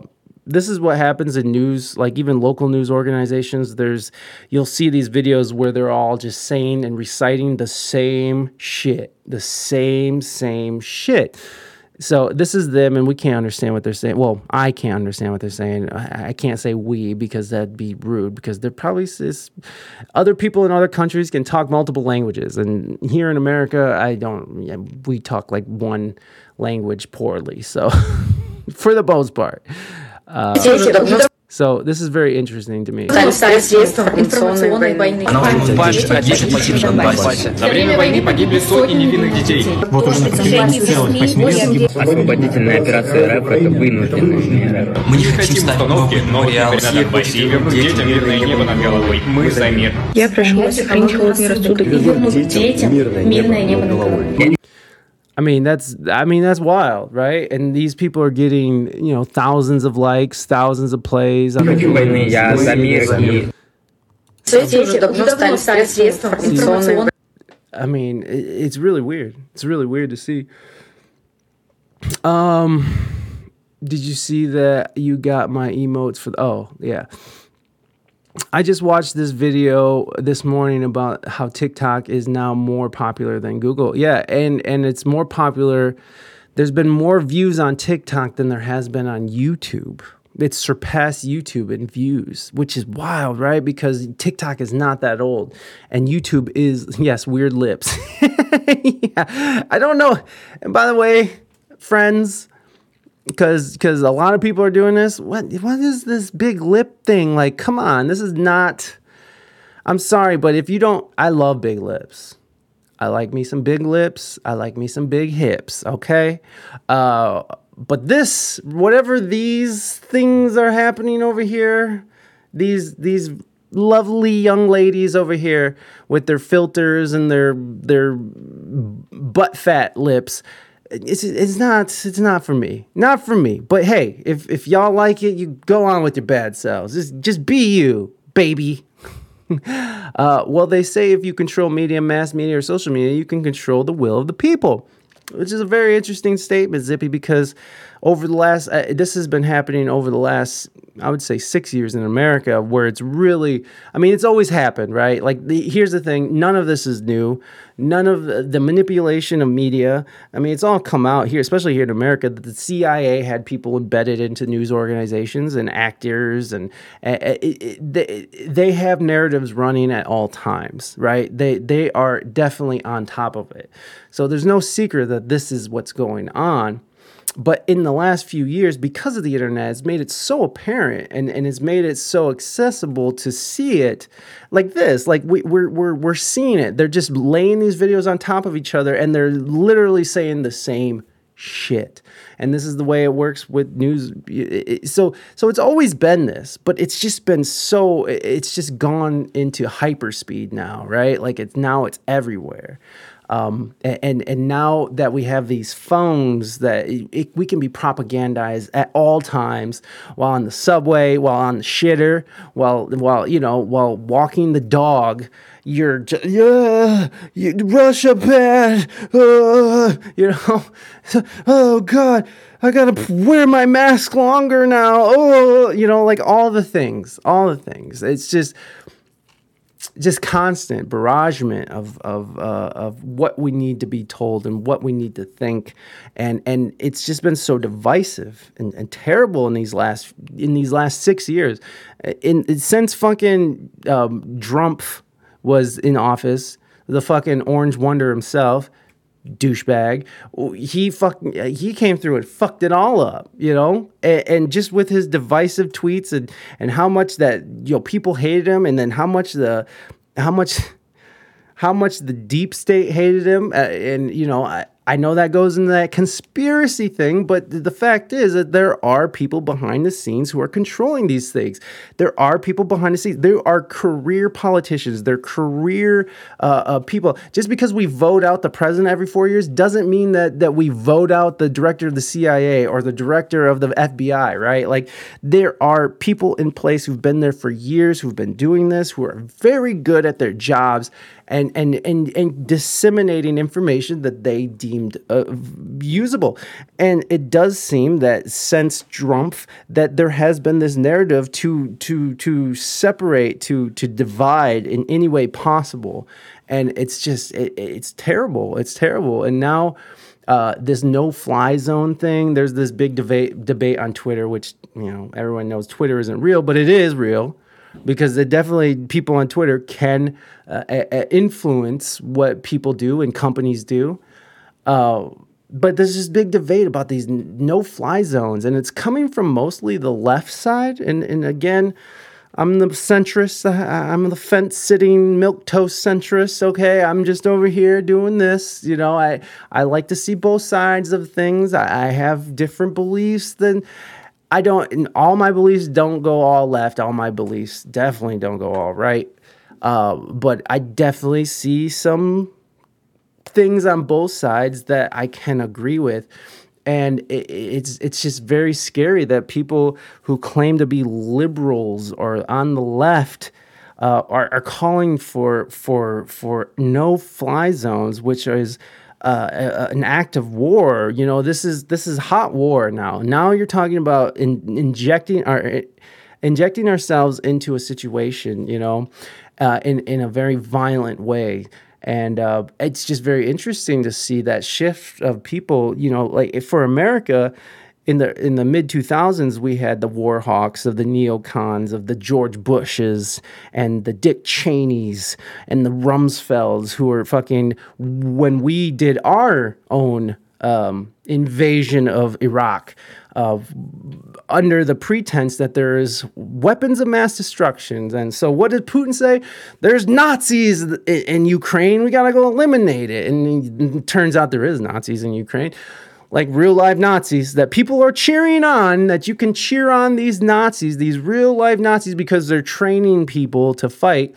this is what happens in news like even local news organizations. There's you'll see these videos where they're all just saying and reciting the same shit the same same shit. So this is them and we can't understand what they're saying. Well i can't understand what they're saying. I, can't say we because that'd be rude because they're probably is, other people in other countries can talk multiple languages and here in america i don't yeah, we talk like one language poorly. So for the most part uh, so this is very interesting to me. Она выступает один погиб в Донбассе. За время войны погибли сотни невинных детей. Вот уже на протяжении целых восьми лет. Освободительная операция РФ – это вынужденная мера. Мы не хотим установки новых на Донбассе и вернуть детям мирное небо над головой. Мы за мир. Я прошу вас сохранить холодный рассудок и вернуть детям мирное небо над головой. I mean that's I mean that's wild, right? And these people are getting you know thousands of likes, thousands of plays. I mean, it's really weird. It's really weird to see. Um, did you see that you got my emotes for? The, oh yeah. I just watched this video this morning about how TikTok is now more popular than Google. Yeah, and and it's more popular. There's been more views on TikTok than there has been on YouTube. It's surpassed YouTube in views, which is wild, right? Because TikTok is not that old, and YouTube is yes, weird lips. yeah, I don't know. And by the way, friends, because because a lot of people are doing this. What what is this big lip thing? Like, come on, this is not. I'm sorry, but if you don't, I love big lips. I like me some big lips. I like me some big hips. Okay, uh, but this, whatever these things are happening over here, these these lovely young ladies over here with their filters and their their butt fat lips it's it's not it's not for me. Not for me. But hey, if if y'all like it, you go on with your bad selves. Just just be you, baby. uh, well, they say if you control media, mass media, or social media, you can control the will of the people, which is a very interesting statement, Zippy, because over the last uh, this has been happening over the last I would say six years in America, where it's really, I mean, it's always happened, right? Like, the, here's the thing none of this is new. None of the, the, manipulation of media, I mean, it's all come out here, especially here in America, that the CIA had people embedded into news organizations and actors, and uh, it, it, they, they have narratives running at all times, right? They, they are definitely on top of it. So there's no secret that this is what's going on but in the last few years, because of the internet, it's made it so apparent and, and it's made it so accessible to see it like this. Like we, we're, we're, we're seeing it. They're just laying these videos on top of each other and they're literally saying the same shit. And this is the way it works with news. So, so it's always been this, but it's just been so, it's just gone into hyperspeed now, right? Like it's now it's everywhere. Um, and and now that we have these phones that it, we can be propagandized at all times while on the subway, while on the shitter, while while you know while walking the dog, you're just yeah, you, Russia bad, uh, you know, oh God. I gotta wear my mask longer now. Oh, you know, like all the things, all the things. It's just just constant barragement of of uh, of what we need to be told and what we need to think, and and it's just been so divisive and, and terrible in these last in these last six years, in since fucking um, Trump was in office, the fucking Orange Wonder himself douchebag. He fucking he came through and fucked it all up, you know. And, and, just with his divisive tweets and and how much that you know people hated him, and then how much the how much how much the deep state hated him, uh, and you know I I know that goes into that conspiracy thing, but the fact is that there are people behind the scenes who are controlling these things. There are people behind the scenes. There are career politicians. They're career uh, uh, people. Just because we vote out the president every four years doesn't mean that that we vote out the director of the CIA or the director of the FBI, right? Like there are people in place who've been there for years, who've been doing this, who are very good at their jobs and and and and disseminating information that they deemed uh, usable. And it does seem that since Trump, that there has been this narrative to to to separate, to to divide in any way possible, and it's just it, it's terrible. It's terrible. And now. Uh, this no fly zone thing. There's this big debate debate on Twitter, which you know everyone knows Twitter isn't real, but it is real because it definitely people on Twitter can uh, influence what people do and companies do. Uh, but there's this big debate about these no fly zones, and it's coming from mostly the left side. And, and again, I'm the centrist, I'm the fence sitting, milk toast centrist. Okay, I'm just over here doing this. You know, I, I like to see both sides of things. I, I have different beliefs than I don't, all my beliefs don't go all left. All my beliefs definitely don't go all right. Uh, but I definitely see some things on both sides that I can agree with. And it, it's it's just very scary that people who claim to be liberals or on the left uh, are, are calling for for for no fly zones, which is uh, an act of war. You know, this is this is hot war now. Now you're talking about in, injecting or injecting ourselves into a situation, you know, uh, in in a very violent way. And uh, it's just very interesting to see that shift of people. You know, like for America, in the in the mid 2000s we had the war hawks of the neocons of the George Bushes and the Dick Cheneys and the Rumsfelds who were fucking when we did our own um, invasion of Iraq of under the pretense that there is weapons of mass destruction. And so, what did Putin say? There's Nazis in Ukraine. We gotta go eliminate it. And it turns out there is Nazis in Ukraine, like real live Nazis that people are cheering on. That you can cheer on these Nazis, these real live Nazis, because they're training people to fight.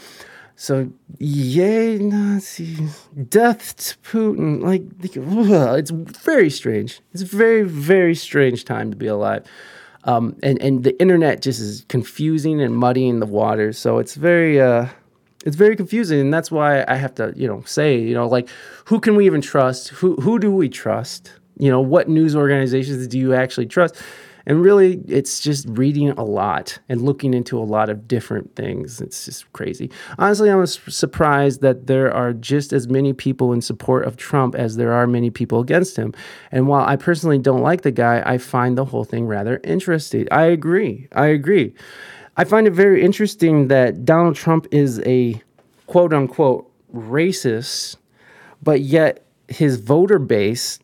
So, yay, Nazis. Death to Putin. Like, it's very strange. It's a very, very strange time to be alive. Um, and, and the internet just is confusing and muddying the waters. So it's very, uh, it's very confusing. And that's why I have to, you know, say, you know, like, who can we even trust? Who, who do we trust? You know, what news organizations do you actually trust? And really, it's just reading a lot and looking into a lot of different things. It's just crazy. Honestly, I'm surprised that there are just as many people in support of Trump as there are many people against him. And while I personally don't like the guy, I find the whole thing rather interesting. I agree. I agree. I find it very interesting that Donald Trump is a quote unquote racist, but yet his voter base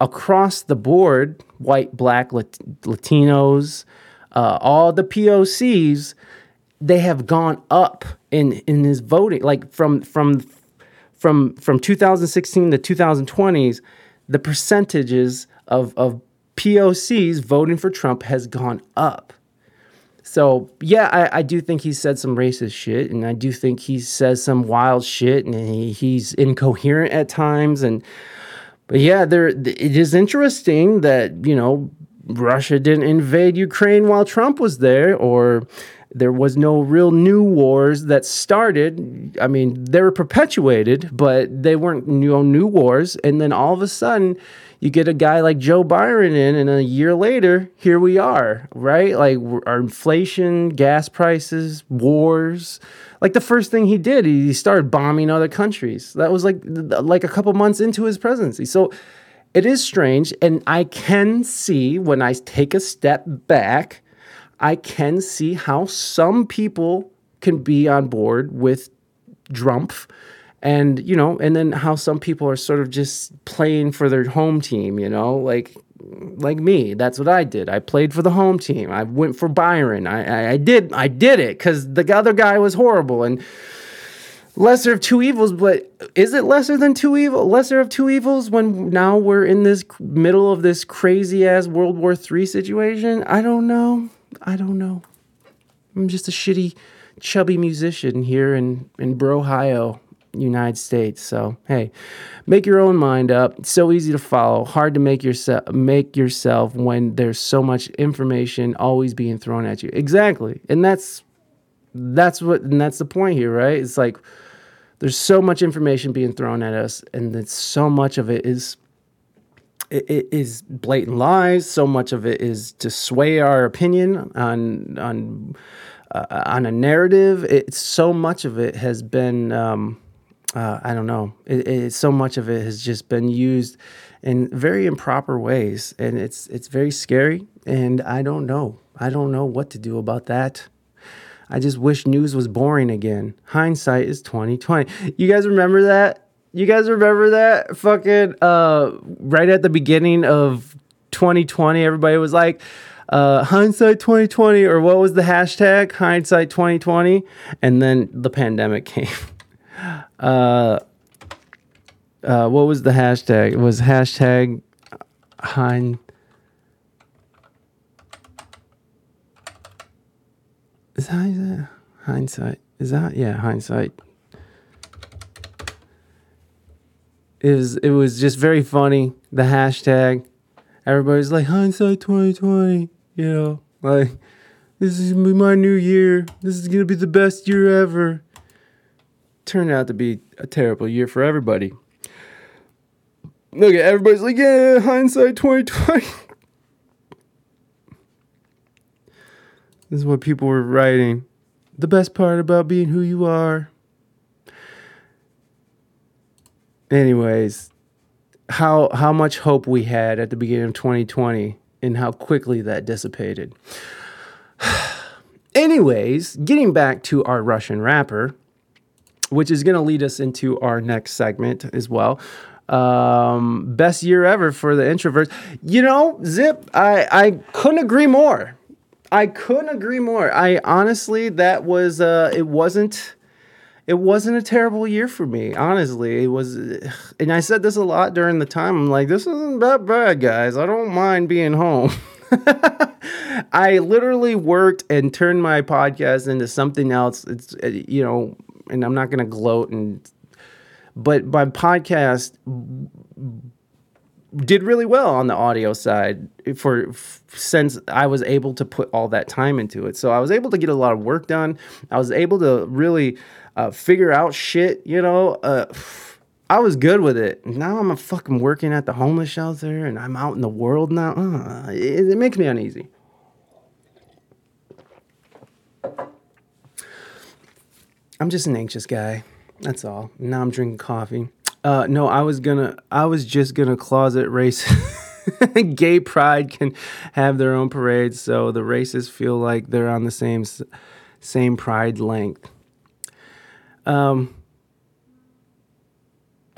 across the board, white, black, Lat- Latinos, uh, all the POCs, they have gone up in in his voting. Like from from from from 2016 to 2020s, the percentages of of POCs voting for Trump has gone up. So yeah, I, I do think he said some racist shit, and I do think he says some wild shit, and he, he's incoherent at times, and but yeah, there it is interesting that, you know, Russia didn't invade Ukraine while Trump was there or there was no real new wars that started. I mean, they were perpetuated, but they weren't you know, new wars. And then all of a sudden, you get a guy like Joe Biden in, and a year later, here we are, right? Like our inflation, gas prices, wars. Like the first thing he did, he started bombing other countries. That was like like a couple months into his presidency. So it is strange, and I can see when I take a step back I can see how some people can be on board with Trump and you know and then how some people are sort of just playing for their home team you know like like me that's what i did. I played for the home team. I went for Biden. I i, I did i did it because the other guy was horrible and lesser of two evils but is it lesser than two evil lesser of two evils when now we're in this middle of this crazy ass world war three situation? I don't know. I don't know. I'm just a shitty, chubby musician here in in Brohio, United States. So hey, make your own mind up. It's so easy to follow, hard to make yourself make yourself when there's so much information always being thrown at you. Exactly, and that's that's what and that's the point here, right? It's like there's so much information being thrown at us, and that so much of it is it, is blatant lies. So much of it is to sway our opinion on on uh, on a narrative. It's so much of it has been. Um, uh, I don't know. It, it, so much of it has just been used in very improper ways, and it's it's very scary. And I don't know. I don't know what to do about that. I just wish news was boring again. Hindsight is twenty twenty. You guys remember that? You guys remember that fucking uh, right at the beginning of 2020? Everybody was like, uh, hindsight 2020, or what was the hashtag? Hindsight 2020. And then the pandemic came. Uh, uh, what was the hashtag? It was hashtag hind. Is that, is that hindsight? Is that yeah hindsight it was it was just very funny. The hashtag, everybody's like hindsight twenty twenty. You know, like this is gonna be my new year. This is gonna be the best year ever. Turned out to be a terrible year for everybody. Look at everybody's like, yeah, hindsight twenty twenty. This is what people were writing. The best part about being who you are. Anyways, how how much hope we had at the beginning of 2020 and how quickly that dissipated. Anyways, getting back to our Russian rapper, which is going to lead us into our next segment as well. Um, best year ever for the introverts. You know, Zip, I, I couldn't agree more. I couldn't agree more. I honestly, that was, uh, it wasn't, it wasn't a terrible year for me. Honestly, it was, and I said this a lot during the time. I'm like, this isn't that bad, guys. I don't mind being home. I literally worked and turned my podcast into something else. It's uh, you know, and I'm not going to gloat and but my podcast did really well on the audio side for since I was able to put all that time into it. So I was able to get a lot of work done. I was able to really uh, figure out shit, you know, uh, I was good with it. Now I'm fucking working at the homeless shelter and I'm out in the world now. Uh, it, it makes me uneasy. I'm just an anxious guy. That's all. Now I'm drinking coffee. Uh, no, I was gonna. I was just gonna closet race. Gay pride can have their own parades, so the races feel like they're on the same same pride length. Um,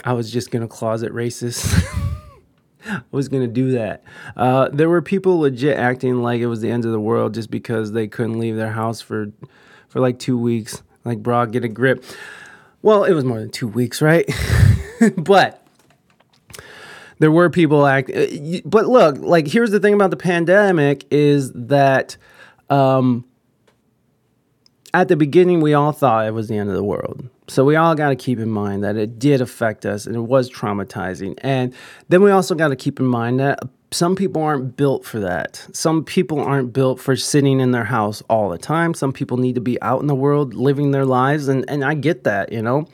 I was just gonna closet racist. I was gonna do that. Uh, there were people legit acting like it was the end of the world just because they couldn't leave their house for for like two weeks. Like, bro, get a grip. Well, it was more than two weeks, right? but there were people act. uh, But look, like, here's the thing about the pandemic is that um, at the beginning, we all thought it was the end of the world. So we all got to keep in mind that it did affect us and it was traumatizing. And then we also got to keep in mind that some people aren't built for that. Some people aren't built for sitting in their house all the time. Some people need to be out in the world living their lives. And, and I get that, you know.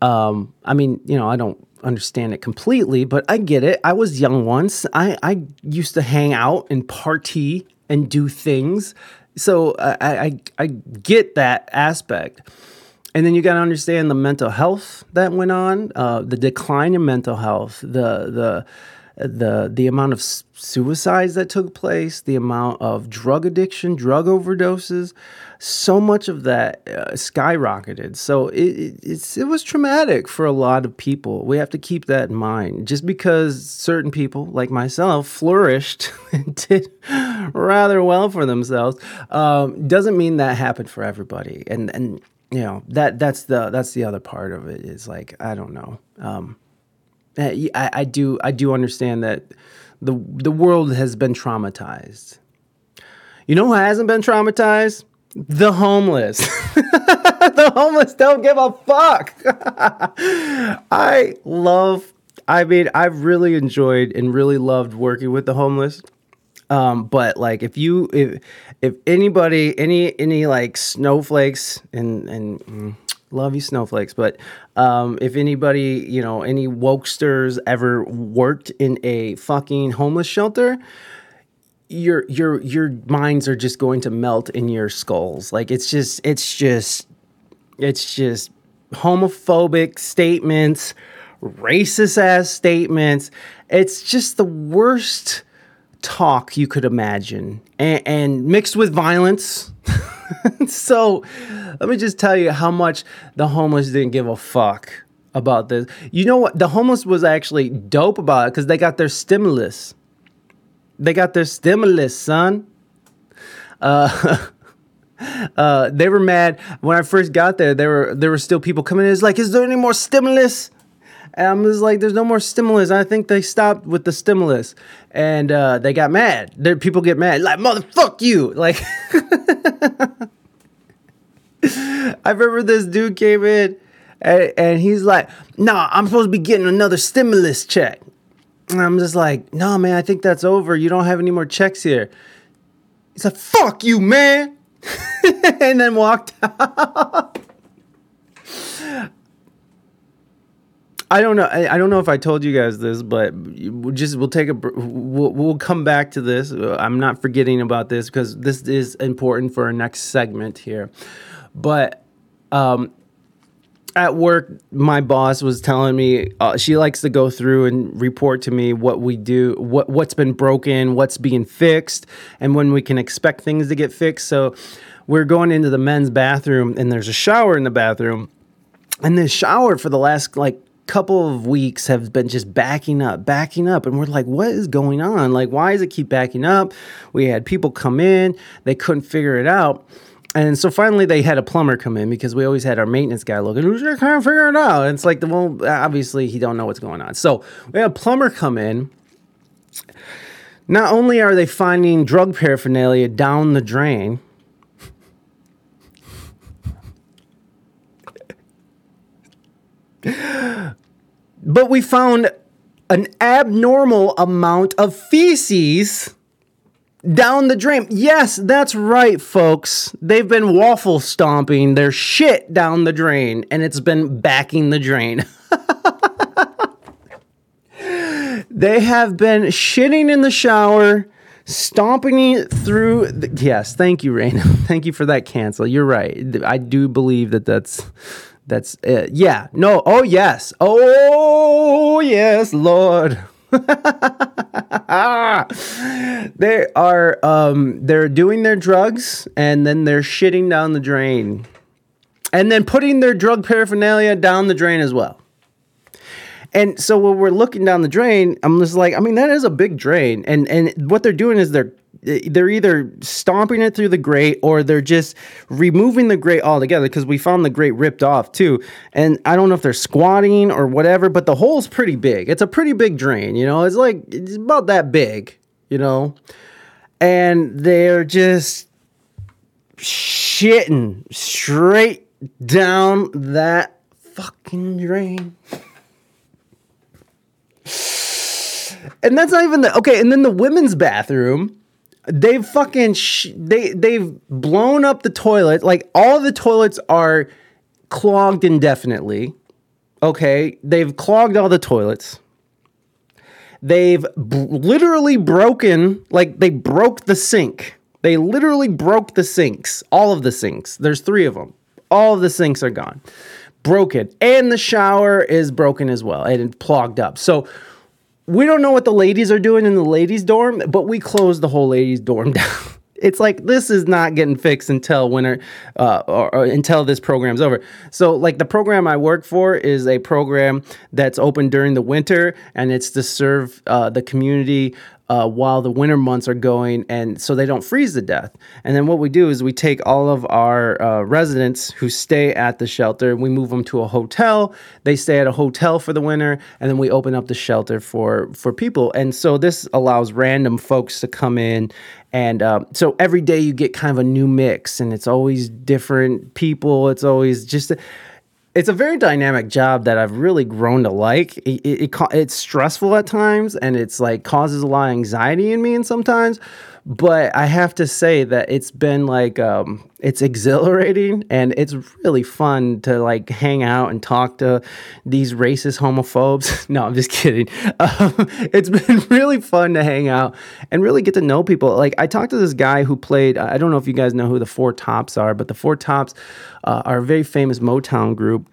Um, I mean, you know, I don't understand it completely, but I get it. I was young once. I, I used to hang out and party and do things. So I, I, I get that aspect. And then you got to understand the mental health that went on, uh, the decline in mental health, the the the the amount of suicides that took place, the amount of drug addiction, drug overdoses, so much of that uh, skyrocketed. So it, it it was traumatic for a lot of people. We have to keep that in mind. Just because certain people like myself flourished and did rather well for themselves, um, doesn't mean that happened for everybody. And and you know that that's the that's the other part of it is like I don't know. Um, I, I do I do understand that the the world has been traumatized. You know who hasn't been traumatized? The homeless. the homeless don't give a fuck. I love I mean I've really enjoyed and really loved working with the homeless. Um, but like if you if if anybody any any like snowflakes and and mm, love you snowflakes, but um, if anybody you know any wokesters ever worked in a fucking homeless shelter, your your your minds are just going to melt in your skulls. Like it's just it's just it's just homophobic statements, racist ass statements. It's just the worst talk you could imagine and, and mixed with violence. so let me just tell you how much the homeless didn't give a fuck about this. You know what? The homeless was actually dope about it because they got their stimulus. They got their stimulus, son. Uh, uh, they were mad when I first got there. There were there were still people coming in. It's like, is there any more stimulus? And I'm just like, there's no more stimulus. I think they stopped with the stimulus, and uh, they got mad. People get mad, like motherfuck you. Like, I remember this dude came in, and, and he's like, "Nah, I'm supposed to be getting another stimulus check." And I'm just like, "No, man, I think that's over. You don't have any more checks here." He's like, "Fuck you, man," and then walked out. I don't know. I, I don't know if I told you guys this, but we'll just we'll take a we'll, we'll come back to this. I'm not forgetting about this because this is important for our next segment here. But um, at work, my boss was telling me uh, she likes to go through and report to me what we do, what what's been broken, what's being fixed, and when we can expect things to get fixed. So we're going into the men's bathroom, and there's a shower in the bathroom, and the shower for the last like couple of weeks have been just backing up, backing up. And we're like, what is going on? Like, why does it keep backing up? We had people come in, they couldn't figure it out. And so finally, they had a plumber come in because we always had our maintenance guy looking. Who's just can't figure it out? And it's like, well, obviously he don't know what's going on. So we had a plumber come in. Not only are they finding drug paraphernalia down the drain, but we found an abnormal amount of feces down the drain. Yes, that's right, folks. They've been waffle stomping their shit down the drain, and it's been backing the drain. they have been shitting in the shower, stomping through. The, yes, thank you, Raina. thank you for that cancel. You're right. I do believe that that's that's it. Yeah. No. Oh yes. Oh yes, Lord. they are um they're doing their drugs and then they're shitting down the drain. And then putting their drug paraphernalia down the drain as well. And so when we're looking down the drain, I'm just like, I mean, that is a big drain. And and what they're doing is they're they're either stomping it through the grate or they're just removing the grate altogether because we found the grate ripped off too. And I don't know if they're squatting or whatever, but the hole's pretty big. It's a pretty big drain, you know. It's like it's about that big, you know. And they're just shitting straight down that fucking drain. And that's not even the okay. And then the women's bathroom, they've fucking sh- they they've blown up the toilet. Like all the toilets are clogged indefinitely. Okay, they've clogged all the toilets. They've b- literally broken, like they broke the sink. They literally broke the sinks, all of the sinks. There's three of them. All of the sinks are gone, broken, and the shower is broken as well and clogged up. So we don't know what the ladies are doing in the ladies' dorm, but we closed the whole ladies' dorm down. It's like this is not getting fixed until winter, uh, or, or until this program's over. So, like the program I work for is a program that's open during the winter, and it's to serve uh, the community uh, while the winter months are going, and so they don't freeze to death. And then what we do is we take all of our uh, residents who stay at the shelter, we move them to a hotel. They stay at a hotel for the winter, and then we open up the shelter for for people. And so this allows random folks to come in, and uh, so every day you get kind of a new mix, and it's always different people. It's always just. A, it's a very dynamic job that I've really grown to like. It, it, it, it's stressful at times and it's like causes a lot of anxiety in me and sometimes, but I have to say that it's been like um, it's exhilarating and it's really fun to like hang out and talk to these racist homophobes. no, I'm just kidding. Um, it's been really fun to hang out and really get to know people. Like I talked to this guy who played. I don't know if you guys know who the Four Tops are, but the Four Tops uh, are a very famous Motown group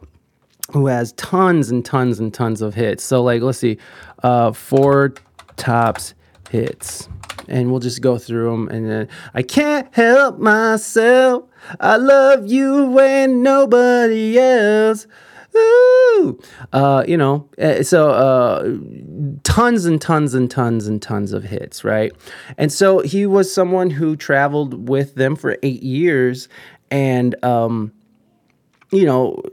who has tons and tons and tons of hits. So like let's see, uh, Four Tops hits and we'll just go through them. And then I can't help myself. I love you and nobody else. Ooh. Uh, you know, so uh, tons and tons and tons and tons of hits, right? And so he was someone who traveled with them for eight years, and um, you know,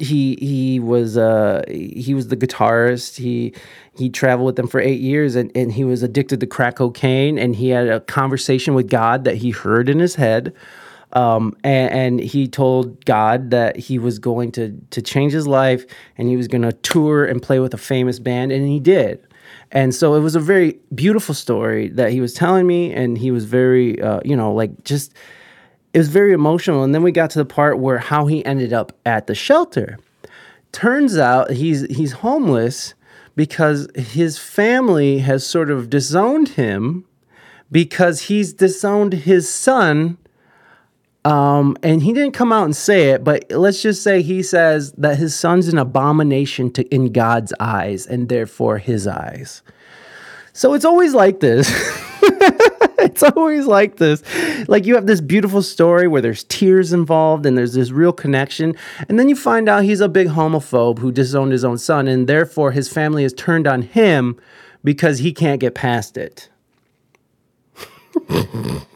he he was uh he was the guitarist he he traveled with them for eight years and, and he was addicted to crack cocaine and he had a conversation with god that he heard in his head um, and, and, he told god that he was going to to change his life and he was going to tour and play with a famous band and he did and so it was a very beautiful story that he was telling me and he was very uh, you know like just it was very emotional. And then we got to the part where how he ended up at the shelter. turns out he's he's homeless because his family has sort of disowned him because he's disowned his son um, and he didn't come out and say it, but let's just say he says that his son's an abomination to in God's eyes and therefore his eyes. So it's always like this. it's always like this. Like you have this beautiful story where there's tears involved and there's this real connection. And then you find out he's a big homophobe who disowned his own son, and therefore his family has turned on him because he can't get past it.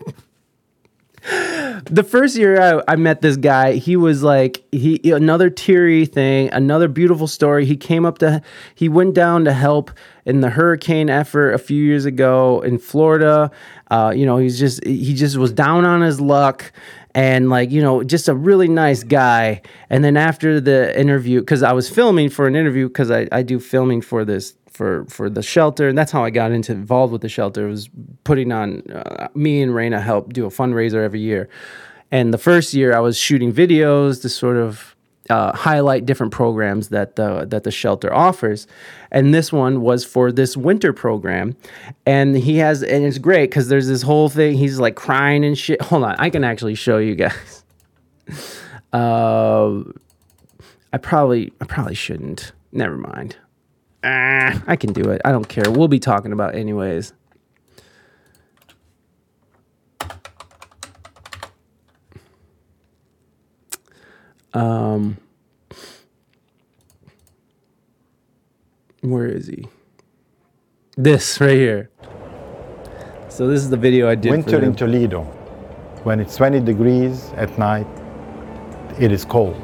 the first year I, I, met this guy, he was like he another teary thing, another beautiful story. He came up to he went down to help in the hurricane effort a few years ago in Florida. Uh, you know, he's just he just was down on his luck and like you know just a really nice guy and then after the interview because i was filming for an interview because I, I do filming for this for for the shelter, and that's how I got into involved with the shelter. It was putting on uh, me and Raina help do a fundraiser every year, and the first year I was shooting videos to sort of uh, highlight different programs that the that the shelter offers, and this one was for this winter program, and he has and it's great because there's this whole thing. He's like crying and shit. Hold on, I can actually show you guys. Uh, I probably I probably shouldn't. Never mind ah, I can do it. I don't care. We'll be talking about anyways. Um, where is he? This right here. So this is the video I did. Winter in Toledo, when it's 20 degrees at night, it is cold.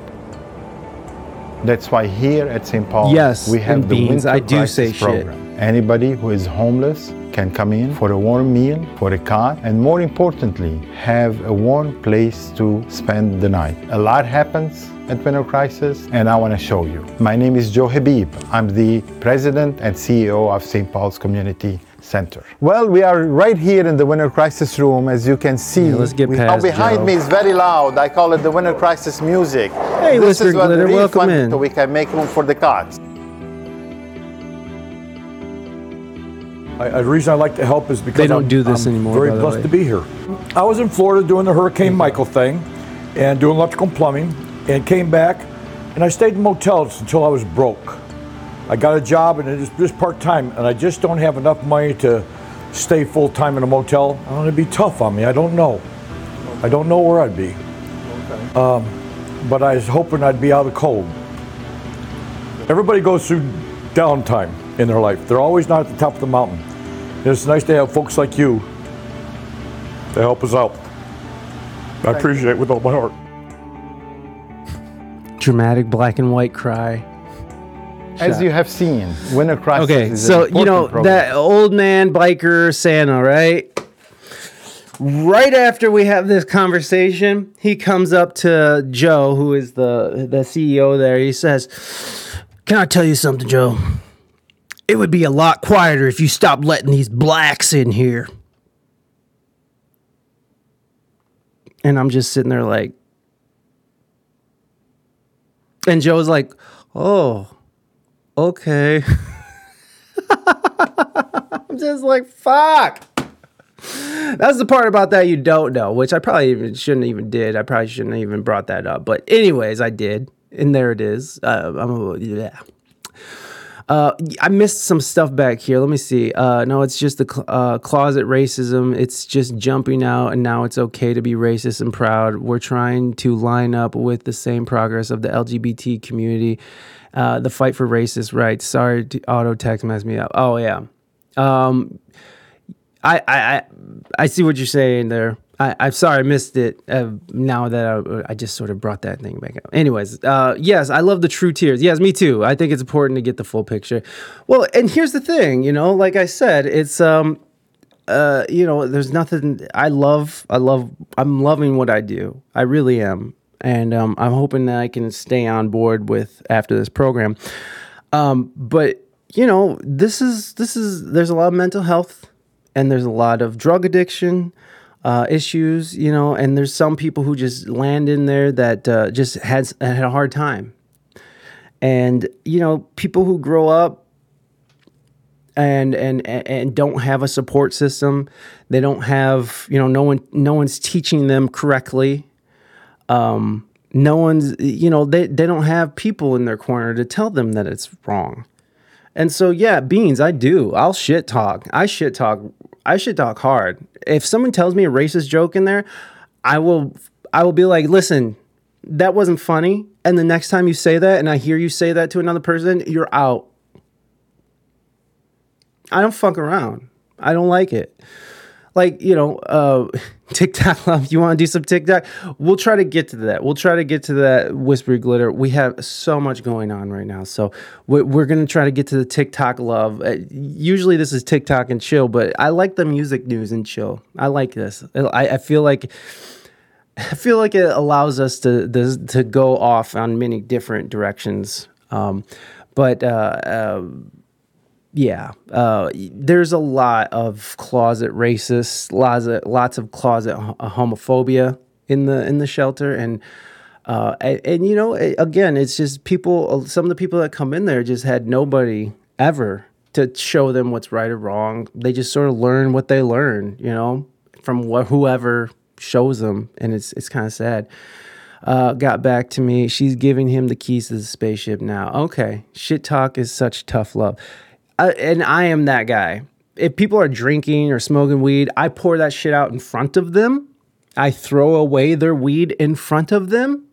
That's why here at St. Paul, yes, we have the beans. Winter I do say program. shit. Anybody who is homeless can come in for a warm meal, for a cot, and more importantly, have a warm place to spend the night. A lot happens at Winter Crisis, and I want to show you. My name is Joe Habib. I'm the president and CEO of St. Paul's Community Center. Well, we are right here in the Winter Crisis room, as you can see. Yeah, let's get we, past oh, behind Joe. me is very loud. I call it the Winter Crisis music. Hey, this Mr. is Glitter, the real welcome fun- in. So we can make room for the cots. I, I- the reason I like to help is because They don't I'm, do this I'm anymore, Very by the blessed way. to be here. I was in Florida doing the Hurricane mm-hmm. Michael thing, and doing electrical and plumbing, and came back, and I stayed in motels until I was broke. I got a job, and it's just part time, and I just don't have enough money to stay full time in a motel. I don't it'd be tough on me. I don't know. I don't know where I'd be. Um, but I was hoping I'd be out of the cold. Everybody goes through downtime in their life. They're always not at the top of the mountain. And it's nice to have folks like you to help us out. I appreciate it with all my heart. Dramatic black and white cry. As you have seen, Winter Crisis Okay, so you know program. that old man biker Santa, right? Right after we have this conversation, he comes up to Joe, who is the the CEO there. He says, "Can I tell you something, Joe? It would be a lot quieter if you stopped letting these blacks in here." And I'm just sitting there like, and Joe's like, "Oh, okay." I'm just like, fuck. That's the part about that you don't know, which I probably even shouldn't even did. I probably shouldn't even brought that up. But anyways, I did, and there it is. Uh, I'm a, yeah. Uh, I missed some stuff back here. Let me see. Uh, no, it's just the cl- uh, closet racism. It's just jumping out, and now it's okay to be racist and proud. We're trying to line up with the same progress of the LGBT community. Uh, the fight for racist rights. Sorry, to auto text messed me up. Oh yeah. Um, I, I I see what you're saying there. I, I'm sorry I missed it. Uh, now that I, I just sort of brought that thing back up. Anyways, uh, yes, I love the true tears. Yes, me too. I think it's important to get the full picture. Well, and here's the thing. You know, like I said, it's um, uh, you know, there's nothing. I love. I love. I'm loving what I do. I really am, and um, I'm hoping that I can stay on board with after this program. Um, but you know, this is this is there's a lot of mental health and there's a lot of drug addiction uh, issues, you know, and there's some people who just land in there that uh, just has had a hard time. And you know, people who grow up and and and don't have a support system, they don't have you know no one no one's teaching them correctly. Um, no one's you know they they don't have people in their corner to tell them that it's wrong. And so yeah, beans, I do. I'll shit talk. I shit talk. I shit talk hard. If someone tells me a racist joke in there, I will I will be like, "Listen, that wasn't funny." And the next time you say that and I hear you say that to another person, you're out. I don't fuck around. I don't like it. Like, you know, uh, TikTok love, you want to do some TikTok? We'll try to get to that. We'll try to get to that whispery glitter. We have so much going on right now. So we're, going to try to get to the TikTok love. Uh, usually this is TikTok and chill, but I like the music news and chill. I like this. I, I feel like. I feel like it allows us to to, to go off on many different directions. Um, but uh, uh, yeah, uh, there's a lot of closet racists, lots of lots of closet homophobia in the in the shelter, and uh, and, and, you know, again, it's just people. Some of the people that come in there just had nobody ever to show them what's right or wrong. They just sort of learn what they learn, you know, from wh- whoever shows them, and it's it's kind of sad. Uh, got back to me. She's giving him the keys to the spaceship now. Okay, shit talk is such tough love Uh, and I am that guy. If people are drinking or smoking weed, I pour that shit out in front of them. I throw away their weed in front of them.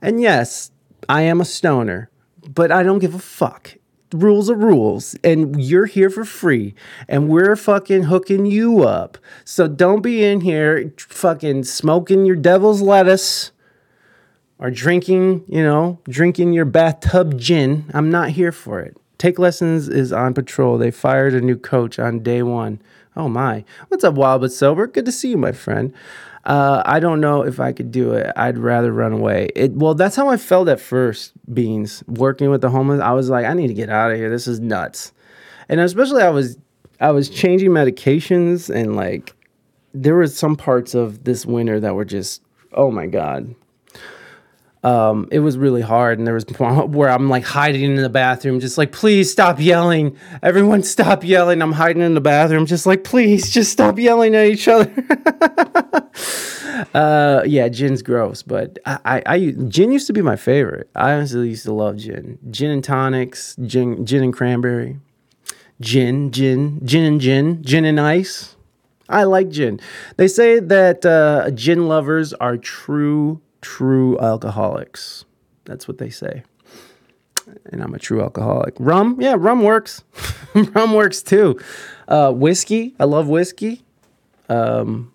And yes, I am a stoner, but I don't give a fuck. Rules are rules, and you're here for free, and we're fucking hooking you up. So don't be in here fucking smoking your devil's lettuce or drinking, you know, drinking your bathtub gin. I'm not here for it. Take Lessons is on patrol. They fired a new coach on day one. Oh my. What's up, Wild But Sober? Good to see you, my friend. Uh, I don't know if I could do it. I'd rather run away. It well, that's how I felt at first. Beans working with the homeless, I was like, I need to get out of here. This is nuts. And especially, I was I was changing medications and like there were some parts of this winter that were just oh my god um, it was really hard. And there was where I'm like hiding in the bathroom, just like, please stop yelling. Everyone stop yelling. I'm hiding in the bathroom, just like, please just stop yelling at each other. uh, yeah, gin's gross, but I, I, I, gin used to be my favorite. I honestly used to love gin. Gin and tonics, gin, gin and cranberry, gin, gin, gin and gin, gin and ice. I like gin. They say that uh, gin lovers are true true alcoholics. That's what they say. And I'm a true alcoholic. Rum, yeah, rum works. rum works too. Uh, whiskey, I love whiskey. Um,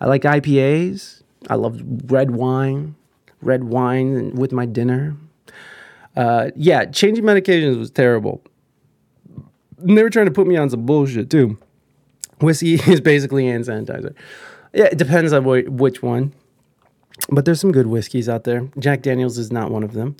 I like IPAs. I love red wine, red wine with my dinner. Uh, yeah, changing medications was terrible. And they were trying to put me on some bullshit too. Whiskey is basically hand sanitizer. Yeah, it depends on wh- which one but there's some good whiskeys out there. Jack Daniels is not one of them.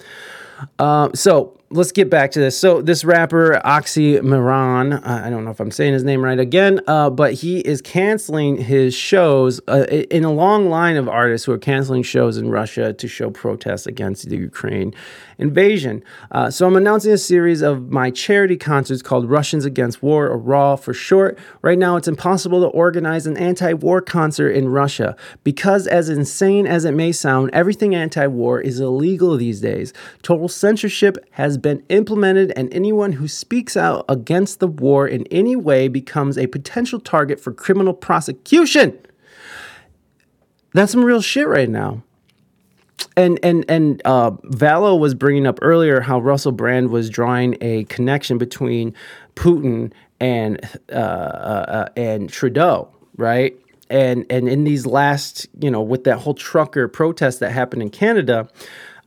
Uh, so let's get back to this. So this rapper Oxymoron, uh, I don't know if I'm saying his name right again, uh, but he is canceling his shows uh, in a long line of artists who are canceling shows in Russia to show protests against the Ukraine invasion. Uh, so I'm announcing a series of my charity concerts called Russians Against War, or RAW for short. Right now, it's impossible to organize an anti-war concert in Russia because, as insane as it may sound, everything anti-war is illegal these days. Total censorship has been implemented, and anyone who speaks out against the war in any way becomes a potential target for criminal prosecution. That's some real shit right now. And and and uh, was bringing up earlier how Russell Brand was drawing a connection between Putin and uh, uh, uh and Trudeau, right? And and in these last, you know, with that whole trucker protest that happened in Canada,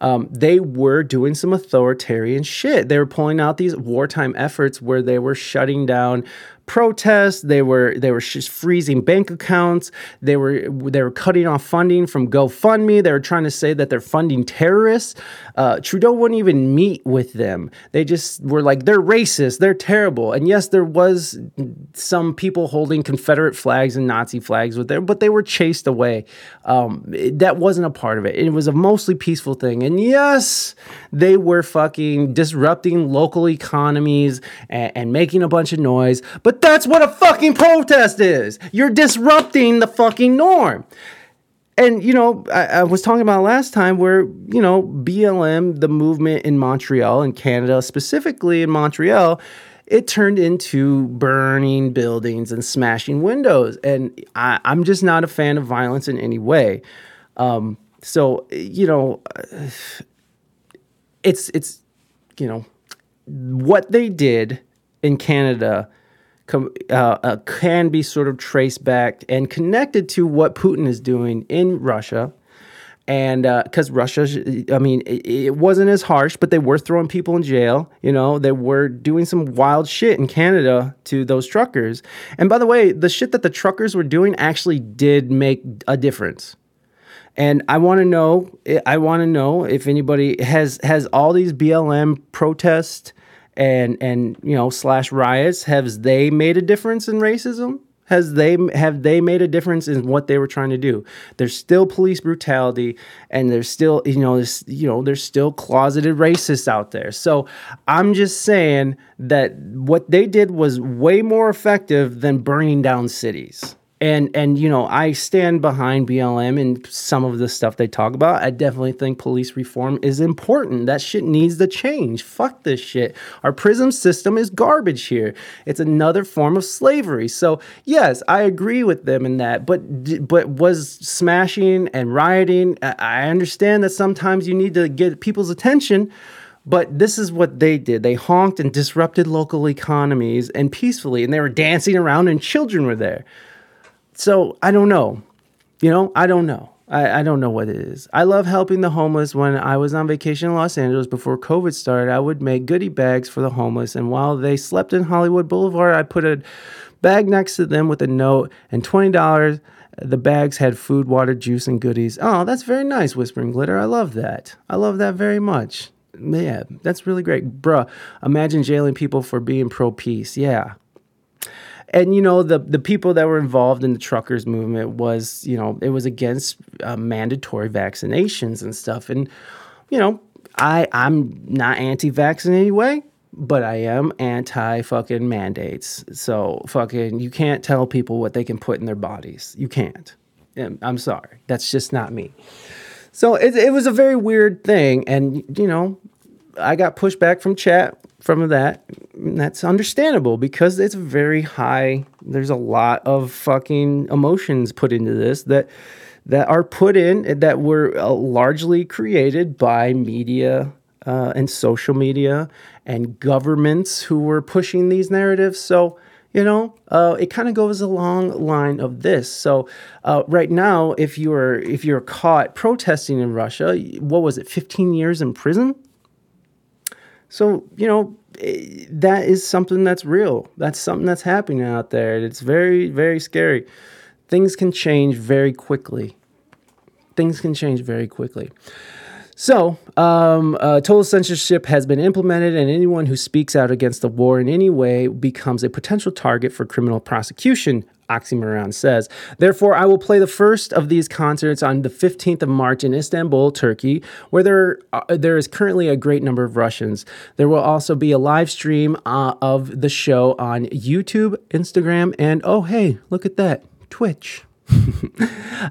um, they were doing some authoritarian shit. They were pulling out these wartime efforts where they were shutting down protests. They were they were just freezing bank accounts. They were they were cutting off funding from GoFundMe. They were trying to say that they're funding terrorists. Uh, Trudeau wouldn't even meet with them. They just were like they're racist. They're terrible. And yes, there was some people holding Confederate flags and Nazi flags with them, but they were chased away. Um, that wasn't a part of it. It was a mostly peaceful thing. And yes, they were fucking disrupting local economies and, and making a bunch of noise. But that's what a fucking protest is. You're disrupting the fucking norm. And, you know, I, I, was talking about last time where, you know, BLM, the movement in Montreal, in Canada, specifically in Montreal, it turned into burning buildings and smashing windows. And I, am just not a fan of violence in any way. Um, so, you know, it's, it's, you know, what they did in Canada com- uh, uh, can be sort of traced back and connected to what Putin is doing in Russia. And because uh, Russia, I mean, it, it, wasn't as harsh, but they were throwing people in jail. You know, they were doing some wild shit in Canada to those truckers. And by the way, the shit that the truckers were doing actually did make a difference. And I want to know, I want to know if anybody has has all these BLM protests and and you know slash riots has they made a difference in racism? Has they have they made a difference in what they were trying to do? There's still police brutality and there's still you know there's you know there's still closeted racists out there. So i'm just saying that what they did was way more effective than burning down cities and and you know I stand behind BLM and some of the stuff they talk about. I definitely think police reform is important. That shit needs to change. Fuck this shit. Our prison system is garbage here. It's another form of slavery. So yes, I agree with them in that. But but was smashing and rioting? I understand that sometimes you need to get people's attention. But this is what they did. They honked and disrupted local economies and peacefully, and they were dancing around, and children were there so I don't know. You know, I don't know. I, I don't know what it is. I love helping the homeless. When I was on vacation in Los Angeles before COVID started, I would make goodie bags for the homeless. And while they slept in Hollywood Boulevard, I put a bag next to them with a note and $20. The bags had food, water, juice, and goodies. Oh, that's very nice, Whispering Glitter. I love that. I love that very much. Yeah, that's really great. Bruh, imagine jailing people for being pro peace. Yeah, and you know the the people that were involved in the truckers movement was you know it was against uh, mandatory vaccinations and stuff. And you know i i'm not anti-vax in any way but i am anti fucking mandates. So fucking you can't tell people what they can put in their bodies. You can't. I'm sorry. That's just not me. So it, it was a very weird thing. And you know i got pushback from chat from that. That's understandable because it's very high. There's a lot of fucking emotions put into this that that are put in that were uh, largely created by media uh, and social media and governments who were pushing these narratives. So you know, uh, it kind of goes along line of this. So uh, right now, if you're if you're caught protesting in Russia, what was it, 15 years in prison? So, you know, eh, that is something that's real. That's something that's happening out there. It's very, very scary. Things can change very quickly. Things can change very quickly. So, um, uh, total censorship has been implemented, and anyone who speaks out against the war in any way becomes a potential target for criminal prosecution. Oxxxymiron says. Therefore, I will play the first of these concerts on the 15th of March in Istanbul, Turkey, where there, uh, there is currently a great number of Russians. There will also be a live stream uh, of the show on YouTube, Instagram, and oh, hey, look at that, Twitch.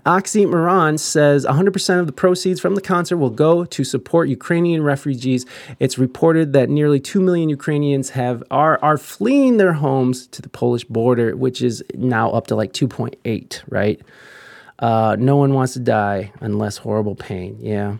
Oxxxymiron says 100% of the proceeds from the concert will go to support Ukrainian refugees. It's reported that nearly 2 million Ukrainians have are are fleeing their homes to the Polish border, which is now up to like 2.8, right? Uh, no one wants to die unless horrible pain. Yeah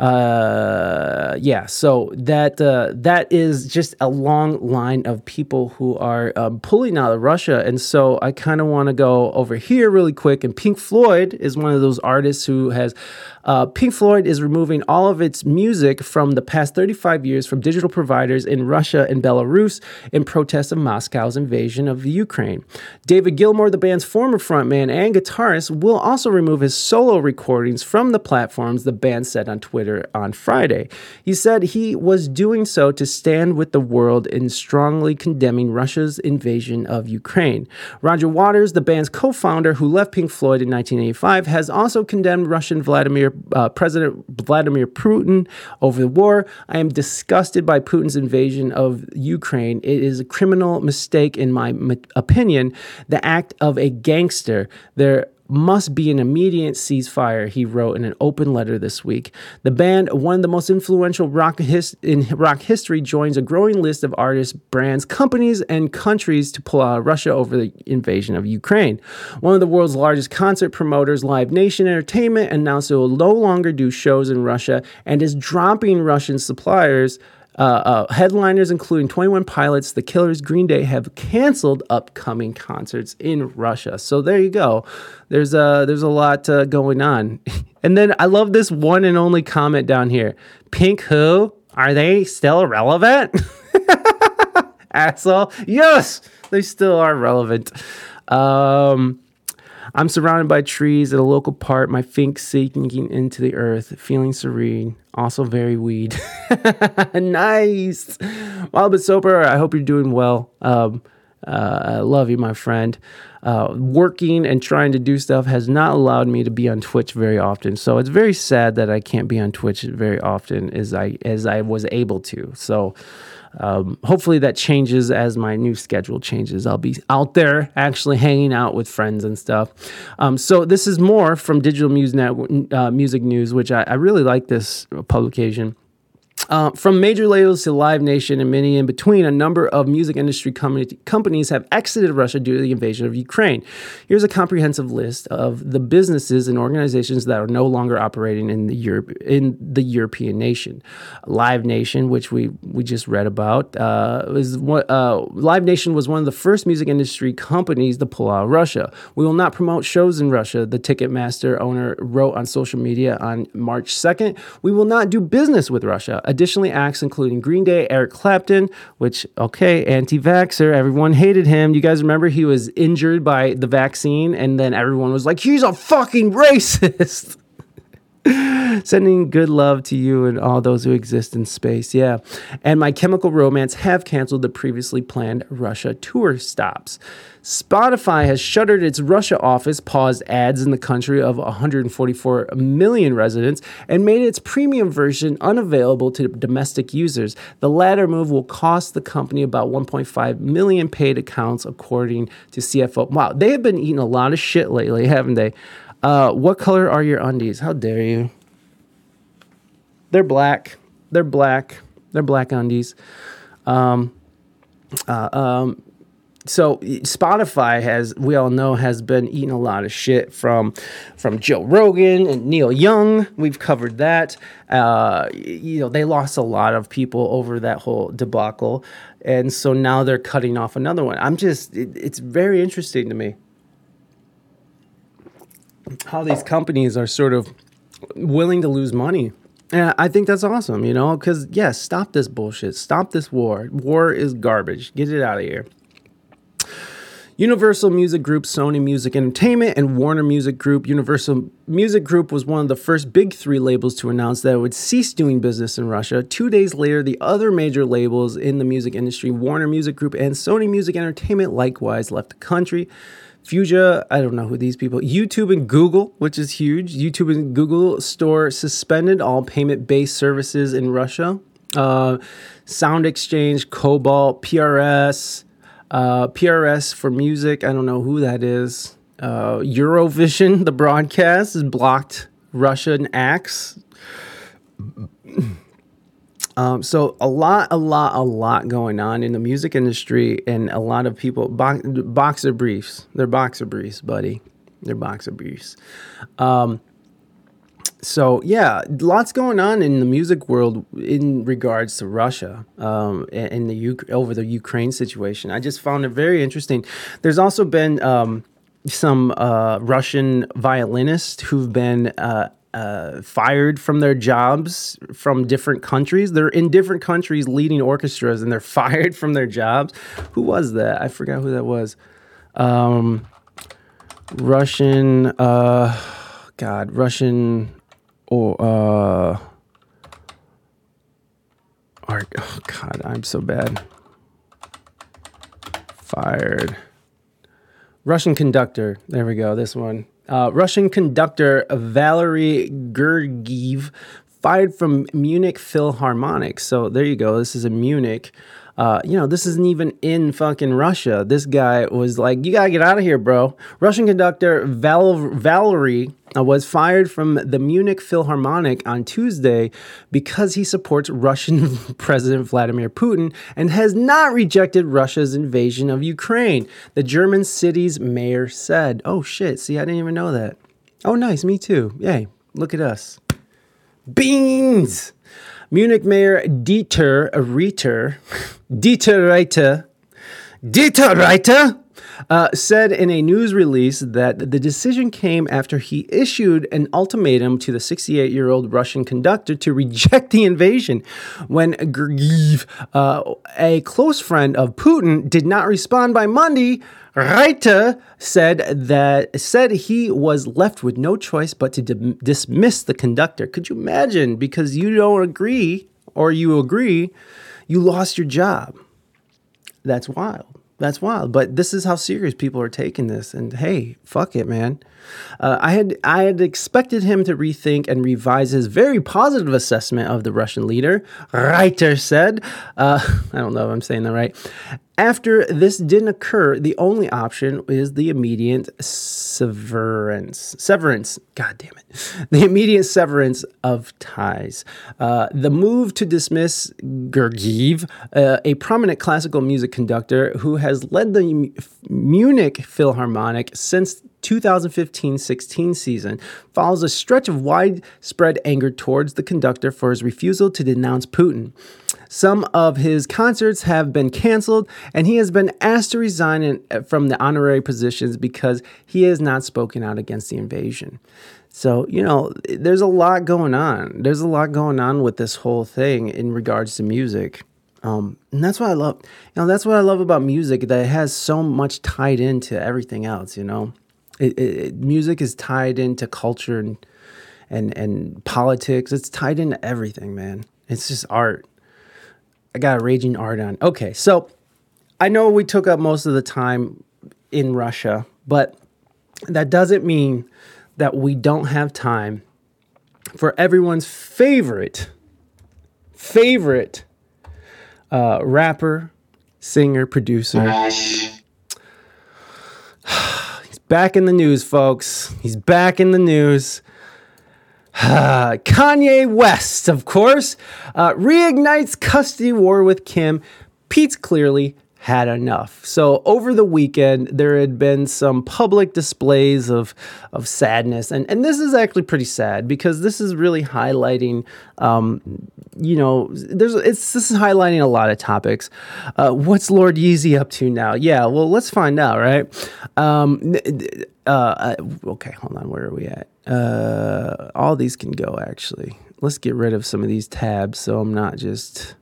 uh, yeah, so that uh, that is just a long line of people who are um, pulling out of Russia, and so I kind of want to go over here really quick. And Pink Floyd is one of those artists who has Uh, Pink Floyd is removing all of its music from the past 35 years from digital providers in Russia and Belarus in protest of Moscow's invasion of Ukraine. David Gilmour, the band's former frontman and guitarist, will also remove his solo recordings from the platforms, the band said on Twitter on Friday. He said he was doing so to stand with the world in strongly condemning Russia's invasion of Ukraine. Roger Waters, the band's co founder who left Pink Floyd in 1985, has also condemned Russian Vladimir uh, President Vladimir Putin over the war. I am disgusted by Putin's invasion of Ukraine. It is a criminal mistake, in my m- opinion, the act of a gangster. There must be an immediate ceasefire, he wrote in an open letter this week. The band, one of the most influential rock his- in rock history, joins a growing list of artists, brands, companies, and countries to pull out of Russia over the invasion of Ukraine. One of the world's largest concert promoters, Live Nation Entertainment, announced it will no longer do shows in Russia and is dropping Russian suppliers. Uh, uh, headliners, including 21 Pilots, The Killers, Green Day, have canceled upcoming concerts in Russia. So there you go. There's a there's a lot uh, going on. and then I love this one and only comment down here. Pink who? Are they still relevant? Asshole. Yes, they still are relevant. Um, I'm surrounded by trees at a local park, my feet sinking into the earth, feeling serene, also very weed. nice. Wild but sober, I hope you're doing well. Um, uh, I love you, my friend. Uh, working and trying to do stuff has not allowed me to be on Twitch very often, so it's very sad that I can't be on Twitch very often as I as I was able to. So, um, hopefully that changes as my new schedule changes. I'll be out there actually hanging out with friends and stuff. Um, so this is more from Digital Music, Network, uh, Music News, which I, I really like this publication. Uh, from major labels to Live Nation and many in between, a number of music industry com- companies have exited Russia due to the invasion of Ukraine. Here's a comprehensive list of the businesses and organizations that are no longer operating in the in the European nation. Live Nation, which we we just read about, uh, was one, uh, Live Nation was one of the first music industry companies to pull out of Russia. We will not promote shows in Russia. The Ticketmaster owner wrote on social media on March 2nd. We will not do business with Russia. Additionally, acts including Green Day, Eric Clapton, which, okay, anti vaxxer, everyone hated him. You guys remember he was injured by the vaccine, and then everyone was like, he's a fucking racist. Sending good love to you and all those who exist in space. Yeah. And My Chemical Romance have canceled the previously planned Russia tour stops. Spotify has shuttered its Russia office, paused ads in the country of 144 million residents, and made its premium version unavailable to domestic users. The latter move will cost the company about 1.5 million paid accounts, according to CFO. Wow, they have been eating a lot of shit lately, haven't they? Uh, what color are your undies? How dare you? They're black. They're black. They're black undies. Um, uh, um, so Spotify has, we all know, has been eating a lot of shit from from Joe Rogan and Neil Young. We've covered that. Uh, you know, they lost a lot of people over that whole debacle, and so now they're cutting off another one. I'm just, it, it's very interesting to me how these companies are sort of willing to lose money. And I think that's awesome, you know, because yes, stop this bullshit. Stop this war. War is garbage. Get it out of here. Universal Music Group, Sony Music Entertainment, and Warner Music Group. Universal Music Group was one of the first big three labels to announce that it would cease doing business in Russia. Two days later, the other major labels in the music industry, Warner Music Group and Sony Music Entertainment, likewise left the country. FUGA, I don't know who these people. YouTube and Google, which is huge. YouTube and Google Store suspended all payment-based services in Russia. Uh, Sound Exchange, Kobalt, PRS, uh, PRS for music. I don't know who that is. Uh, Eurovision, the broadcast, is blocked Russian acts. Um, so a lot, a lot, a lot going on in the music industry, and a lot of people bo- boxer briefs. They're boxer briefs, buddy. They're boxer briefs. Um, so yeah, lots going on in the music world in regards to Russia um, and the U- over the Ukraine situation. I just found it very interesting. There's also been um, some uh, Russian violinists who've been uh, uh, fired from their jobs from different countries. They're in different countries leading orchestras and they're fired from their jobs. Who was that? I forgot who that was. Um, Russian, uh, God, Russian, or, uh, or, oh God, I'm so bad. Fired. Russian conductor. There we go. This one. Uh, Russian conductor Valery Gergiev fired from Munich Philharmonic. So there you go. This is in Munich. Uh, you know, this isn't even in fucking Russia. This guy was like, you gotta get out of here, bro. Russian conductor Val- Valery uh, was fired from the Munich Philharmonic on Tuesday because he supports Russian President Vladimir Putin and has not rejected Russia's invasion of Ukraine, the German city's mayor said. Oh shit, see, I didn't even know that. Oh, nice, me too. Yay, look at us. Beans! Munich Mayor Dieter Reiter, Dieter Reiter, Dieter Reiter uh, said in a news release that the decision came after he issued an ultimatum to the 68 year old Russian conductor to reject the invasion. When Gergiev, uh, a close friend of Putin, did not respond by Monday, Reiter said that said he was left with no choice but to di- dismiss the conductor. Could you imagine? Because you don't agree, or you agree, you lost your job. That's wild. That's wild. But this is how serious people are taking this. And hey, fuck it, man. Uh, I had I had expected him to rethink and revise his very positive assessment of the Russian leader. Reiter said, uh, I don't know if I'm saying that right. After this didn't occur, the only option is the immediate severance. Severance. God damn it. The immediate severance of ties. Uh, the move to dismiss Gergiev, uh, a prominent classical music conductor who has led the M- Munich Philharmonic since 2015 16 season follows a stretch of widespread anger towards the conductor for his refusal to denounce Putin. Some of his concerts have been canceled, and he has been asked to resign in, from the honorary positions because he has not spoken out against the invasion. So, you know, there's a lot going on. There's a lot going on with this whole thing in regards to music. Um, and that's what I love. You know, that's what I love about music that it has so much tied into everything else, you know. It, it, music is tied into culture and and and politics. It's tied into everything, man. It's just art. I got a raging art on. Okay, so I know we took up most of the time in Russia, but that doesn't mean that we don't have time for everyone's favorite, favorite uh, rapper, singer, producer. Back in the news, folks. He's back in the news. Kanye West, of course, uh, reignites custody war with Kim. Pete's clearly had enough. So over the weekend, there had been some public displays of of sadness, and and this is actually pretty sad because this is really highlighting, um, you know, there's it's this is highlighting a lot of topics. Uh, what's Lord Yeezy up to now? Yeah, well, let's find out, right? Um, uh, okay, hold on, where are we at? Uh, all these can go actually. Let's get rid of some of these tabs so I'm not just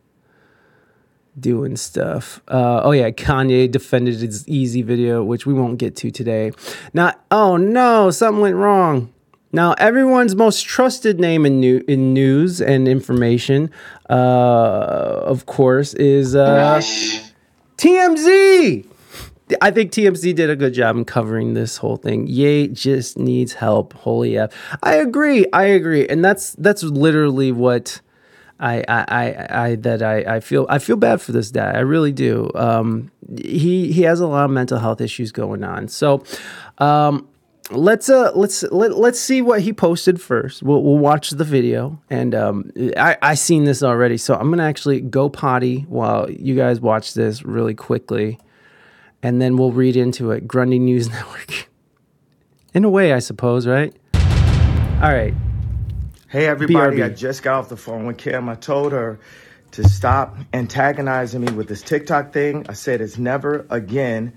doing stuff. Uh, oh yeah, Kanye defended his Eazy video, which we won't get to today. Not oh no, something went wrong. Now everyone's most trusted name in, new, in news and information, uh, of course, is uh, TMZ. I think TMZ did a good job in covering this whole thing. Ye just needs help. Holy F. I agree. I agree. And that's that's literally what I I, I, that I, I feel I feel bad for this guy. I really do. Um, he he has a lot of mental health issues going on. So um, let's uh let's let, let's see what he posted first. We'll we'll watch the video and um I I seen this already. So I'm to actually go potty while you guys watch this really quickly and then we'll read into it. Grundy News Network. In a way, I suppose, right? All right. Hey, everybody. BRB. I just got off the phone with Kim. I told her to stop antagonizing me with this TikTok thing. I said it's never again.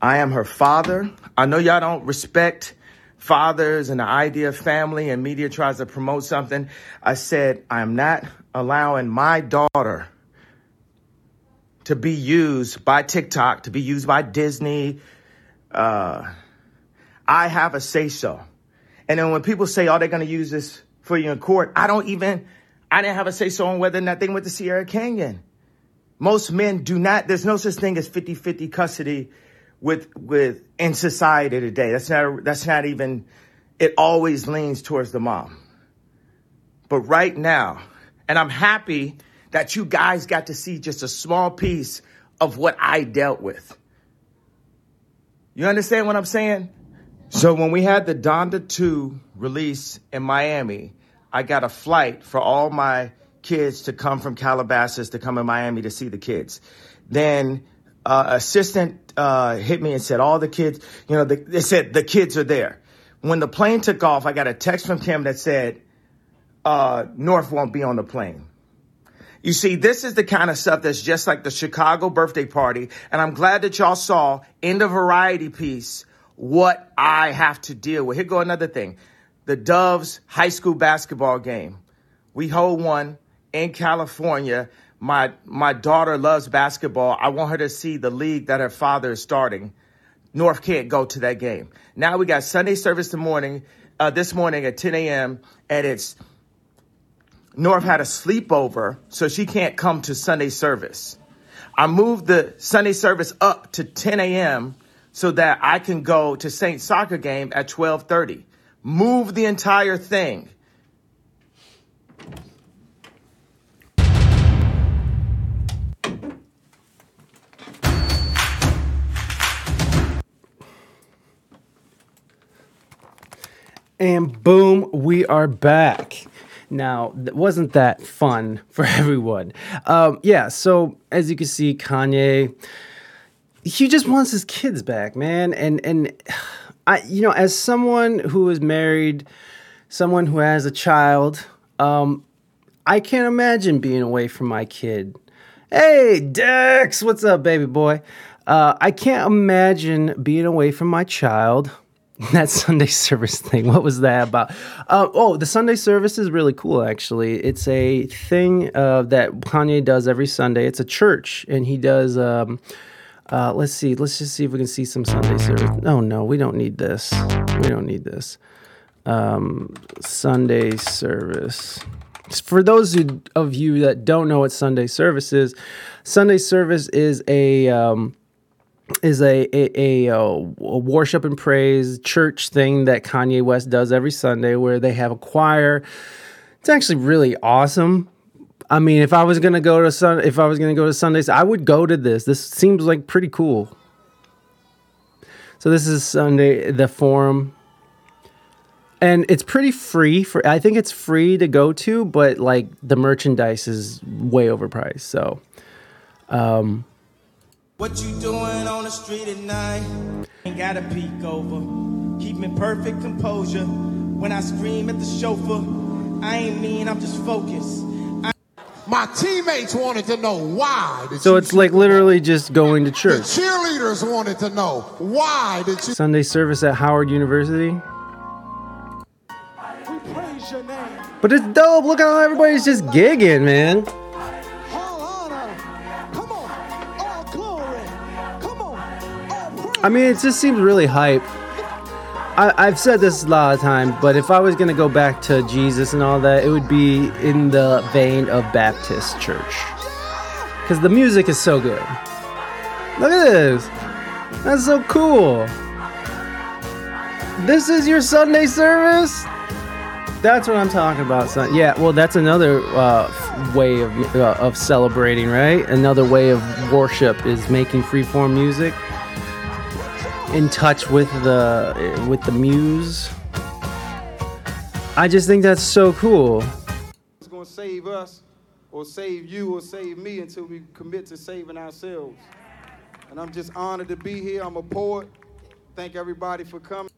I am her father. I know y'all don't respect fathers and the idea of family and media tries to promote something, I said, I'm not allowing my daughter to be used by TikTok, to be used by Disney. Uh, I have a say so. And then when people say, oh, they're going to use this for you in court, I don't even, I didn't have a say so on whether or not they went to Sierra Canyon. Most men do not, there's no such thing as 50 50 custody with, with, in society today. That's not, that's not even, it always leans towards the mom. But right now, and I'm happy that you guys got to see just a small piece of what I dealt with. You understand what I'm saying? So when we had the Donda 2 release in Miami, I got a flight for all my kids to come from Calabasas to come in Miami to see the kids. Then uh, assistant uh, hit me and said all the kids, you know, the, they said the kids are there. When the plane took off, I got a text from Kim that said uh, North won't be on the plane. You see, this is the kind of stuff that's just like the Chicago birthday party. And I'm glad that y'all saw in the variety piece what I have to deal with. Here go another thing. The Doves high school basketball game. We hold one in California. My my daughter loves basketball. I want her to see the league that her father is starting. North can't go to that game. Now we got Sunday service the morning, uh, this morning at 10 a.m. and it's North had a sleepover, so she can't come to Sunday service. I moved the Sunday service up to 10 a.m. so that I can go to Saint soccer game at 12:30. Move the entire thing. And boom, we are back. Now, wasn't that fun for everyone? Um, yeah, so as you can see, Kanye, he just wants his kids back, man. And and I, you know, as someone who is married, someone who has a child, um, I can't imagine being away from my kid. Hey, Dex, what's up, baby boy? Uh, I can't imagine being away from my child that Sunday service thing. What was that about? Uh, oh, the Sunday service is really cool, actually. It's a thing uh, that Kanye does every Sunday. It's a church, and he does. Um, uh, let's see. Let's just see if we can see some Sunday service. Oh no, we don't need this. We don't need this. Um, Sunday service. For those who, of you that don't know what Sunday service is, Sunday service is a um, is a, a, a, a, worship and praise church thing that Kanye West does every Sunday where they have a choir. It's actually really awesome. I mean, if I was gonna go to sun, if I was gonna go to Sundays, I would go to this. This seems like pretty cool. So this is Sunday, the forum, and it's pretty free for. I think it's free to go to, but like the merchandise is way overpriced. So, um, What you doing on the street at night? Ain't got a peek over. Keep me perfect composure. When I scream at the chauffeur, I ain't mean, I'm just focused. My teammates wanted to know why. Did so it's like literally just going to church. The cheerleaders wanted to know why did you Sunday service at Howard University. But it's dope. Look how everybody's just gigging, man. I mean, it just seems really hype. I, I've said this a lot of times, but if I was gonna go back to Jesus and all that, it would be in the vein of Baptist church, because the music is so good. Look at this. That's so cool. This is your Sunday service? That's what I'm talking about, son. Yeah, well, that's another uh, way of uh, of celebrating, right? Another way of worship is making freeform music, in touch with the with the muse. I just think that's so cool. It's going to save us or save you or save me until we commit to saving ourselves. And I'm just honored to be here. I'm a poet. Thank everybody for coming.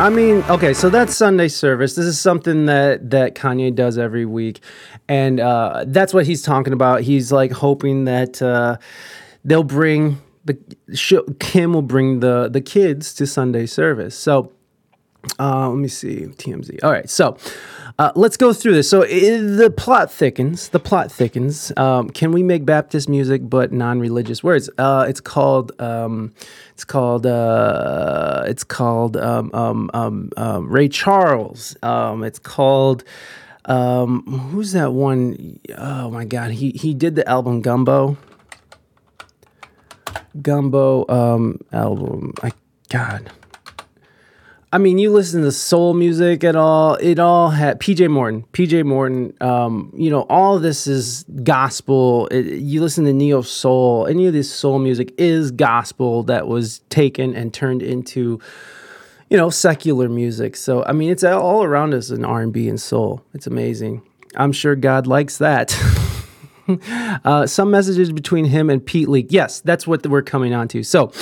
I mean, okay, so that's Sunday service. This is something that that Kanye does every week, and uh, that's what he's talking about. He's like hoping that uh, they'll bring the Kim will bring the the kids to Sunday service. So uh, let me see TMZ. All right, so uh, let's go through this. So the plot thickens. The plot thickens. Um, can we make Baptist music but non-religious words? Uh, it's called. Um, it's called. Uh, it's called um, um, um, um, Ray Charles. It's called. Who's that one? Oh my God, he he did the album Gumbo. Gumbo um, album. I God. I mean, you listen to soul music at all. It all had PJ Morton. PJ Morton. Um, you know, all this is gospel. It, you listen to neo soul. Any of this soul music is gospel that was taken and turned into, you know, secular music. So I mean, it's all around us in R and B and soul. It's amazing. I'm sure God likes that. uh, some messages between him and Pete Leak. Yes, that's what we're coming on to. So,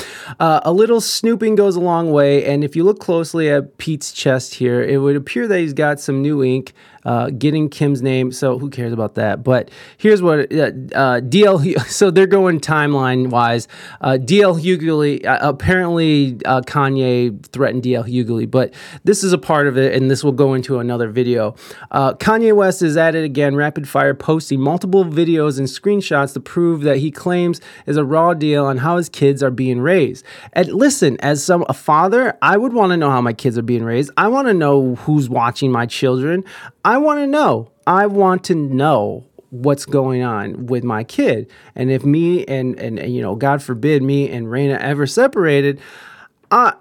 uh, a little snooping goes a long way. And if you look closely at Pete's chest here, it would appear that he's got some new ink uh, getting Kim's name. So, who cares about that? But here's what uh, uh, DL, so they're going timeline wise. Uh, DL Hughley, apparently Kanye threatened DL Hughley, but this is a part of it, and this will go into another video. Kanye West is at it again, rapid fire posting multiple videos videos and screenshots to prove that he claims is a raw deal on how his kids are being raised. And listen, as some a father, I would want to know how my kids are being raised. I want to know who's watching my children. I want to know. I want to know what's going on with my kid. And if me and and you know, God forbid me and Raina ever separated, uh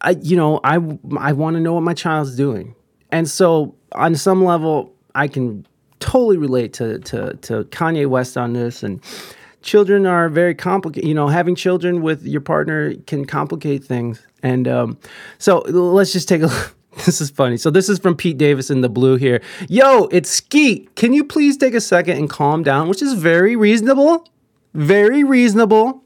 I you know, I I want to know what my child's doing. And so on some level I can totally relate to to to Kanye West on this and children are very complicated you know having children with your partner can complicate things and um, so let's just take a look this is funny. So this is from Pete Davis in the blue here. Yo, it's Skete. Can you please take a second and calm down? Which is very reasonable. Very reasonable.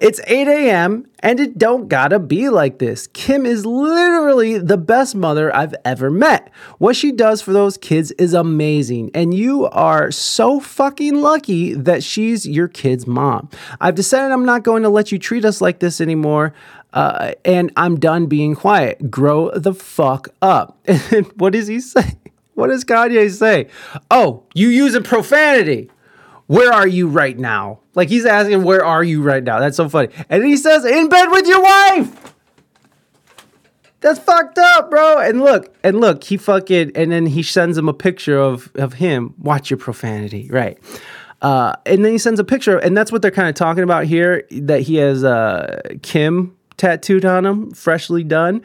It's 8 a.m. and it don't gotta be like this. Kim is literally the best mother I've ever met. What she does for those kids is amazing, and you are so fucking lucky that she's your kid's mom. I've decided I'm not going to let you treat us like this anymore. Uh, and I'm done being quiet. Grow the fuck up. And what does he say? What does Kanye say? Oh, you using profanity where are you right now? Like he's asking, where are you right now? That's so funny. And he says, in bed with your wife. That's fucked up, bro. And look, and look, he fucking, and then he sends him a picture of of him. Watch your profanity, right? Uh, and then he sends a picture, and that's what they're kind of talking about here. That he has uh, Kim tattooed on him, freshly done.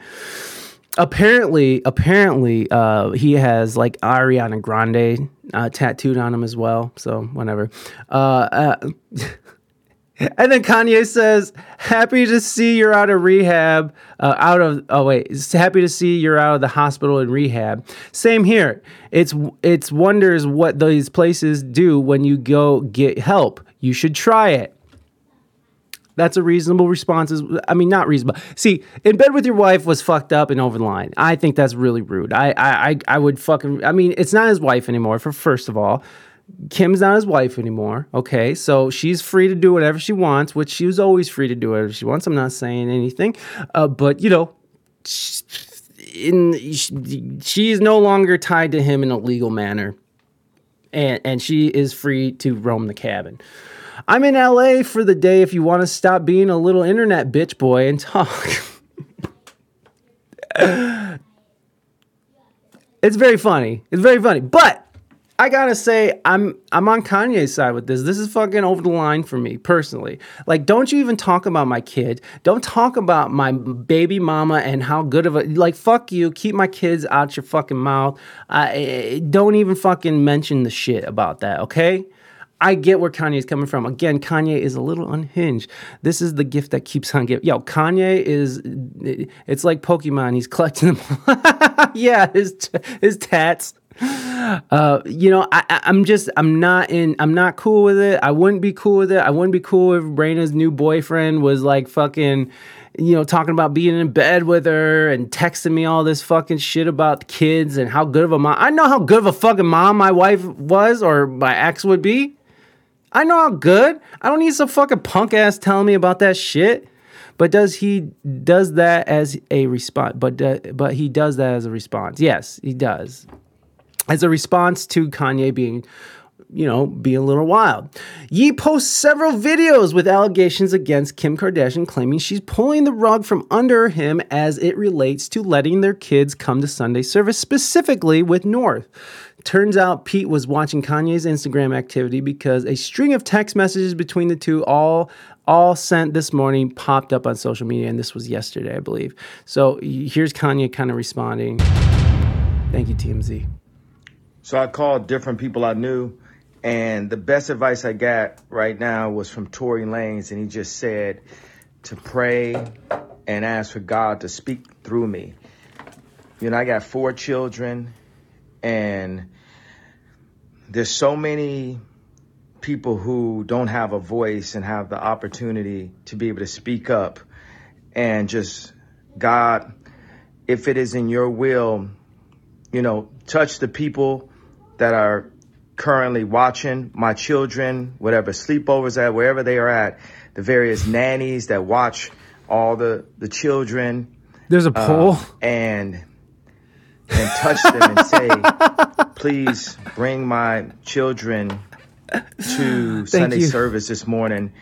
Apparently apparently uh he has like ariana grande uh, tattooed on him as well so whatever. Uh, uh and then kanye says happy to see you're out of rehab uh, out of oh wait happy to see you're out of the hospital and rehab. Same here. It's it's wonders what these places do when you go get help. You should try it that's a reasonable response. Is I mean, not reasonable. See, in bed with your wife was fucked up and over the line. I think that's really rude. I, I, I would fucking. I mean, it's not his wife anymore. For first of all, Kim's not his wife anymore. Okay, so she's free to do whatever she wants, which she was always free to do whatever she wants. I'm not saying anything, uh, but you know, in she is no longer tied to him in a legal manner, and and she is free to roam the cabin. I'm in LA for the day if you want to stop being a little internet bitch boy and talk. it's very funny. It's very funny. But I gotta say, I'm I'm on Kanye's side with this. This is fucking over the line for me personally. Like, don't you even talk about my kid. Don't talk about my baby mama and how good of a like. Fuck you. Keep my kids out your fucking mouth. I eh, don't even fucking mention the shit about that. Okay. I get where Kanye is coming from. Again, Kanye is a little unhinged. This is the gift that keeps on giving. Yo, Kanye is, it's like Pokemon. He's collecting them. yeah, his his tats. Uh, you know, I, I'm just, I'm not in, I'm not cool with it. I wouldn't be cool with it. I wouldn't be cool if Raina's new boyfriend was like fucking, you know, talking about being in bed with her and texting me all this fucking shit about kids and how good of a mom. I know how good of a fucking mom my wife was or my ex would be. I know I'm good. I don't need some fucking punk ass telling me about that shit. But does he does that as a response? But uh, but he does that as a response. Yes, he does. As a response to Kanye being you know, be a little wild. Ye posts several videos with allegations against Kim Kardashian, claiming she's pulling the rug from under him as it relates to letting their kids come to Sunday service, specifically with North. Turns out Pete was watching Kanye's Instagram activity because a string of text messages between the two, all all sent this morning, popped up on social media, and this was yesterday, I believe. So here's Kanye kind of responding. Thank you, TMZ. So I called different people I knew, and the best advice I got right now was from Tory Lanez, and he just said to pray and ask for God to speak through me. You know, I got four children, and there's so many people who don't have a voice and have the opportunity to be able to speak up and just God, if it is in your will, you know, touch the people that are currently watching, my children, whatever sleepovers at, wherever they are at, the various nannies that watch all the, the children. There's a uh, poll. and and touch them and say, please bring my children to Sunday you. service this morning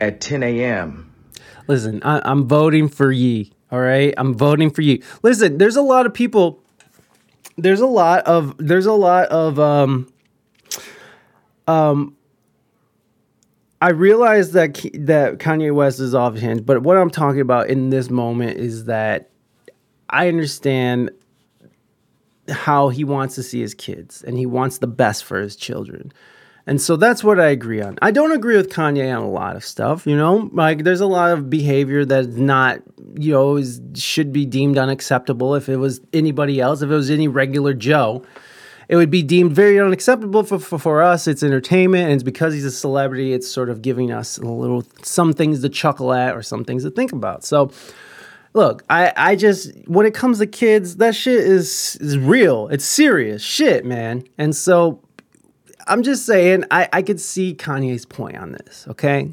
at 10 a.m. Listen, I, I'm voting for Ye. All right, I'm voting for Ye. Listen, there's a lot of people. There's a lot of there's a lot of um um. I realize that that Kanye West is off hinge, but what I'm talking about in this moment is that I understand how he wants to see his kids and he wants the best for his children. And so that's what I agree on. I don't agree with Kanye on a lot of stuff, you know? Like there's a lot of behavior that's not, you know, is, should be deemed unacceptable if it was anybody else, if it was any regular Joe. It would be deemed very unacceptable for, for, for us. It's entertainment, and it's because he's a celebrity. It's sort of giving us a little some things to chuckle at or some things to think about. So, look, I, I just when it comes to kids, that shit is is real. It's serious shit, man. And so I'm just saying I, I could see Kanye's point on this, okay?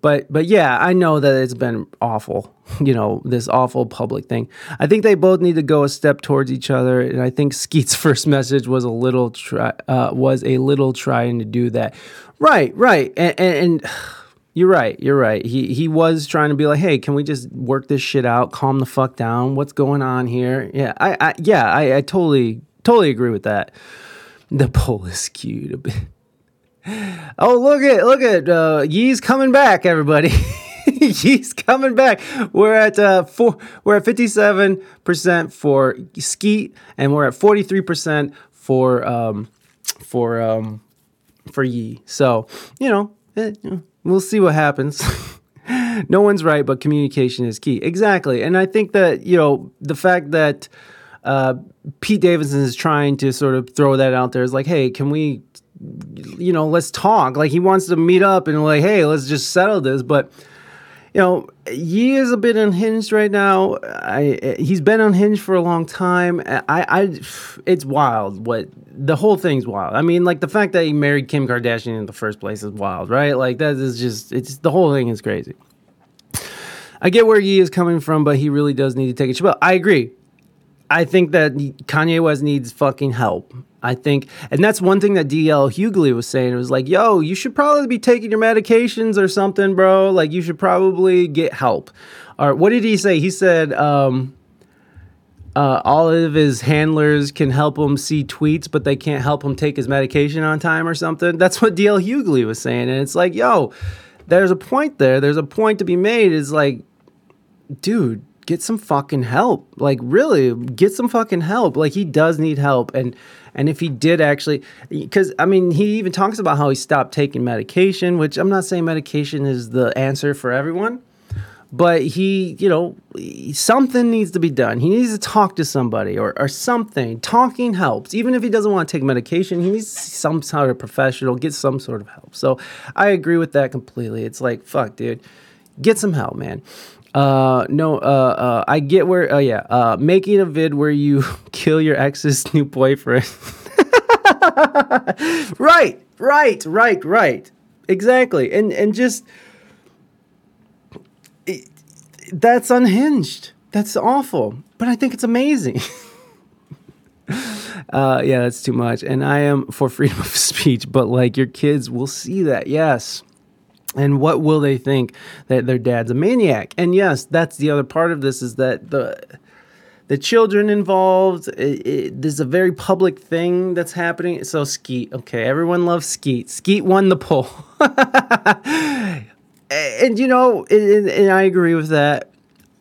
But but yeah, I know that it's been awful, you know, this awful public thing. I think they both need to go a step towards each other, and I think Skete's first message was a little try uh, was a little trying to do that. Right, right, and, and, and you're right. You're right. He he was trying to be like, hey, can we just work this shit out? Calm the fuck down. What's going on here? Yeah, I, I yeah, I, I totally totally agree with that. The poll is skewed a bit. Oh, look at look at uh, Ye's coming back, everybody. Ye's coming back. We're at uh, four. We're at fifty seven percent for Skete, and we're at forty three percent for um, for um, for Ye. So you know, eh, you know, we'll see what happens. no one's right, but communication is key. Exactly, and I think that you know the fact that uh, Pete Davidson is trying to sort of throw that out there is like, hey, can we, you know, let's talk. Like he wants to meet up and like, hey, let's just settle this. But you know, he is a bit unhinged right now. I he's been unhinged for a long time. I, I, it's wild. What the whole thing's wild. I mean, like the fact that he married Kim Kardashian in the first place is wild, right? Like that is just it's the whole thing is crazy. I get where he is coming from, but he really does need to take a chill. I agree. I think that Kanye West needs fucking help. I think, and that's one thing that DL Hughley was saying. It was like, yo, you should probably be taking your medications or something, bro. Like, you should probably get help. Or what did he say? He said, um, uh, all of his handlers can help him see tweets, but they can't help him take his medication on time or something. That's what DL Hughley was saying. And it's like, yo, there's a point there. There's a point to be made. It's like, dude, get some fucking help. Like really, get some fucking help. Like he does need help and and if he did actually cuz I mean, he even talks about how he stopped taking medication, which I'm not saying medication is the answer for everyone. But he, you know, something needs to be done. He needs to talk to somebody or, or something. Talking helps. Even if he doesn't want to take medication, he needs some sort of professional, get some sort of help. So I agree with that completely. It's like, fuck, dude get some help, man. Uh, no, uh, uh, I get where, oh yeah, uh, making a vid where you kill your ex's new boyfriend. right, right, right, right. Exactly. And, and just, it, that's unhinged. That's awful. But I think it's amazing. uh, yeah, that's too much. And I am for freedom of speech, but like your kids will see that. Yes. And what will they think that their dad's a maniac? And yes, that's the other part of this is that the the children involved. There's a very public thing that's happening. So Skete, okay, everyone loves Skete. Skete won the poll, and you know, and, and I agree with that.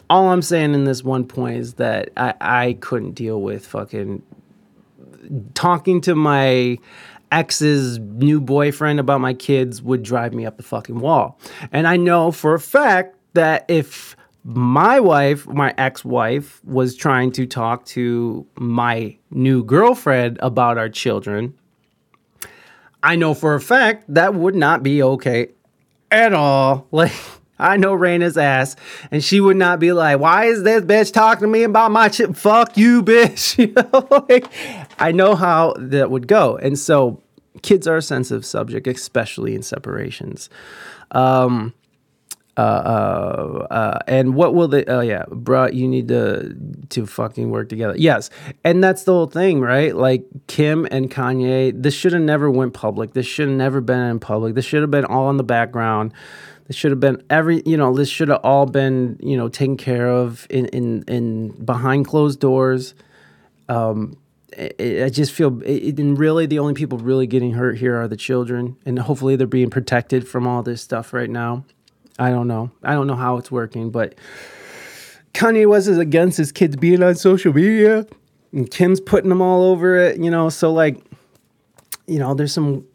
All I'm saying in this one point is that I, I couldn't deal with fucking talking to my ex's new boyfriend about my kids would drive me up the fucking wall. And I know for a fact that if my wife, my ex wife, was trying to talk to my new girlfriend about our children, I know for a fact that would not be okay at all. Like, I know Raina's ass, and she would not be like, "Why is this bitch talking to me about my chip? Fuck you, bitch!" You know, like I know how that would go, and so kids are a sensitive subject, especially in separations. Um, uh, uh, uh, and what will they? Oh yeah, bruh, you need to to fucking work together. Yes, and that's the whole thing, right? Like Kim and Kanye, this should have never went public. This should have never been in public. This should have been all in the background. This should have been every, you know, this should have all been, you know, taken care of in in in behind closed doors. Um, I, just feel, it, and really, the only people really getting hurt here are the children, and hopefully they're being protected from all this stuff right now. I don't know. I don't know how it's working, but Kanye West is against his kids being on social media, and Kim's putting them all over it. You know, so like, you know, there's some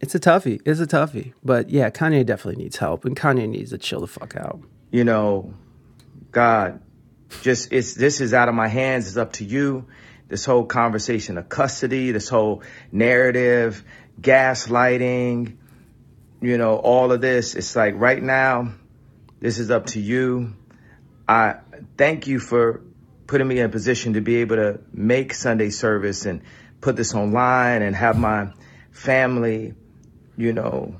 it's a toughie. It's a toughie. But yeah, Kanye definitely needs help, and Kanye needs to chill the fuck out. You know, God, just it's this is out of my hands. It's up to you. This whole conversation of custody, this whole narrative, gaslighting, you know, all of this. It's like right now, this is up to you. I thank you for putting me in a position to be able to make Sunday service and put this online and have my family you know,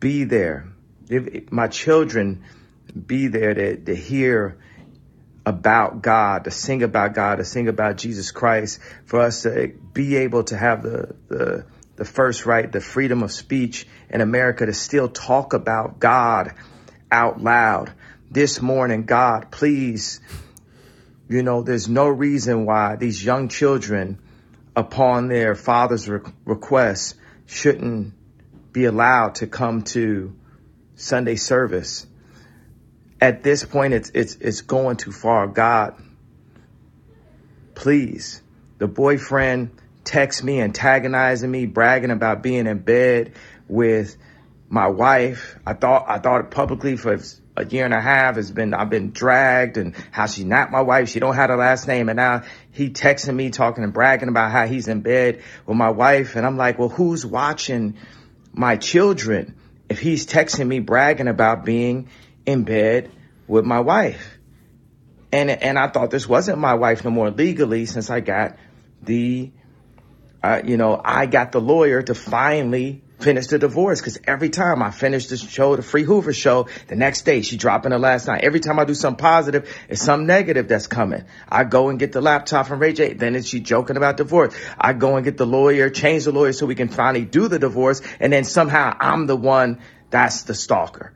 be there. If my children be there to, to hear about God, to sing about God, to sing about Jesus Christ, for us to be able to have the, the, the first right, the freedom of speech in America to still talk about God out loud. This morning, God, please, you know, there's no reason why these young children, upon their father's re- request, shouldn't be allowed to come to Sunday service. At this point, it's it's it's going too far. God, please. The boyfriend texts me, antagonizing me, bragging about being in bed with my wife. I thought I thought publicly for a year and a half. It's been I've been dragged and how she's not my wife. She don't have a last name, and now he texting me, talking and bragging about how he's in bed with my wife. And I'm like, well, who's watching? My children if he's texting me bragging about being in bed with my wife. And and I thought this wasn't my wife no more legally since I got the uh, you know, I got the lawyer to finally finish the divorce because every time I finish the show, the Free Hoover show, the next day she dropping the last night. Every time I do something positive, it's some negative that's coming. I go and get the laptop from Ray J. Then it's she joking about divorce. I go and get the lawyer, change the lawyer so we can finally do the divorce. And then somehow I'm the one that's the stalker.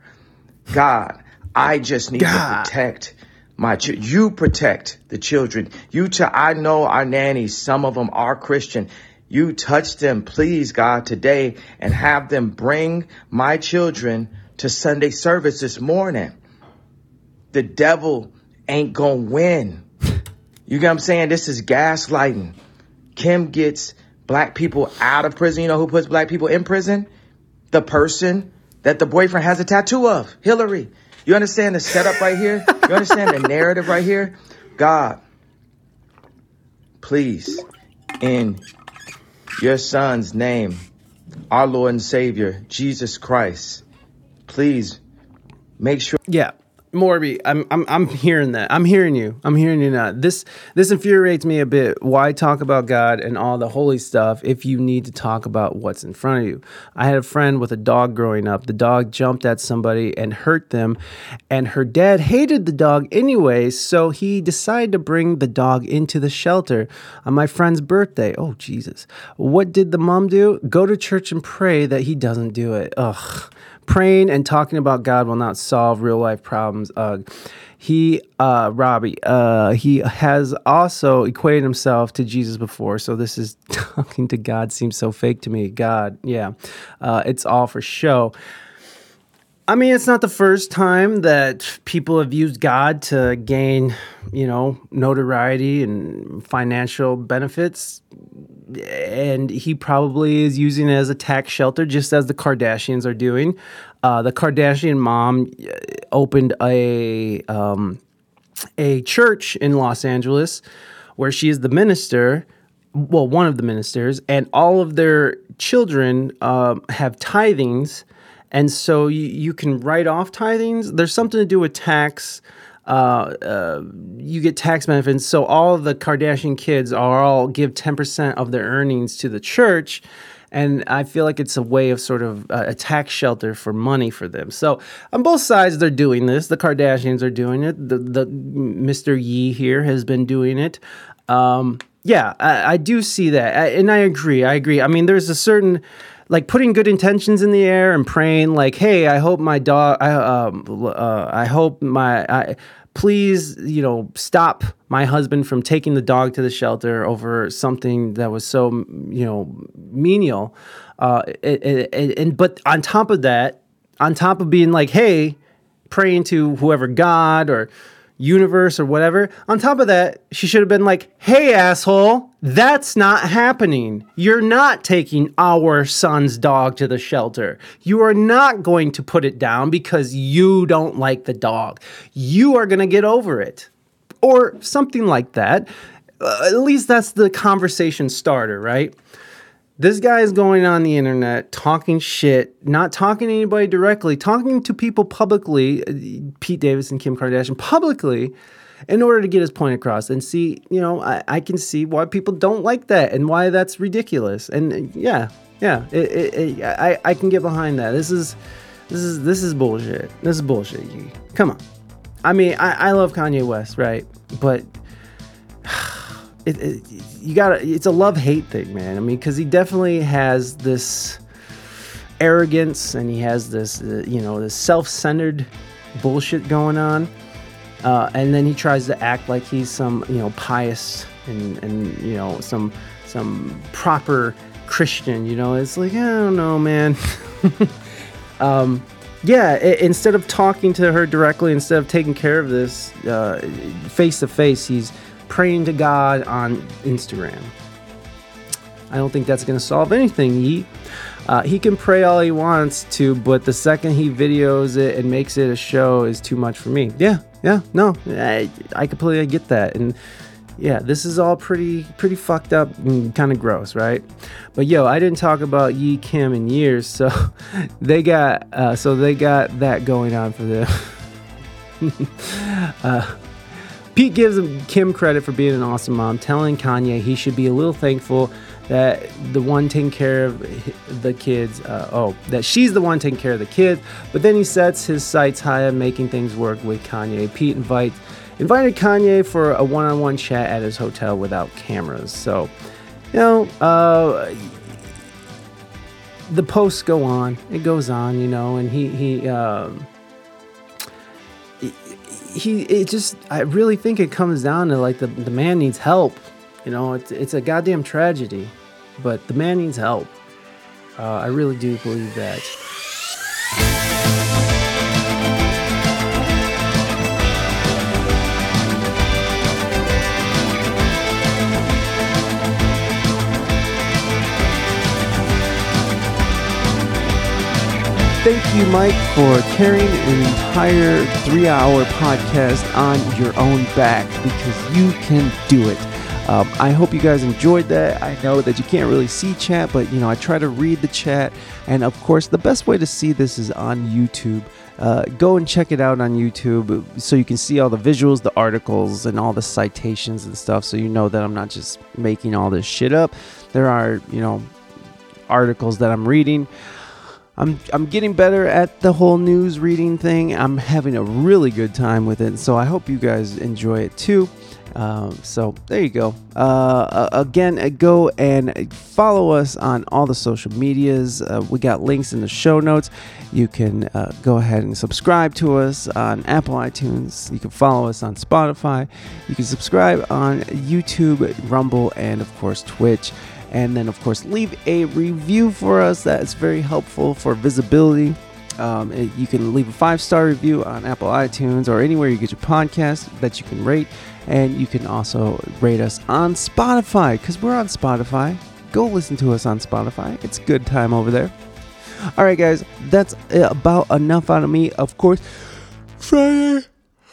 God, I just need God. to protect my ch- you protect the children. You ch- I know our nannies, some of them are Christian you touch them, please, God, today and have them bring my children to Sunday service this morning. The devil ain't gonna win. You get what I'm saying? This is gaslighting. Kim gets black people out of prison. You know who puts black people in prison? The person that the boyfriend has a tattoo of, Hillary. You understand the setup right here? You understand the narrative right here? God, please, in your son's name, our Lord and Savior, Jesus Christ. Please make sure. Yeah. Morby, I'm I'm I'm hearing that. I'm hearing you. I'm hearing you now. This this infuriates me a bit. Why talk about God and all the holy stuff if you need to talk about what's in front of you? I had a friend with a dog growing up. The dog jumped at somebody and hurt them, and her dad hated the dog anyway, so he decided to bring the dog into the shelter on my friend's birthday. Oh Jesus. What did the mom do? Go to church and pray that he doesn't do it. Ugh praying and talking about God will not solve real life problems. Uh, he, uh, Robbie, uh, he has also equated himself to Jesus before. So this is talking to God seems so fake to me. God, yeah, uh, it's all for show. I mean, it's not the first time that people have used God to gain, you know, notoriety and financial benefits. And he probably is using it as a tax shelter, just as the Kardashians are doing. Uh, the Kardashian mom uh, opened a um, a church in Los Angeles where she is the minister, well, one of the ministers, and all of their children uh, have tithings and so you, you can write off tithings. There's something to do with tax. Uh, uh, you get tax benefits. So all the Kardashian kids are all give 10% of their earnings to the church. And I feel like it's a way of sort of uh, a tax shelter for money for them. So on both sides, they're doing this. The Kardashians are doing it. The, the Mr. Ye here has been doing it. Um, yeah, I, I do see that, I, and I agree. I agree. I mean, there's a certain like putting good intentions in the air and praying like hey i hope my dog i um uh, i hope my I, please you know stop my husband from taking the dog to the shelter over something that was so you know menial uh and but on top of that on top of being like hey praying to whoever god or universe or whatever. On top of that, she should have been like, hey, asshole, that's not happening. You're not taking our son's dog to the shelter. You are not going to put it down because you don't like the dog. You are going to get over it. Or something like that. Uh, at least that's the conversation starter, right? This guy is going on the internet talking shit, not talking to anybody directly, talking to people publicly, uh, Pete Davis and Kim Kardashian publicly, in order to get his point across. And see, you know, I, I can see why people don't like that and why that's ridiculous. And uh, yeah, yeah, it, it, it, I, I can get behind that. This is, this is, this is bullshit. This is bullshit. Come on. I mean, I, I love Kanye West, right? But it, you gotta it's a love hate thing man i mean because he definitely has this arrogance and he has this uh, you know this self-centered bullshit going on uh, and then he tries to act like he's some you know pious and and you know some some proper christian you know it's like i don't know man um, yeah it, instead of talking to her directly instead of taking care of this face to face he's praying to God on Instagram. I don't think that's going to solve anything, He, Uh, he can pray all he wants to, but the second he videos it and makes it a show is too much for me. Yeah, yeah, no, I, I completely get that. And yeah, this is all pretty pretty fucked up and kind of gross, right? But yo, I didn't talk about Yi Kim in years, so they got uh, so they got that going on for them. uh, Pete gives Kim credit for being an awesome mom, telling Kanye he should be a little thankful that the one taking care of the kids, uh, oh, that she's the one taking care of the kids. But then he sets his sights high on making things work with Kanye. Pete invites invited Kanye for a one-on-one chat at his hotel without cameras. So, you know, uh, the posts go on. It goes on, you know, and he he. Um, he it just I really think it comes down to like the, the man needs help. You know, it's it's a goddamn tragedy, but the man needs help. Uh, I really do believe that. Thank you, Mike, for carrying an entire three hour podcast on your own back because you can do it. Um, I hope you guys enjoyed that. I know that you can't really see chat, but you know I try to read the chat, and of course the best way to see this is on YouTube. Uh, go and check it out on YouTube so you can see all the visuals, the articles, and all the citations and stuff. So you know that I'm not just making all this shit up. There are you know articles that I'm reading. I'm I'm getting better at the whole news reading thing. I'm having a really good time with it, so I hope you guys enjoy it too. Um, so there you go. Uh, again, uh, go and follow us on all the social medias. Uh, we got links in the show notes. You can uh, go ahead and subscribe to us on Apple iTunes. You can follow us on Spotify. You can subscribe on YouTube, Rumble, and of course Twitch. And then, of course, leave a review for us. That's very helpful for visibility. Um, you can leave a five star review on Apple iTunes or anywhere you get your podcast that you can rate. And you can also rate us on Spotify because we're on Spotify. Go listen to us on Spotify. It's good time over there. All right, guys, that's about enough out of me. Of course, Friday.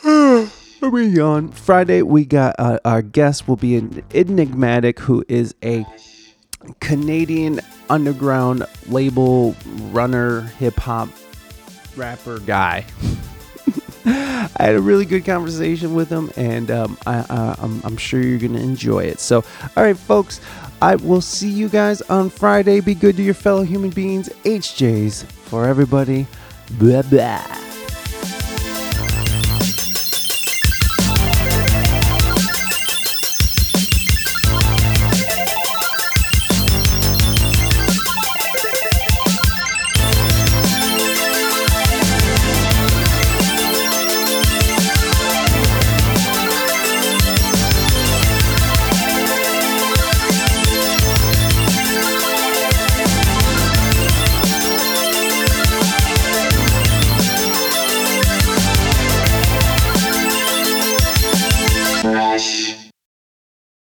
We on Friday? We got uh, our guest will be an enigmatic who is a Canadian underground label runner, hip hop rapper guy. I had a really good conversation with him, and um, I, I'm, I'm sure you're going to enjoy it. So, all right, folks, I will see you guys on Friday. Be good to your fellow human beings. HJs for everybody. Blah, blah.